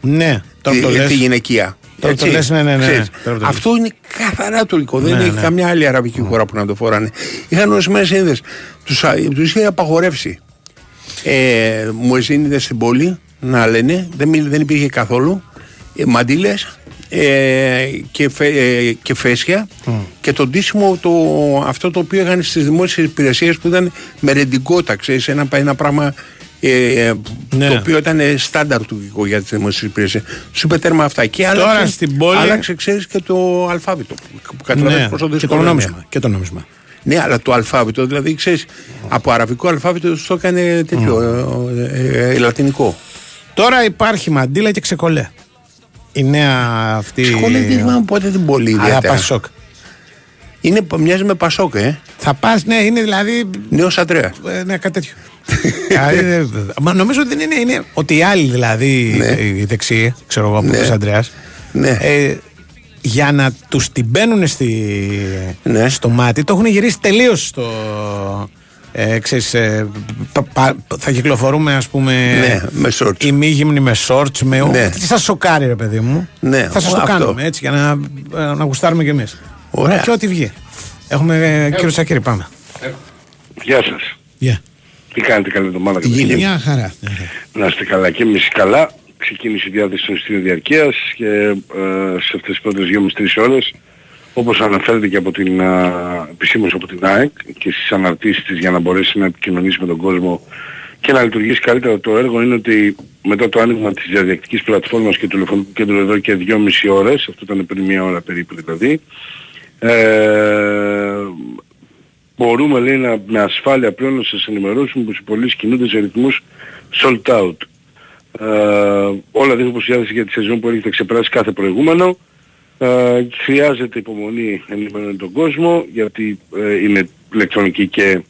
Ναι, τώρα που το τη, λες. τη γυναικεία. Τώρα που το Έτσι. λες, ναι, ναι, ναι, Ξέρεις, τώρα που το λες. αυτό είναι καθαρά τουρκικό. δεν Ναι, έχει ναι. καμιά άλλη αραβική χώρα που να το φοράνε. Είχαν ορισμένες σύνδε. Τους τους είχε απαγορεύσει. Ε, μουεζίνιδες στην πόλη να λένε, δεν, μι- δεν υπήρχε καθόλου. Ε, μαντήλες ε, και, φε, ε, και φέσια και το ντύσιμο το, αυτό το οποίο είχαν στις δημόσιες υπηρεσίες που ήταν με ρεντικότα, ξέρεις, ένα, ένα πράγμα ε, ε, Ναι. το οποίο ήταν στάνταρ του για τις δημόσιες υπηρεσίες. Σου είπε τέρμα αυτά και Τώρα άλλαξε, στην πόλη- άλλαξε ξέρεις και το αλφάβητο που καταλαβαίνεις Ναι, πόσο και το δύσκολο είναι. νόμισμα. Και το νόμισμα. Ναι, αλλά το αλφάβητο, δηλαδή ξέρεις, από αραβικό αλφάβητο το έκανε τέτοιο, ε, ε, ε, λατινικό. Τώρα υπάρχει μαντίλα και ξεκολέ. Η νέα αυτή. Σχολέ δεν θυμάμαι πότε την πολύ Αλλά ιδιαίτερα. Πασόκ. Είναι, μοιάζει με Πασόκ, ε. Θα πας, ναι, είναι δηλαδή. Νέος Αντρέα. Ε, ναι, κάτι τέτοιο. Δηλαδή, δεν- Μα νομίζω ότι δεν είναι, είναι ότι οι άλλοι δηλαδή, Ναι. οι δεξιοί, ξέρω εγώ, από Ναι. τον Αντρέα, Ναι. ε, για να τους την μπαίνουν στη, Ναι. στο μάτι, το έχουν γυρίσει τελείως στο. Ε, ξέρεις, ε, πα- πα- θα κυκλοφορούμε ας πούμε Ναι, με shorts. ημίγυμνοι με shorts με Ναι. τι σας σοκάρει ρε παιδί μου Ναι, θα σας το αυτό. κάνουμε έτσι για να, ε, να γουστάρουμε κι εμείς Ωραία. και ό,τι βγει έχουμε ε, κύριο Σακύρη πάμε Γεια σας. Yeah. Τι κάνετε καλή εβδομάδα Τι γίνεται; Μια χαρά. Να είστε καλά και εμείς καλά. Ξεκίνησε η διάθεση των εισιτήριων διαρκείας και ε, σε αυτές τις πρώτες 2,5-3 ώρες όπως αναφέρεται και από την α, επισήμως από την ΑΕΚ και στις αναρτήσεις της για να μπορέσει να επικοινωνήσει με τον κόσμο και να λειτουργήσει καλύτερα το έργο είναι ότι μετά το άνοιγμα της διαδικτικής πλατφόρμας και του τηλεφωνικού κέντρου εδώ και 2,5 ώρες, αυτό ήταν πριν μία ώρα περίπου δηλαδή, ε, μπορούμε λέει να, με ασφάλεια πλέον να σας ενημερώσουμε πως οι πωλήσεις κινούνται σε ρυθμούς sold out. Ε, όλα δείχνουν πως η διάθεση για τη σεζόν που έρχεται ξεπεράσει κάθε προηγούμενο. Ε, χρειάζεται υπομονή ενημερώνει τον κόσμο γιατί ε, είναι ηλεκτρονική και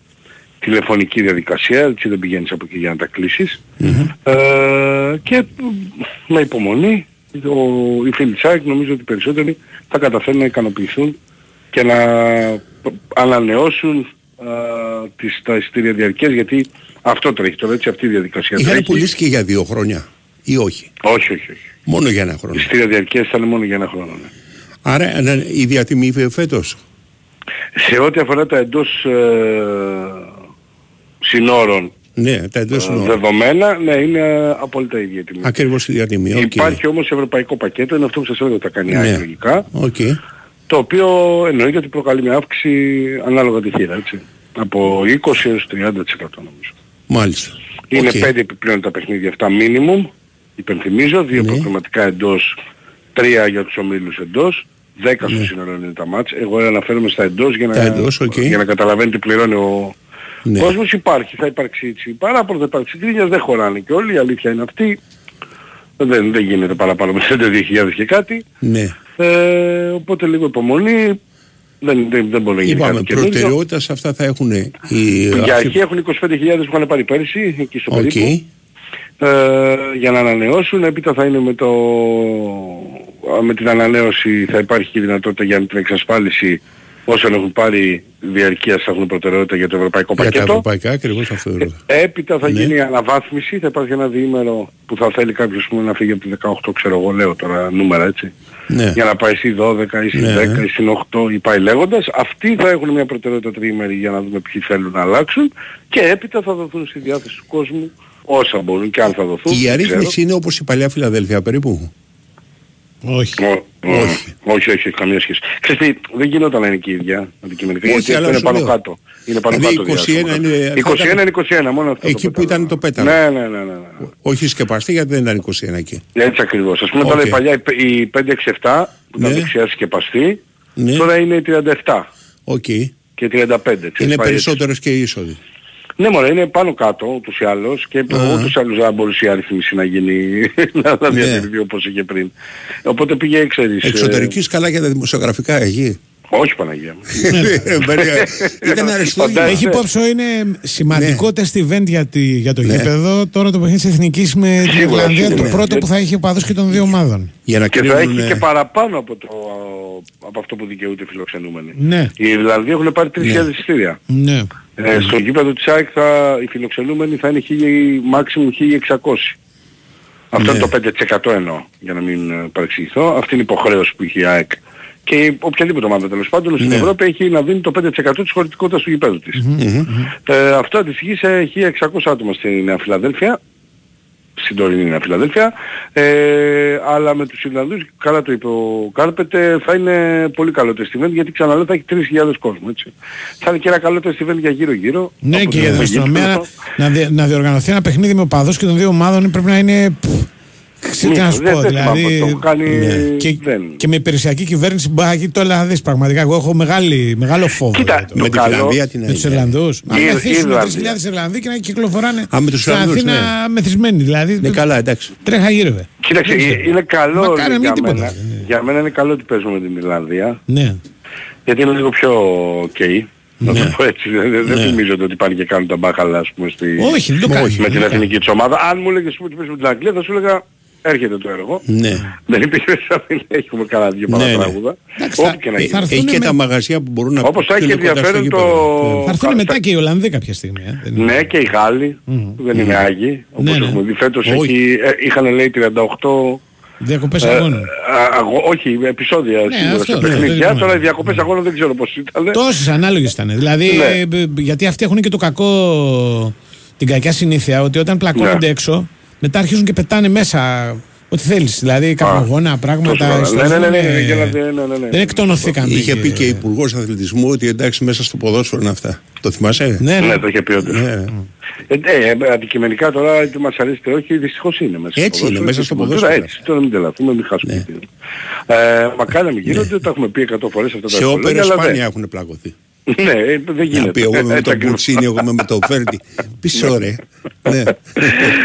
τηλεφωνική διαδικασία, έτσι δεν πηγαίνεις από εκεί για να τα κλεισεις Ε, και με υπομονή ο, οι φίλοι της ΑΕΚ νομίζω ότι οι περισσότεροι θα καταφέρουν να ικανοποιηθούν και να ανανεώσουν τις, τα εισιτήρια διαρκές γιατί αυτό τρέχει τώρα έτσι αυτή η διαδικασία Είχαν τρέχει. πουλήσει και για δύο χρόνια ή όχι; Όχι, όχι, όχι. Μόνο για ένα χρόνο. Εισιτήρια διαρκές ήταν μόνο για ένα χρόνο. Ναι. Άρα ε, η διατιμή φέτος. Σε ό,τι αφορά τα εντός ε, συνόρων Ναι, τα εντός ε, συνόρων. δεδομένα, ναι, είναι απόλυτα η ίδια η τιμή. Ακριβώς η διατιμή. οκ. Υπάρχει όμως ευρωπαϊκό πακέτο, είναι αυτό που σας έλεγα ότι τα κάνει Ναι. ναι. λογικά, Οκ. το οποίο εννοείται ότι προκαλεί μια αύξηση ανάλογα τη θύρα, έτσι. Από 20 έως 30% νομίζω. Μάλιστα. Είναι Οκ. πέντε επιπλέον τα παιχνίδια αυτά minimum, υπενθυμίζω, δύο Ναι. προκριματικά εντός, τρία για τους ομίλους εντός, δέκα στο Ναι. σύνολο είναι τα ματς. Εγώ αναφέρομαι στα εντός για να, Τα εντός, οκ. για να καταλαβαίνει τι πληρώνει ο Ναι. κόσμος. Υπάρχει, θα υπάρξει έτσι. Παράπονο θα υπάρξει γκρίνια, δεν χωράνε και όλοι, η αλήθεια είναι αυτή. Δεν, δεν γίνεται παραπάνω από 32.000 και κάτι. Ναι. Ε, οπότε λίγο υπομονή. Δεν, δεν, δεν μπορεί να γίνει Είπαμε, κάτι καινούργιο. προτεραιότητα σε αυτά θα έχουν οι... Για αυτοί- αρχή έχουν 25.000 που είχαν πάρει πέρυσι, εκεί στο Οκ. περίπου. Ε, για να ανανεώσουν. Έπειτα θα είναι με, το, με την ανανέωση θα υπάρχει και η δυνατότητα για την εξασφάλιση όσων έχουν πάρει διαρκείας θα έχουν προτεραιότητα για το ευρωπαϊκό Για τα πακέτο. ευρωπαϊκά, ακριβώς αυτό έλεγα. Έπειτα θα Ναι. γίνει η αναβάθμιση, θα υπάρχει ένα διήμερο που θα θέλει κάποιος πούμε, να φύγει από τη 18, ξέρω εγώ, λέω τώρα νούμερα έτσι. Ναι. Για να πάει στη 12 ή στη Ναι. 10 ή στην 8 ή πάει λέγοντας. Αυτοί θα έχουν μια προτεραιότητα τριήμερη για να δούμε ποιοι θέλουν να αλλάξουν και έπειτα θα δοθούν στη διάθεση του κόσμου όσα μπορούν και αν θα δοθούν. Η δεν αρρύθμιση ξέρω. είναι όπως η παλιά Φιλαδέλφια περίπου. Όχι. Ω- όχι. όχι, όχι, όχι, καμία σχέση. Ξέρετε, τι, δεν γινόταν να είναι και η ίδια αντικειμενικά. Όχι, γιατί αλλά αυτό είναι σου πάνω λέω. κάτω. Είναι πάνω Δηλαδή, κάτω. 21 διάστημα. είναι- 21 θα ήταν- είναι 21, μόνο αυτό. Εκεί το που ήταν το πέταλο. Ναι, ναι, ναι, ναι. ναι. Όχι σκεπαστή γιατί δεν ήταν 21 εκεί. Έτσι ακριβώς. Ας πούμε τώρα Οκ. η παλιά η- η 567 που ήταν Ναι. δεξιά σκεπαστή, Ναι. τώρα είναι η 37 Οκ. και 35. ξέρεις, Είναι πάει έτσι. περισσότερες και οι είσοδοι. Ναι μωρέ, είναι πάνω κάτω ούτως ή άλλως και Α. ούτως ή άλλως δεν μπορούσε η αριθμίση να γίνει, να να Ναι. διατηρηθεί όπως είχε πριν. Οπότε πήγε, ξέρεις... ε, Εξωτερικής καλά για τα δημοσιογραφικά εκεί. Όχι Παναγία μου. Ήταν αριστούργημα. Φαντάζεσαι. Έχει υπόψη είναι σημαντικό test event για, τη, για το Ναι. γήπεδο. Τώρα το παιχνίδι της Εθνικής με την Σίγουρα, Ιρλανδία, το σίγουρα. πρώτο που θα έχει οπαδούς και των δύο ομάδων. Για να Και θα κρίνουν... έχει και ε, παραπάνω από, το, από αυτό που δικαιούται οι φιλοξενούμενοι. Ναι. Οι Ιρλανδοί έχουν πάρει 3.000 Ναι. εισιτήρια. Ναι. Ε, στο γήπεδο της ΑΕΚ θα, οι φιλοξενούμενοι θα είναι 1000, maximum 1600. Αυτό Ναι. είναι το 5% εννοώ, για να μην ε, παρεξηγηθώ. Αυτή είναι η υποχρέωση που έχει η ΑΕΚ. Και οποιαδήποτε ομάδα τέλος πάντων στην Ναι. Ευρώπη έχει να δίνει το 5% της χωρητικότητας του γηπέδου της. Ε, αυτό αντιστοιχεί σε 1600 άτομα στη Νέα Φιλαδέλφια, στην τωρινή Νέα Φιλαδέλφια, ε, αλλά με τους Ιρλανδούς, καλά το είπε ο Κάρπετε, θα είναι πολύ καλό το event γιατί ξαναλέω θα έχει 3.000 κόσμο, έτσι. Θα είναι και ένα καλό το event για γύρω-γύρω. Ναι, όπως και για την το αστυνομία γήπεδο. να, να, δι- να διοργανωθεί ένα παιχνίδι με οπαδούς και των δύο ομάδων πρέπει να είναι. Πφ, Ξέρω τι να σου Δεν- πω, δεν θυμάμαι δηλαδή. πώς το κάνει, και, δεν. και με υπηρεσιακή κυβέρνηση μπορεί να γίνει το να δεις πραγματικά. Εγώ έχω μεγάλη, μεγάλο φόβο. Κοίτα, για το- Με το τη καλό- Φιλανδία την με τους άλλη. Ιρλανδούς. Να Η- μεθύσουν η 3.000 Ιρλανδοί και να κυκλοφοράνε Α, με τους στην Ιρλανδούς, Αθήνα ναι. μεθυσμένοι. Δηλαδή Ναι, καλά, εντάξει. τρέχα γύρευε. Κοίταξε, Δεν ε, ξέρω. είναι καλό Μακάρι να για μην τίποτα. μένα. Για μένα είναι καλό ότι παίζουμε με την Ιρλανδία. Ναι. Γιατί είναι λίγο πιο ok. Να Ναι. το πω έτσι. Δεν, δεν Ναι. θυμίζονται ότι πάνε και κάνουν τα μπάχαλα ας πούμε στη... Όχι, δεν το κάνει. με την Ναι. εθνική της ομάδα. Αν μου έλεγες πούμε, ότι παίζουμε την Αγγλία θα σου έλεγα έρχεται το έργο. Ναι. Δεν υπήρχε σαν να έχουμε καλά δύο Ναι, ναι. παρατράγουδα. Εντάξει, Όπου θα- και να θα γίνει. έρθουν Έχει και με- τα μαγαζιά που μπορούν να Όπως θα έχει είναι κοντά στο ενδιαφέρον γήπεδο. το... Θα έρθουν κα- μετά και οι Ολλανδοί κάποια στιγμή. Ε. Δεν είναι- Ναι και οι Γάλλοι που δεν είναι Άγιοι. Όπως Ναι, ναι. έχουμε δει φέτος Όχι. εκεί ε, είχαν λέει 38 Διακοπές Ε, αγώνων. α, αγώ- όχι, επεισόδια σίγουρα αυτό, σε ναι, παιχνίδια. το Τώρα οι είπαμε. διακοπές αγώνων δεν ξέρω πώς ήταν. Τόσες ανάλογες ήταν. Δηλαδή, Ναι. ε, γιατί αυτοί έχουν και το κακό, την κακιά συνήθεια ότι όταν πλακώνονται Ναι. έξω, μετά αρχίζουν και πετάνε μέσα ό,τι θέλεις. Δηλαδή, καπνογόνα, πράγματα. Τόσο καλά. ιστορίες, Ναι, ναι, ναι, είναι- ναι, γέλατε, ναι, ναι, ναι. Δεν εκτονωθήκαμε. Είχε πει και υπουργός Αθλητισμού ότι εντάξει μέσα στο ποδόσφαιρο είναι αυτά. Το θυμάσαι; Ναι, ναι. Ναι, το είχε πει όντως. Ναι. Ε, ε, ε, αντικειμενικά τώρα είτε μας αρέσει είτε όχι, δυστυχώς είναι μέσα Έτσι στο είναι, ποδόσφαιρο. μέσα στο Τώρα ποδόσφαιρο. Έτσι, τώρα μην τρελαθούμε, μην χάσουμε Ναι. την ε, Μακάρι να μην γίνονται, τα έχουμε πει εκατό φορές αυτά τα Σε όπερ ευκολία, αλλά δεν- σπάνια έχουν πλακωθεί. Ναι, ε, δεν Να γίνεται. πει εγώ είμαι με Έτσι τον ακριβώς. Πουτσίνη, εγώ είμαι με τον Φέρντι. Πίσω ρε. Ναι.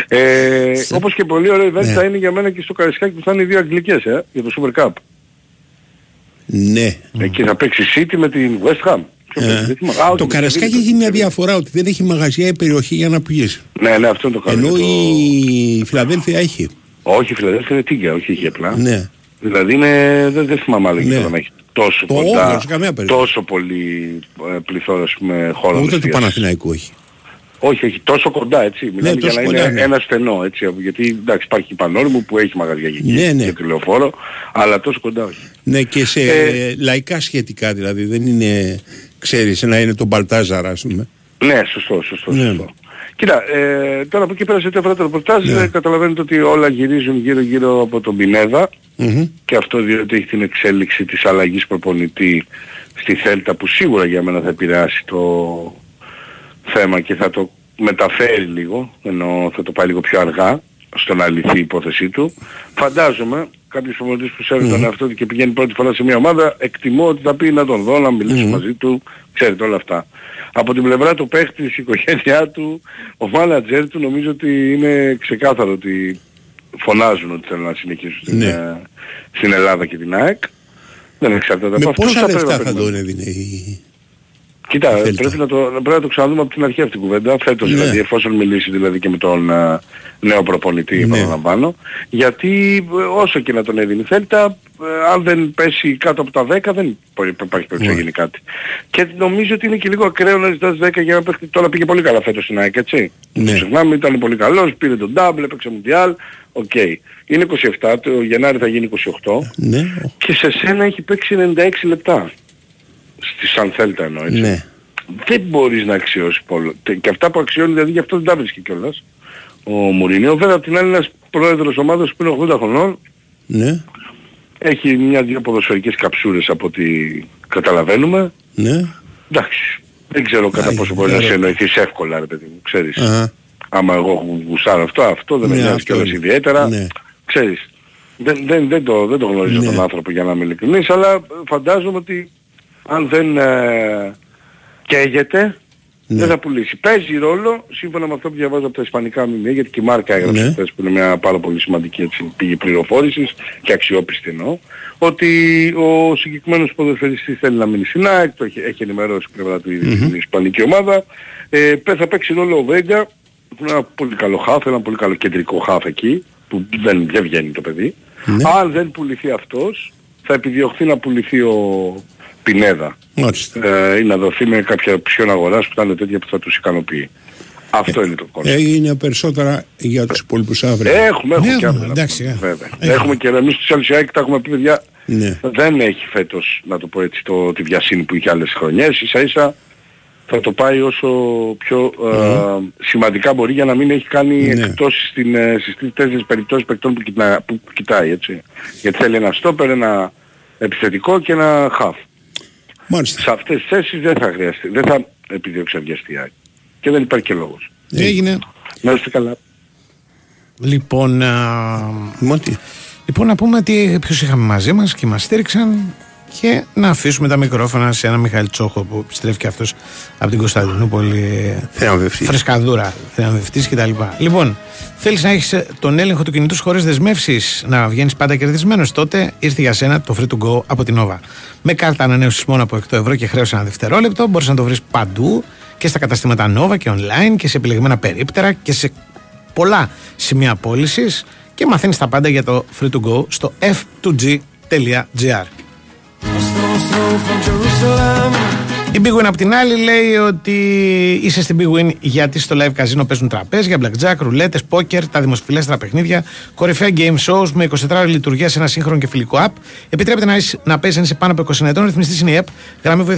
Ε, όπως και πολύ ωραίο event Ναι. θα είναι για μένα και στο Καρισκάκι που θα είναι οι δύο Αγγλικές, ε, για το Super Cup. Ναι. Εκεί θα παίξει City με την West Ham. Ποιο παίζει, Ε, δεν θυμάμαι. Α, όχι, Το με τη Καρασκάκι City. έχει μια διαφορά ότι δεν έχει μαγαζιά ή περιοχή για να πηγείς. Ναι, ναι, αυτό είναι το καλό. Ενώ Το- η Φιλαδέλφια έχει. Όχι, η Φιλαδέλφια είναι τίγια, όχι είχε απλά. Ναι. Δηλαδή είναι, δεν, δεν θυμάμαι άλλο Ναι. γήπεδο να έχει τόσο Το κοντά, όγκο, σε καμία περίπτωση. τόσο πολύ ε, πληθώρα ας πούμε, χώρων Ούτε του εστίασης. Παναθηναϊκού έχει. Όχι, όχι, τόσο κοντά έτσι. Μιλάμε για τόσο να κοντά, είναι ναι. ένα στενό έτσι. Γιατί εντάξει υπάρχει η Πανόρμου που έχει μαγαζιά εκεί Ναι, ναι. και τηλεοφόρο, αλλά τόσο κοντά όχι. Ναι και σε Ε, ε, λαϊκά σχετικά δηλαδή δεν είναι, ξέρεις, να είναι τον Μπαλτάζαρα ας πούμε. Ναι, σωστό, σωστό, Ναι. σωστό. Κοίτα, ε, τώρα από εκεί πέρα σε ό,τι αφορά το ρεπορτάζ Ναι. ε, καταλαβαίνετε ότι όλα γυρίζουν γύρω-γύρω από τον Πινέδα Μμμ. και αυτό διότι έχει την εξέλιξη της αλλαγής προπονητή στη Θέλτα που σίγουρα για μένα θα επηρεάσει το θέμα και θα το μεταφέρει λίγο, ενώ θα το πάει λίγο πιο αργά στο να λυθεί η υπόθεσή του. Φαντάζομαι κάποιος προπονητής που σέβεται τον εαυτό του και πηγαίνει πρώτη φορά σε μια ομάδα, εκτιμώ ότι θα πει να τον δω, να μιλήσω μαζί του, ξέρετε όλα αυτά. Από την πλευρά του παίχτη, η οικογένειά του, ο μάνατζερ του νομίζω ότι είναι ξεκάθαρο ότι φωνάζουν ότι θέλουν να συνεχίσουν στην, Ναι. ε, στην Ελλάδα και την ΑΕΚ. Δεν εξαρτάται από Με αυτούς, πόσα θα πρέπει λεφτά να θα περιμένουμε. τον έδινε η... Κοίτα, η Θέλτα. πρέπει να, το, πρέπει να το ξαναδούμε από την αρχή αυτή την κουβέντα, φέτος Ναι. δηλαδή, εφόσον μιλήσει δηλαδή και με τον ε, νέο προπονητή, Ναι. επαναλαμβάνω. Γιατί ε, όσο και να τον έδινε η Θέλτα, ε, αν δεν πέσει κάτω από τα 10 δεν μπορεί- υπάρχει περίπτωση να Ναι. γίνει κάτι. Και νομίζω ότι είναι και λίγο ακραίο να ζητάς 10 για να παίξει. Τώρα πήγε πολύ καλά φέτος στην ΑΕΚ, έτσι. Ναι. Ξεχνάμε, ήταν πολύ καλός, πήρε το double, έπαιξε Μουντιάλ, οκ. Είναι 27, το Γενάρη θα γίνει 28 Ναι, και σε σένα έχει παίξει 96 λεπτά. Στη Θέλτα εννοώ, έτσι ναι. δεν μπορείς να αξιώσεις πολύ. Τε- Και αυτά που αξιώνει δηλαδή γι' αυτό δεν τα βρίσκει κιόλας. Ο Μουρίνιο βέβαια απ' την άλλη ένας πρόεδρος ομάδας που είναι 80 χρονών Ναι, έχει μια-δυο ποδοσφαιρικές καψούρες από ό,τι καταλαβαίνουμε. ναι. Εντάξει. Δεν ξέρω κατά Άγιο, πόσο μπορεί να ωραία. σε εννοηθείς εύκολα ρε παιδί μου, ξέρεις. Αχα. Άμα εγώ γουσάρω αυτό, αυτό δεν με Ναι, νοιάζει αυτό κιόλας είναι. ιδιαίτερα. Ναι. Ξέρεις. Δεν, δεν, δεν, το, δεν το γνωρίζω Ναι. τον άνθρωπο για να είμαι ειλικρινής, αλλά φαντάζομαι ότι αν δεν ε, καίγεται Ναι. δεν θα πουλήσει. Παίζει ρόλο, σύμφωνα με αυτό που διαβάζω από τα ισπανικά μηνύα, γιατί και η Μάρκα έγραψε Ναι. χθες που είναι μια πάρα πολύ σημαντική έτσι, πηγή πληροφόρησης και αξιόπιστη εννοώ, ότι ο συγκεκριμένος ποδοσφαιριστής θέλει να μείνει στην ΑΕΚ, το έχει, έχει ενημερώσει η πλευρά του ήδη στην ισπανική ομάδα, ε, πέ- θα παίξει ρόλο ο Βέγκα, που είναι ένα πολύ καλό χαφ, ένα πολύ καλό κεντρικό χαφ εκεί, που δεν, δεν βγαίνει το παιδί. Ναι. Αν δεν πουληθεί αυτός, θα επιδιωχθεί να πουληθεί ο Πινέδα Μάλιστα. ε, ή να δοθεί με κάποια οψιόν αγοράς που θα είναι τέτοια που θα τους ικανοποιεί. Αυτό είναι το κόνσεπτ. Έγινε περισσότερα για τους υπόλοιπους αύριο. Έχουμε, έχουμε Ναι, και άλλα. εντάξει, ε. Βέβαια. Έχουμε. Έχουμε και εμείς τους Αλσιάκη τα έχουμε πει παιδιά. Ναι. Δεν έχει φέτος, να το πω έτσι, το, τη βιασύνη που είχε άλλες χρονιές. Ίσα ίσα θα το πάει όσο πιο ε, σημαντικά μπορεί για να μην έχει κάνει Ναι. εκτός στην, ε, στις τρεις τέσσερις περιπτώσεις παικτών που, κοιτά, που κοιτάει έτσι. Γιατί θέλει ένα στόπερ, ένα επιθετικό και ένα χαφ. Μάλιστα. Σε αυτές τις θέσεις δεν θα χρειαστεί, δεν θα επιδιώξει αδιαστεί η ΑΕΚ. Και δεν υπάρχει και λόγος. Έγινε. Να είστε καλά. Λοιπόν, α, Μότι. λοιπόν, να πούμε ότι ποιους είχαμε μαζί μας και μας στήριξαν και να αφήσουμε τα μικρόφωνα σε ένα Μιχαήλ Τσόχο που επιστρέφει και αυτός από την Κωνσταντινούπολη Θεαμβευτής. φρεσκαδούρα, θεαμβευτής κτλ. Λοιπόν, θέλεις να έχεις ε, τον έλεγχο του κινητού σου χωρίς δεσμεύσεις, να βγαίνεις πάντα κερδισμένος, τότε ήρθε για σένα το free to go από την Nova. Με κάρτα ανανέωσης μόνο από 8 ευρώ και χρέος ένα δευτερόλεπτο, μπορείς να το βρεις παντού και στα καταστήματα Nova και online και σε επιλεγμένα περίπτερα και σε πολλά σημεία πώλησης και μαθαίνεις τα πάντα για το free to go στο f2g.gr. Η Big Win απ' την άλλη λέει ότι είσαι στην Big Win γιατί στο live casino παίζουν τραπέζια, blackjack, ρουλέτες, poker, τα δημοσιοφιλέστερα παιχνίδια, κορυφαία game shows με 24 ώρες λειτουργία σε ένα σύγχρονο και φιλικό app. Επιτρέπεται να, είσαι- να παίζεις αν είσαι πάνω από 20 ετών, ρυθμιστής είναι η app, γραμμή βοήθειας